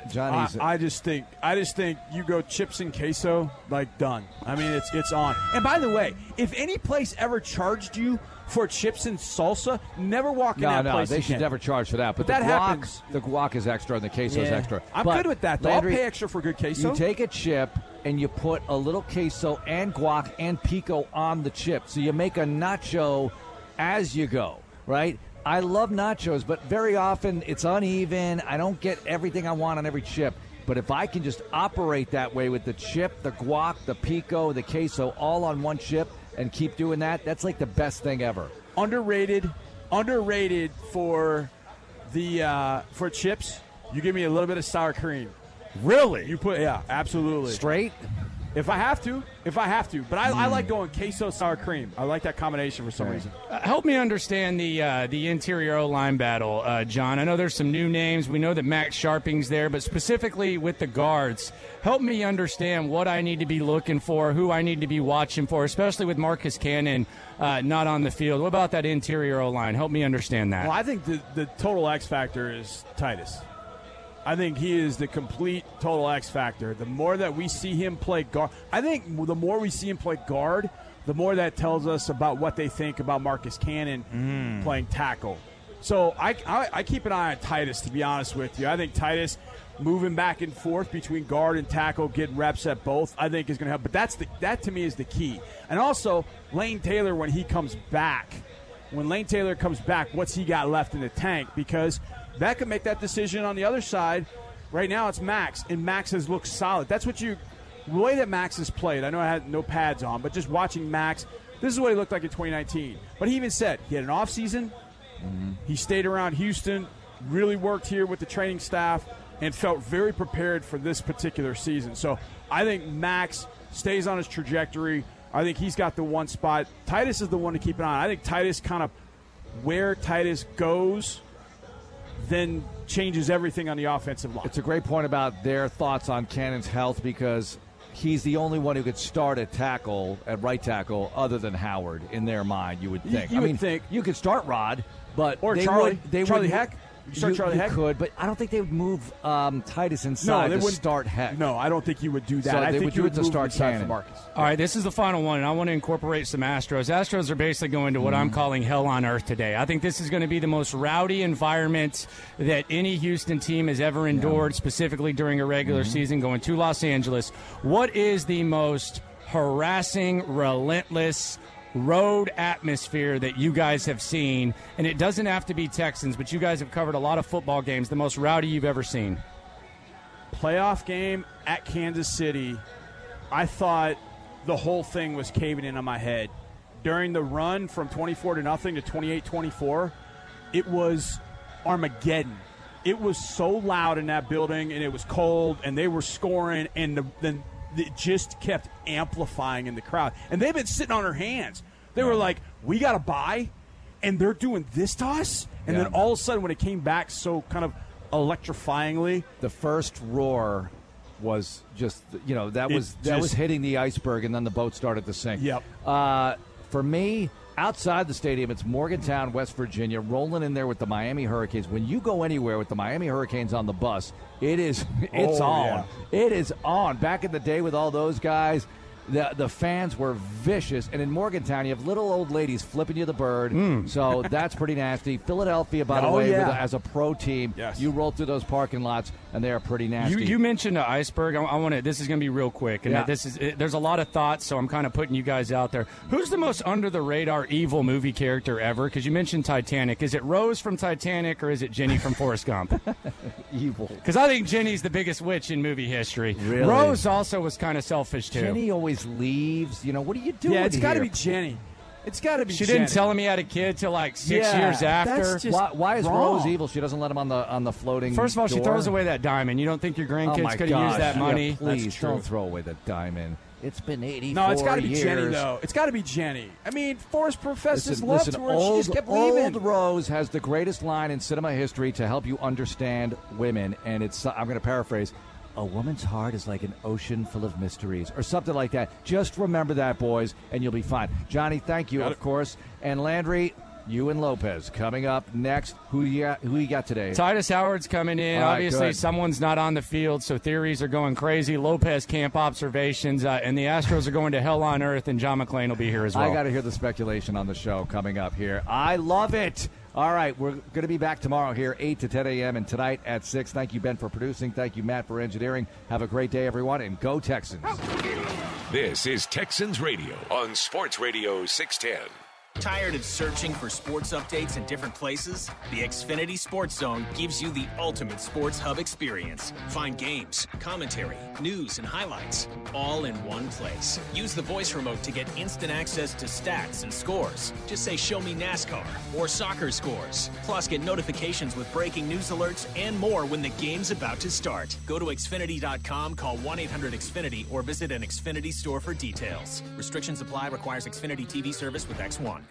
I just think I just think you go chips and queso like done. I mean it's it's on. And by the way, if any place ever charged you for chips and salsa, never walk in no, that no, place they should never charge for that. But, But the that guac, happens. The guac is extra and the queso is extra. I'm But good with that, though. I'll pay extra for good queso. You take a chip and you put a little queso and guac and pico on the chip, so you make a nacho as you go. Right? I love nachos, but very often it's uneven. I don't get everything I want on every chip. But if I can just operate that way with the chip, the guac, the pico, the queso, all on one chip, and keep doing that, that's like the best thing ever. underrated, underrated for the uh, for chips. You give me a little bit of sour cream. Really? You put yeah, absolutely straight. If I have to, if I have to, but I, I like going queso sour cream. I like that combination for some reason. Uh, help me understand the uh, the interior O line battle, uh, John. I know there's some new names. We know that Max Scharping's there, but specifically with the guards, help me understand what I need to be looking for, who I need to be watching for, especially with Marcus Cannon uh, not on the field. What about that interior O line? Help me understand that. Well, I think the, the total X factor is Tytus. I think he is the complete total X factor. The more that we see him play guard, I think the more we see him play guard, the more that tells us about what they think about Marcus Cannon mm. playing tackle. So I, I, I keep an eye on Tytus, to be honest with you. I think Tytus moving back and forth between guard and tackle, getting reps at both, I think is going to help. But that's the, that to me is the key. And also Lane Taylor when he comes back when Lane Taylor comes back, what's he got left in the tank? Because that could make that decision on the other side. Right now, it's Max, and Max has looked solid. That's what you, the way that Max has played. I know I had no pads on, but just watching Max, this is what he looked like in 2019. But he even said he had an off season. Mm-hmm. He stayed around Houston, really worked here with the training staff, and felt very prepared for this particular season. So I think Max stays on his trajectory. I think he's got the one spot. Tytus is the one to keep an eye on. I think Tytus kind of where Tytus goes then changes everything on the offensive line. It's a great point about their thoughts on Cannon's health because he's the only one who could start at tackle, at right tackle, other than Howard. In their mind, you would You- think. you I would mean, think. you could start Rod, but Or they Charlie. Would, they Charlie would, Heck. You start Charlie you Heck? could, but I don't think they would move um, Tytus inside they to wouldn't start Heck. No, I don't think you would do that. So I they think would you do it would to start inside for Cannon. Marcus. All right, this is the final one, and I want to incorporate some Astros. Astros are basically going to what I'm calling hell on earth today. I think this is going to be the most rowdy environment that any Houston team has ever endured, specifically during a regular season, going to Los Angeles. What is the most harassing, relentless, road atmosphere that you guys have seen? And it doesn't have to be Texans, but you guys have covered a lot of football games, the most rowdy you've ever seen. playoff game at Kansas City, I thought the whole thing was caving in on my head. During the run from 24 to nothing to 28 24, it was Armageddon. It was so loud in that building, and it was cold, and they were scoring, and the, the, it just kept amplifying in the crowd. And they've been sitting on their hands. They were like, "We got to buy," and they're doing this to us. And Yeah. then all of a sudden, when it came back so kind of electrifyingly, the first roar was just you know that was that was hitting the iceberg, and then the boat started to sink. Yep. Uh, for me, outside the stadium, it's Morgantown, West Virginia, rolling in there with the Miami Hurricanes. When you go anywhere with the Miami Hurricanes on the bus, it is [laughs] it's Oh, on. It is on. Back in the day with all those guys. The, the fans were vicious, and in Morgantown, you have little old ladies flipping you the bird. Hmm. So [laughs] that's pretty nasty. Philadelphia, by the. Oh, way, yeah. with, as a pro team, you roll through those parking lots, and they are pretty nasty. You, you mentioned the iceberg. I, I want to. This is going to be real quick, and Yeah. this is. It, there's a lot of thoughts, so I'm kind of putting you guys out there. Who's the most under the radar evil movie character ever? Because you mentioned Titanic. Is it Rose from Titanic or is it Jenny from Forrest Gump? [laughs] evil. [laughs] Because I think Jenny's the biggest witch in movie history. Really? Rose also was kind of selfish too. Jenny always leaves. You know, what are you doing? yeah, it's got to be Jenny. It's got to be. She Jenny. didn't tell him he had a kid till like six Yeah, years after. Why, why is wrong. Rose evil? She doesn't let him on the on the floating. First of all, she throws away that diamond. You don't think your Oh grandkids my could have used that Yeah, money? please don't throw away the diamond. It's been eighty. No, it's got to be. Jenny though. It's got to be Jenny. I mean, Forrest professed his Listen, love listen, to her. old, she just kept old leaving. Rose has the greatest line in cinema history to help you understand women, and it's I'm going to paraphrase. A woman's heart is like an ocean full of mysteries, or something like that. Just remember that, boys, and you'll be fine. Johnny, thank you, of course. And Landry, you and Lopez coming up next. Who you got, who you got today? Tytus Howard's coming in. All right, Obviously, good. someone's not on the field, so theories are going crazy. Lopez camp observations, uh, and the Astros are going to hell on earth, and John McClain will be here as well. I got to hear the speculation on the show coming up here. I love it. All right, we're going to be back tomorrow here, 8 to 10 a.m., and tonight at 6. Thank you, Ben, for producing. Thank you, Matt, for engineering. Have a great day, everyone, and go Texans. This is Texans Radio on Sports Radio 610. Tired of searching for sports updates in different places? The Xfinity Sports Zone gives you the ultimate sports hub experience. Find games, commentary, news, and highlights all in one place. Use the voice remote to get instant access to stats and scores. Just say, Show me NASCAR or soccer scores. Plus, get notifications with breaking news alerts and more when the game's about to start. Go to Xfinity.com, call 1 800 Xfinity, or visit an Xfinity store for details. Restrictions apply, requires Xfinity TV service with X1.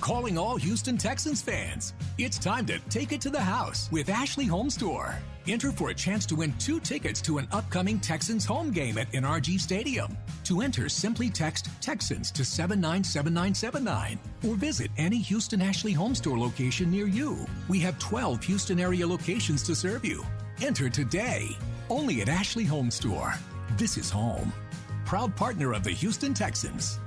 Calling all Houston Texans fans. It's time to take it to the house with Ashley Home Store. Enter for a chance to win two tickets to an upcoming Texans home game at NRG Stadium. To enter, simply text Texans to 797979 or visit any Houston Ashley Home Store location near you. We have 12 Houston area locations to serve you. Enter today, only at Ashley Home Store. This is home. Proud partner of the Houston Texans.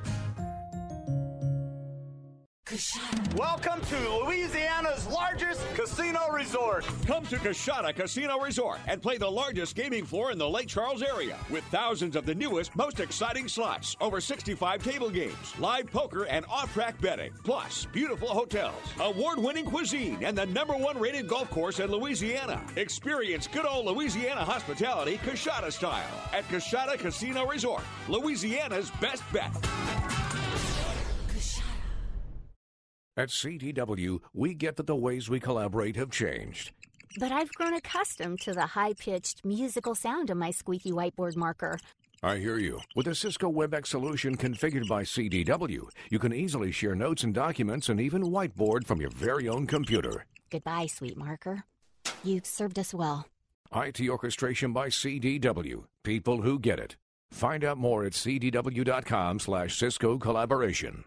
Welcome to Louisiana's largest casino resort. Come to Coushatta Casino Resort and play the largest gaming floor in the Lake Charles area with thousands of the newest, most exciting slots, over 65 table games, live poker, and off track betting. Plus, beautiful hotels, award winning cuisine, and the number one rated golf course in Louisiana. Experience good old Louisiana hospitality Coushatta style at Coushatta Casino Resort, Louisiana's best bet. At CDW, we get that the ways we collaborate have changed. But I've grown accustomed to the high pitched musical sound of my squeaky whiteboard marker. I hear you. With a Cisco WebEx solution configured by CDW, you can easily share notes and documents and even whiteboard from your very own computer. Goodbye, sweet marker. You've served us well. IT orchestration by CDW. People who get it. Find out more at cdw.com slash Cisco collaboration.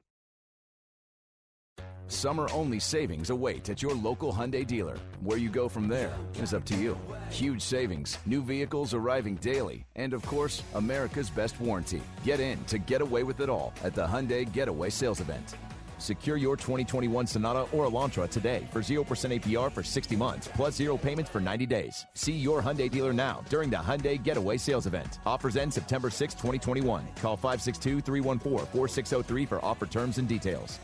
Summer only savings await at your local Hyundai dealer. Where you go from there is up to you. Huge savings, new vehicles arriving daily, and of course, America's best warranty. Get in to get away with it all at the Hyundai Getaway Sales Event. Secure your 2021 Sonata or Elantra today for 0% APR for 60 months, plus zero payments for 90 days. See your Hyundai dealer now during the Hyundai Getaway Sales Event. Offers end September 6, 2021. Call 562 314 4603 for offer terms and details.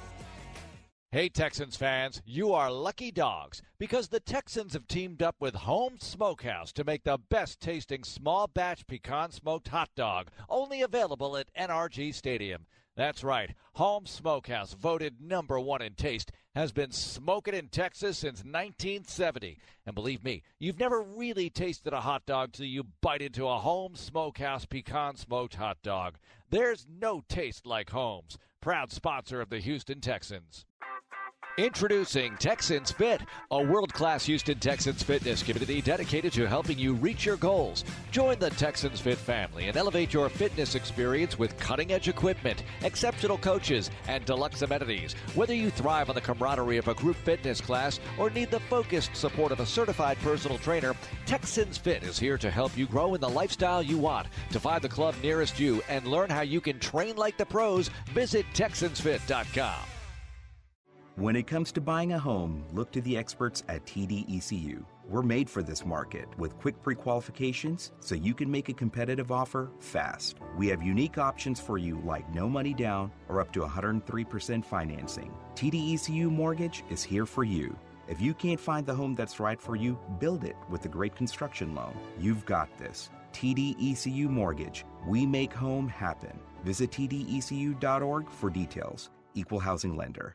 Hey, Texans fans, you are lucky dogs because the Texans have teamed up with Holmes Smokehouse to make the best tasting small batch pecan smoked hot dog, only available at NRG Stadium. That's right, Holmes Smokehouse, voted number one in taste, has been smoking in Texas since 1970. And believe me, you've never really tasted a hot dog till you bite into a Holmes Smokehouse pecan smoked hot dog. There's no taste like Holmes', proud sponsor of the Houston Texans. Introducing Texans Fit, a world class Houston Texans fitness community dedicated to helping you reach your goals. Join the Texans Fit family and elevate your fitness experience with cutting edge equipment, exceptional coaches, and deluxe amenities. Whether you thrive on the camaraderie of a group fitness class or need the focused support of a certified personal trainer, Texans Fit is here to help you grow in the lifestyle you want. To find the club nearest you and learn how you can train like the pros, visit TexansFit.com. When it comes to buying a home, look to the experts at TDECU. We're made for this market with quick pre qualifications so you can make a competitive offer fast. We have unique options for you like no money down or up to 103% financing. TDECU Mortgage is here for you. If you can't find the home that's right for you, build it with a great construction loan. You've got this. TDECU Mortgage. We make home happen. Visit TDECU.org for details. Equal housing lender.